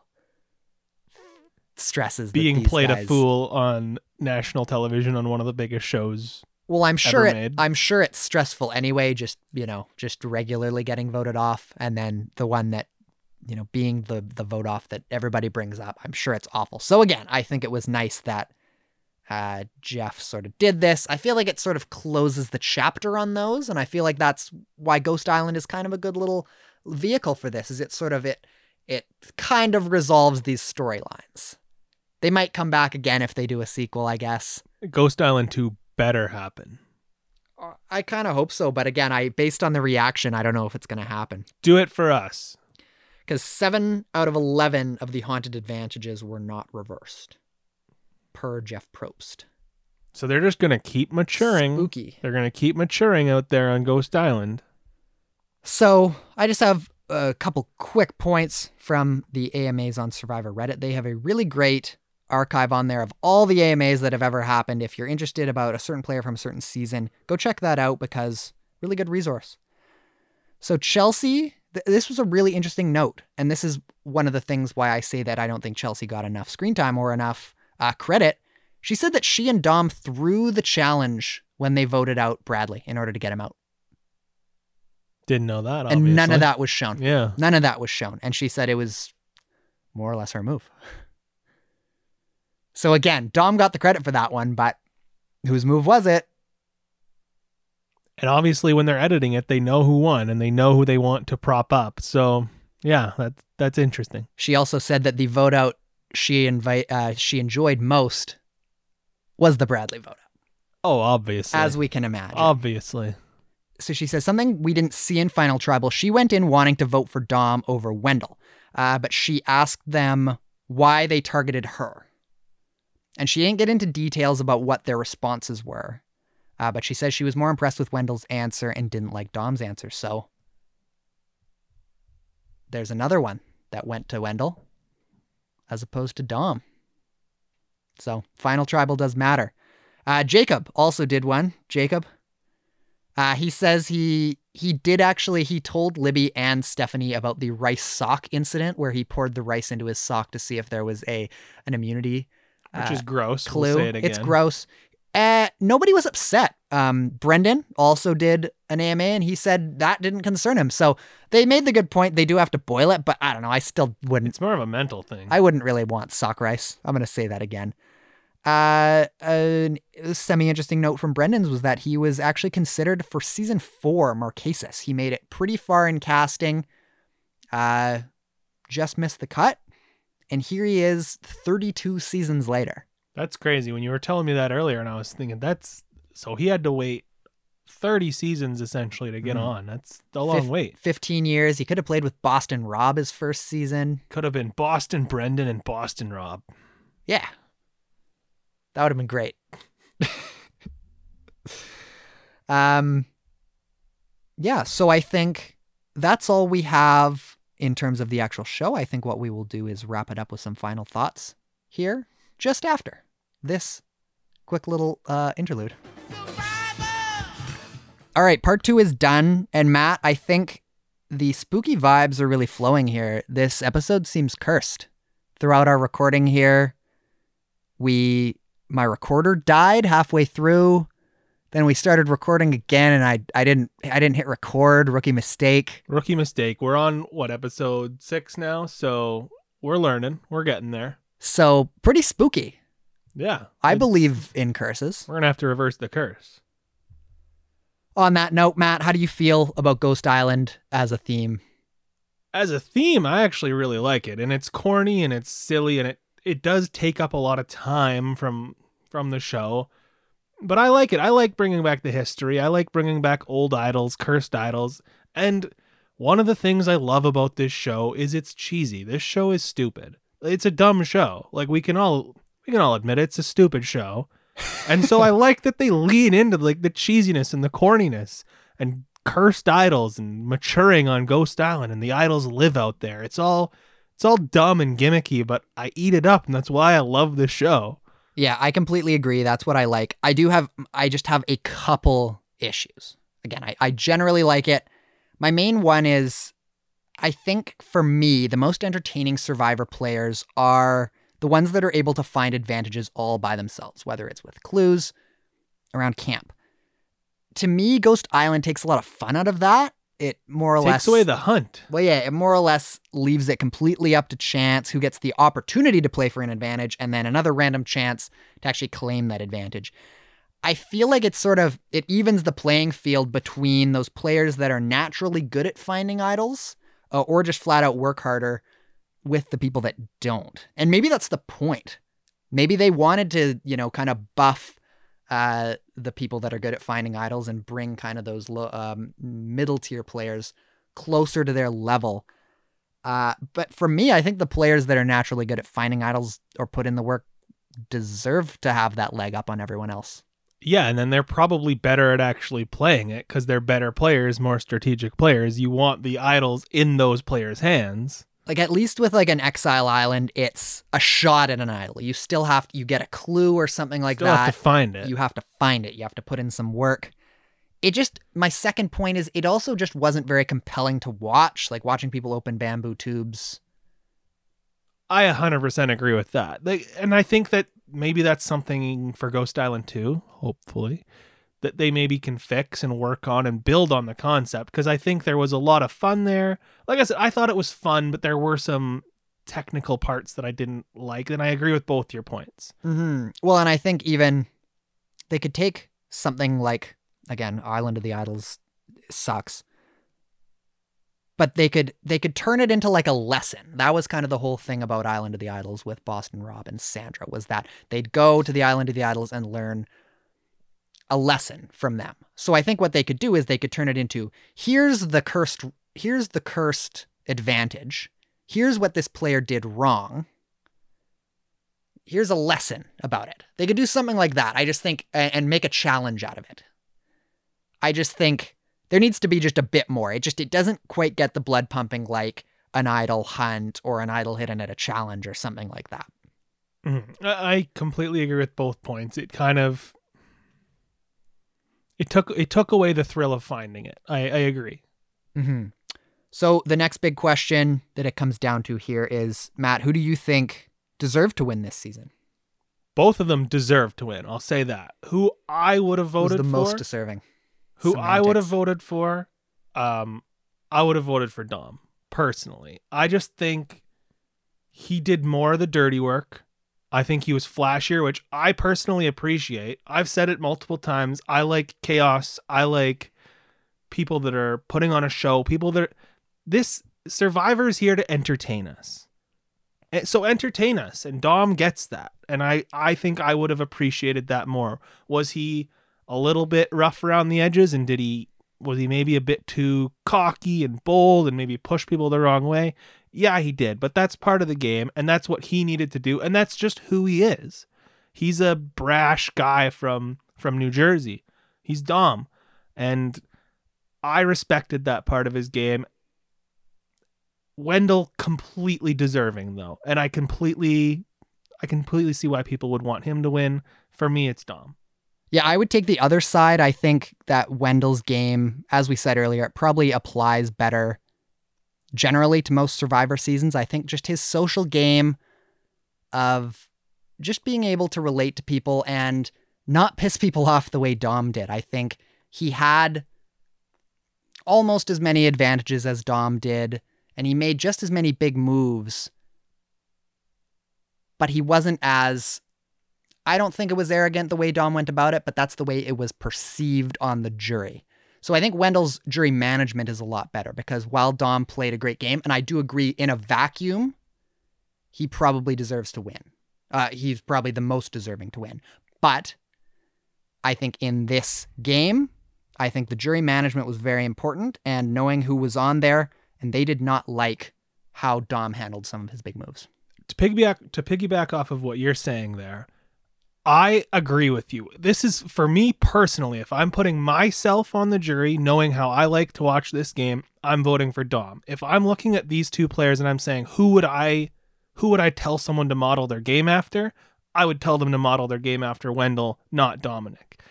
stresses that Being played a fool on national television on one of the biggest shows. Well, I'm sure ever it, made. I'm sure it's stressful anyway. Just you know, just regularly getting voted off, and then the one that you know being the the vote off that everybody brings up. I'm sure it's awful. So again, I think it was nice that uh, Jeff sort of did this. I feel like it sort of closes the chapter on those, and I feel like that's why Ghost Island is kind of a good little vehicle for this. Is it sort of it it kind of resolves these storylines. They might come back again if they do a sequel, I guess. Ghost Island 2 better happen. Uh, I kind of hope so, but again, I based on the reaction, I don't know if it's going to happen. Do it for us. Because seven out of 11 of the haunted advantages were not reversed, per Jeff Probst. So they're just going to keep maturing. Spooky. They're going to keep maturing out there on Ghost Island. So I just have a couple quick points from the AMAs on Survivor Reddit. They have a really great archive on there of all the AMAs that have ever happened. If you're interested about a certain player from a certain season, go check that out because really good resource. So Chelsea, th- this was a really interesting note, and this is one of the things why I say that I don't think Chelsea got enough screen time or enough uh, credit. She said that she and Dom threw the challenge when they voted out Bradley in order to get him out, Didn't know that. and none of that was shown. Yeah. None of that was shown. And she said it was more or less her move. So again, Dom got the credit for that one, but whose move was it? And obviously, when they're editing it, they know who won and they know who they want to prop up. So, yeah, that's that's interesting. She also said that the vote out she invite uh, she enjoyed most was the Bradley vote out, Oh, obviously. as we can imagine. obviously. so she says something we didn't see in Final Tribal. She went in wanting to vote for Dom over Wendell, uh, but she asked them why they targeted her. And she didn't get into details about what their responses were. Uh, but she says she was more impressed with Wendell's answer and didn't like Dom's answer. So there's another one that went to Wendell as opposed to Dom. So Final Tribal does matter. Uh, Jacob also did one. Jacob, uh, he says he he did actually he told Libby and Stephanie about the rice sock incident where he poured the rice into his sock to see if there was a an immunity Which uh, is gross. clue. We'll say it again. it's gross. Uh, nobody was upset. Um, Brendan also did an AMA and he said that didn't concern him. So they made the good point. They do have to boil it, but I don't know. I still wouldn't. It's more of a mental thing. I wouldn't really want sock rice. I'm going to say that again. Uh, a semi interesting note from Brendan's was that he was actually considered for season four Marquesas. He made it pretty far in casting, uh, just missed the cut. And here he is 32 seasons later. That's crazy. When you were telling me that earlier, and I was thinking that's so he had to wait thirty seasons essentially to get Mhm. on. That's a long Fif- wait. 15 years. He could have played with Boston Rob his first season. Could have been Boston Brendan and Boston Rob. Yeah. That would have been great. um yeah, so I think that's all we have in terms of the actual show. I think what we will do is wrap it up with some final thoughts here just after this quick little uh interlude. All right, part 2 is done and Matt, I think the spooky vibes are really flowing here. This episode seems cursed. Throughout our recording here, we my recorder died halfway through. Then we started recording again and I I didn't I didn't hit record, rookie mistake. Rookie mistake. We're on what episode six now, so we're learning. We're getting there. So, pretty spooky. Yeah. I it's- believe in curses. we're gonna have to reverse the curse. On that note, Matt, how do you feel about Ghost Island as a theme? As a theme, I actually really like it, and it's corny and it's silly, and it it does take up a lot of time from from the show. But I like it. I like bringing back the history. I like bringing back old idols, cursed idols, and one of the things I love about this show is it's cheesy. This show is stupid. It's a dumb show. Like we can all we can all admit it, it's a stupid show. And so I like that they lean into like the cheesiness and the corniness and cursed idols and maturing on Ghost Island and the idols live out there. It's all it's all dumb and gimmicky, but I eat it up and that's why I love the show. Yeah, I completely agree. That's what I like. I do have, I just have a couple issues. Again, I, I generally like it. My main one is I think for me, the most entertaining survivor players are the ones that are able to find advantages all by themselves, whether it's with clues around camp. To me, Ghost Island takes a lot of fun out of that. It more or Takes less takes away the hunt. well, yeah, it more or less leaves it completely up to chance who gets the opportunity to play for an advantage and then another random chance to actually claim that advantage. I feel like it's sort of it evens the playing field between those players that are naturally good at finding idols uh, or just flat out work harder with the people that don't. And maybe that's the point. Maybe they wanted to, you know, kind of buff uh, the people that are good at finding idols and bring kind of those um, middle tier players closer to their level. Uh, but for me, I think the players that are naturally good at finding idols or put in the work deserve to have that leg up on everyone else. Yeah, and then they're probably better at actually playing it because they're better players, more strategic players. You want the idols in those players' hands. Like at least with like an exile island, it's a shot at an idol. You still have you get a clue or something like Still that. have to find it. You have to find it. You have to put in some work. It just my second point is it also just wasn't very compelling to watch. Like watching people open bamboo tubes. I 100% agree with that. Like, and I think that maybe that's something for Ghost Island 2, hopefully, that they maybe can fix and work on and build on the concept because I think there was a lot of fun there. Like I said, I thought it was fun, but there were some technical parts that I didn't like, and I agree with both your points. Mm-hmm. Well, and I think even they could take something like again, Island of the Idols sucks. But they could they could turn it into like a lesson. That was kind of the whole thing about Island of the Idols with Boston Rob and Sandra was that they'd go to the Island of the Idols and learn a lesson from them. So I think what they could do is they could turn it into here's the cursed here's the cursed advantage. Here's what this player did wrong here's a lesson about it. They could do something like that. I just think and, make a challenge out of it. I just think there needs to be just a bit more. It just it doesn't quite get the blood pumping like an idol hunt or an idol hidden at a challenge or something like that. Mhm. I I completely agree with both points. It kind of it took it took away the thrill of finding it. I, I agree. hmm So the next big question that it comes down to here is Matt, who do you think deserved to win this season? Both of them deserve to win. I'll say that. Who I would have Who's voted the for? most deserving? who I would have voted for, um, I would have voted for Dom personally. I just think he did more of the dirty work. I think he was flashier, which I personally appreciate. I've said it multiple times. I like chaos. I like people that are putting on a show. People that this Survivor is here to entertain us. Eh, So entertain us, and Dom gets that, and I I think I would have appreciated that more. Was he a little bit rough around the edges, and did he was he maybe a bit too cocky and bold, and maybe push people the wrong way? Yeah, he did, but that's part of the game, and that's what he needed to do, and that's just who he is. He's a brash guy from from New Jersey. He's Dom, and I respected that part of his game. Wendell completely deserving though, and I completely I completely see why people would want him to win. For me, it's Dom. Yeah, I would take the other side. I think that Wendell's game, as we said earlier, probably applies better generally to most Survivor seasons. I think just his social game of just being able to relate to people and not piss people off the way Dom did. I think he had almost as many advantages as Dom did, and he made just as many big moves, but he wasn't as I don't think it was arrogant the way Dom went about it, but that's the way it was perceived on the jury. So I think Wendell's jury management is a lot better because while Dom played a great game, and I do agree in a vacuum, he probably deserves to win. Uh, he's probably the most deserving to win. But I think in this game, I think the jury management was very important and knowing who was on there, and they did not like how Dom handled some of his big moves. to piggyback to piggyback off of what you're saying there i agree with you. This is for me personally if i'm putting myself on the jury knowing how i like to watch this game i'm voting for dom. If i'm looking at these two players and i'm saying who would i who would i tell someone to model their game after? I would tell them to model their game after wendell not dominic.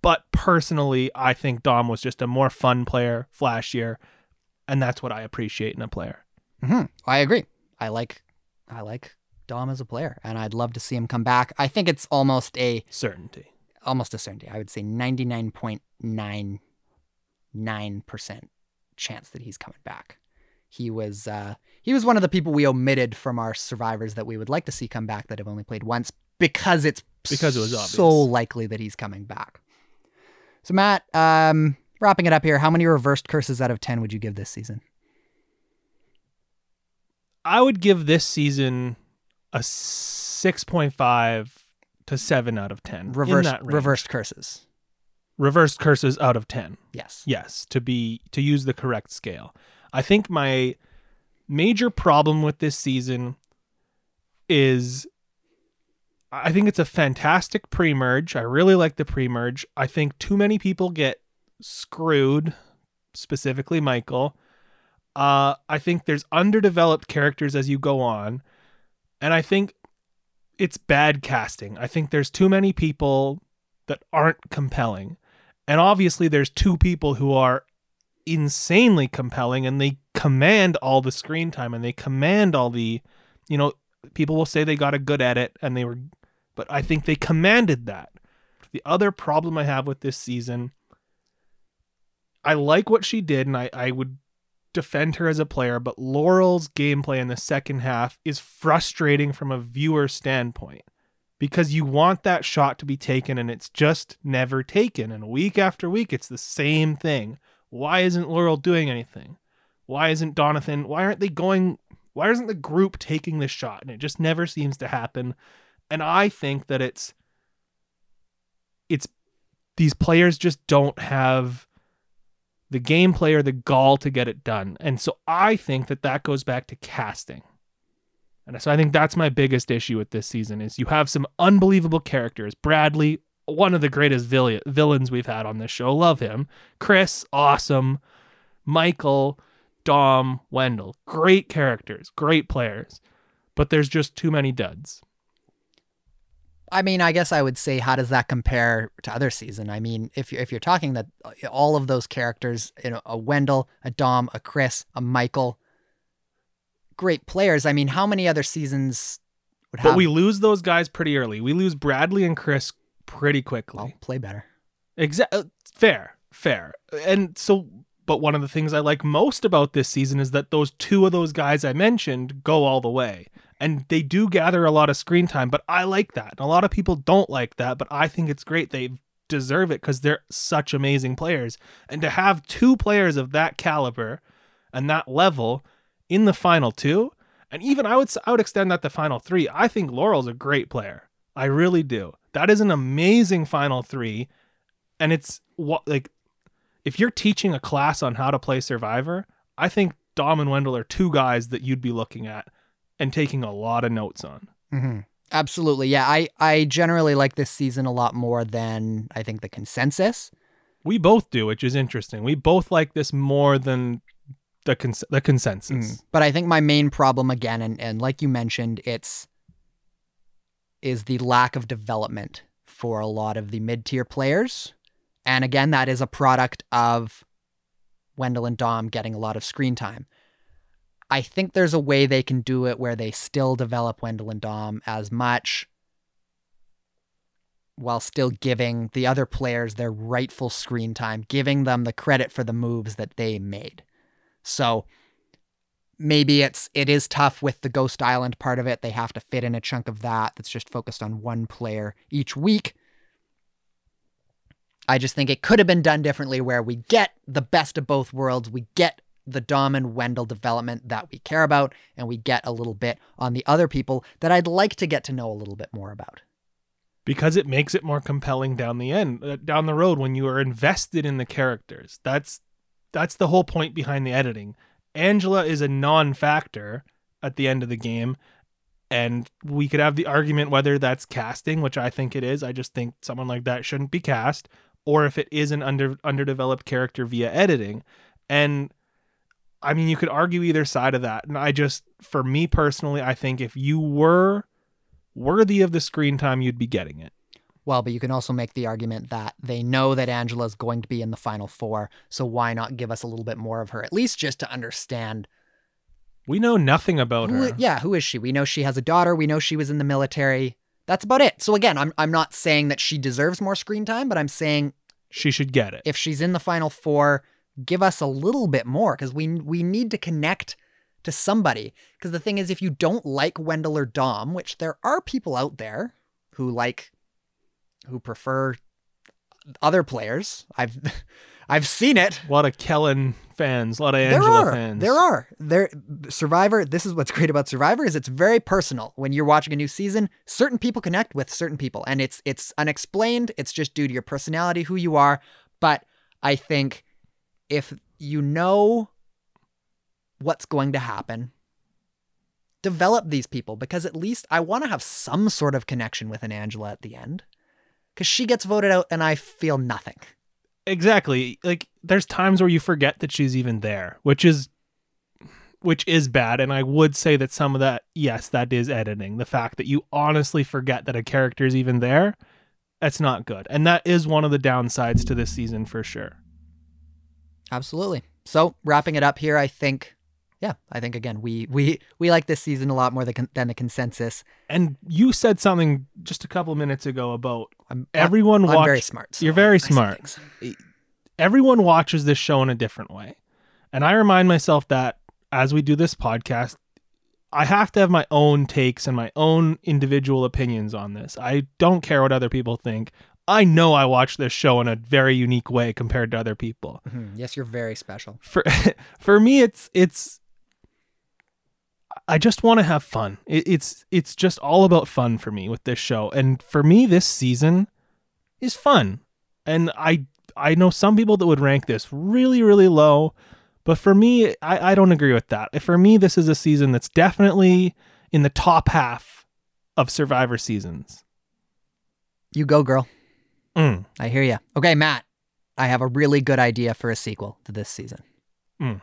But personally i think dom was just a more fun player flashier and that's what i appreciate in a player. Hmm I agree. I like, I like Dom as a player, and I'd love to see him come back. I think it's almost a certainty almost a certainty. I would say ninety nine point nine nine percent chance that he's coming back. He was uh, he was one of the people we omitted from our survivors that we would like to see come back that have only played once because it's Because it was so likely that he's coming back. So Matt, um, wrapping it up here, how many reversed curses out of ten would you give this season? I would give this season a 6.5 to 7 out of 10. in Reverse reversed curses. reversed curses out of 10. Yes. Yes, to be to use the correct scale. I think my major problem with this season is I think it's a fantastic pre-merge. I really like the pre-merge. I think too many people get screwed, specifically Michael. Uh I think there's underdeveloped characters as you go on, and I think it's bad casting. I think there's too many people that aren't compelling. And obviously, there's two people who are insanely compelling and they command all the screen time and they command all the, you know, people will say they got a good edit and they were, but I think they commanded that. The other problem I have with this season, I like what she did and I, I would defend her as a player, but Laurel's gameplay in the second half is frustrating from a viewer standpoint because you want that shot to be taken and it's just never taken. And week after week, it's the same thing. Why isn't Laurel doing anything? Why isn't Donathan? Why aren't they going? Why isn't the group taking the shot? And it just never seems to happen. And I think that it's, it's, these players just don't have the gameplay or the gall to get it done. And so I think that that goes back to casting. And so I think that's my biggest issue with this season is you have some unbelievable characters. Bradley, one of the greatest vill- villains we've had on this show, love him. Chris, awesome. Michael, Dom, Wendell, great characters, great players. But there's just too many duds. I mean, I guess I would say, how does that compare to other season? I mean, if you're, if you're talking that uh, all of those characters, you know, a Wendell, a Dom, a Chris, a Michael, great players. I mean, how many other seasons would have? But we lose those guys pretty early. We lose Bradley and Chris pretty quickly. well, play better. Exactly. Fair, fair. And so, but one of the things I like most about this season is that those two of those guys I mentioned go all the way. And they do gather a lot of screen time, but I like that. And a lot of people don't like that, but I think it's great. They deserve it because they're such amazing players. And to have two players of that caliber and that level in the final two, and even I would I would extend that to final three. I think Laurel's a great player. I really do. That is an amazing final three, and it's what like if you're teaching a class on how to play Survivor, I think Dom and Wendell are two guys that you'd be looking at and taking a lot of notes on. Mm-hmm. Absolutely. Yeah. I, I generally like this season a lot more than I think the consensus. We both do, which is interesting. We both like this more than the cons- the consensus. But I think my main problem again, and, and like you mentioned, it's is the lack of development for a lot of the mid-tier players. And again, that is a product of Wendell and Dom getting a lot of screen time. I think there's a way they can do it where they still develop Wendell and Dom as much while still giving the other players their rightful screen time, giving them the credit for the moves that they made. So maybe it's it is tough with the Ghost Island part of it. They have to fit in a chunk of that that's just focused on one player each week. I just think it could have been done differently where we get the best of both worlds. We get the Dom and Wendell development that we care about, and we get a little bit on the other people that I'd like to get to know a little bit more about. because it makes it more compelling down the end uh, down the road when you are invested in the characters. That's that's the whole point behind the editing. Angela is a non-factor at the end of the game and we could have the argument whether that's casting which i think it is. I just think someone like that shouldn't be cast or if it is an under underdeveloped character via editing. And i mean you could argue either side of that and i just for me personally i think if you were worthy of the screen time, you'd be getting it. Well, but you can also make the argument that they know that Angela's going to be in the final four, so why not give us a little bit more of her, at least just to understand We know nothing about who, her. yeah, who is she? We know she has a daughter. We know she was in the military. That's about it. So again, I'm I'm not saying that she deserves more screen time, but I'm saying She should get it. if she's in the final four, give us a little bit more because we we need to connect to somebody. Because the thing is, if you don't like Wendell or Dom, which there are people out there who like, who prefer other players, I've I've seen it. A lot of Kellyn fans, a lot of There Angela are. fans. There are. There Survivor, this is what's great about Survivor is it's very personal. When you're watching a new season, certain people connect with certain people and it's it's unexplained. It's just due to your personality, who you are. But I think if you know what's going to happen, develop these people because at least I want to have some sort of connection with an Angela at the end. Cuz she gets voted out and I feel nothing. exactly like there's times where you forget that she's even there which is which is bad and i would say that some of that yes that is editing the fact that you honestly forget that a character is even there that's not good and that is one of the downsides to this season for sure Absolutely. So wrapping it up here, I think, yeah, I think again we we we like this season a lot more than, than the consensus. and you said something just a couple minutes ago about I'm uh, everyone I'm watch very smart. so you're very I smart everyone watches this show in a different way. And I remind myself that as we do this podcast, I have to have my own takes and my own individual opinions on this. I don't care what other people think. I know I watch this show in a very unique way compared to other people. Mhm. Yes, you're very special. For for me it's it's I just want to have fun. It, it's it's just all about fun for me with this show. And for me this season is fun. And I I know some people that would rank this really really low, but for me I I don't agree with that. For me this is a season that's definitely in the top half of Survivor seasons. You go, girl. Mm. I hear you. Okay, Matt. I have a really good idea for a sequel to this season. Mm.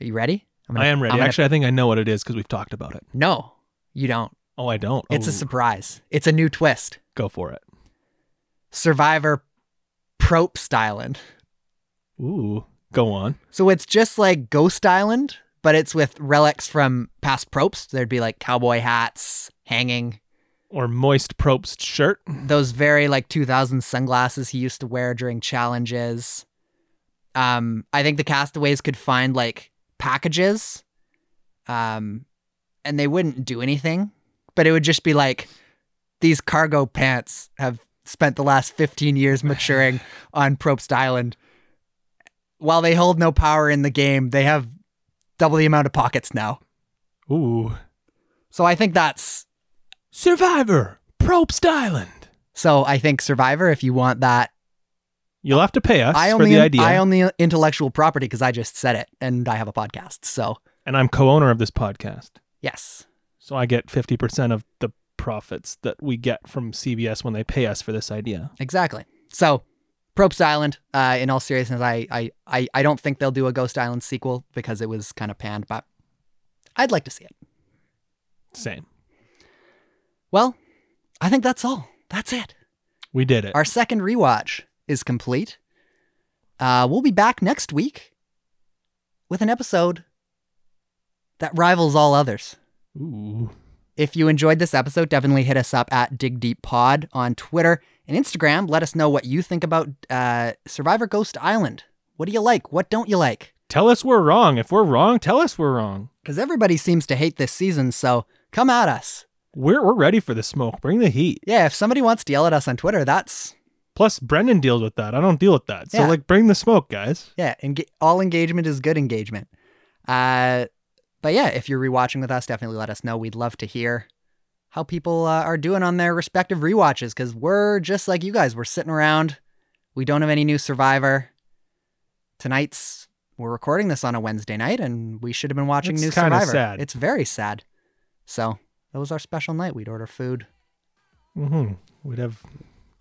Are you ready? I'm I am ready. Gonna- Actually, I think I know what it is because we've talked about it. no, you don't. Oh, I don't. It's a Oh, surprise. It's a new twist. go for it. Survivor Probst Island. Ooh, go on. So it's just like Ghost Island, but it's with relics from past props. There'd be like cowboy hats hanging, Or moist Probst shirt. those very like 2000 sunglasses he used to wear during challenges. Um, I think the castaways could find like packages, um, and they wouldn't do anything, but it would just be like these cargo pants have spent the last 15 years maturing on Probst Island. While they hold no power in the game, they have double the amount of pockets now. Ooh. So I think that's Survivor, Probst Island. so I think Survivor, if you want that You'll have to pay us I for only the idea. I own the intellectual property because I just said it and I have a podcast. So and I'm co-owner of this podcast. yes, So I get 50% of the profits that we get from CBS when they pay us for this idea. exactly. So Probst Island. Uh, in all seriousness, I, I I I don't think they'll do a Ghost Island sequel because it was kind of panned, but I'd like to see it. Same. Well, I think that's all. That's it. We did it. Our second rewatch is complete. Uh, we'll be back next week with an episode that rivals all others. Ooh. If you enjoyed this episode, definitely hit us up at Dig Deep Pod on Twitter and Instagram. Let us know what you think about uh, Survivor Ghost Island. What do you like? What don't you like? Tell us we're wrong. If we're wrong, tell us we're wrong. Because everybody seems to hate this season, so come at us. We're we're ready for the smoke. Bring the heat. Yeah, if somebody wants to yell at us on Twitter, that's Plus Brendan deals with that. I don't deal with that. So Yeah. like bring the smoke, guys. yeah. Enga- all engagement is good engagement. Uh, but yeah, if you're rewatching with us, definitely let us know. We'd love to hear how people uh, are doing on their respective rewatches because we're just like you guys. We're sitting around. We don't have any new Survivor. Tonight's we're recording this on a Wednesday night, and we should have been watching It's new kinda Survivor. sad. It's very sad. So that was our special night. We'd order food. Mm-hmm. We'd have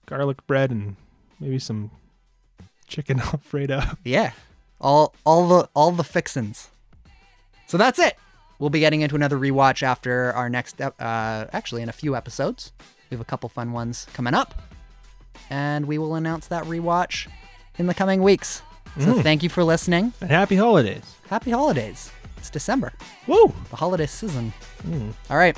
garlic bread and maybe some chicken alfredo. Yeah. All all the all the fixins. So that's it. We'll be getting into another rewatch after our next uh actually in a few episodes. We have a couple fun ones coming up. And we will announce that rewatch in the coming weeks. So thank you for listening. And happy holidays. Happy holidays. It's December. Woo! The holiday season. All right.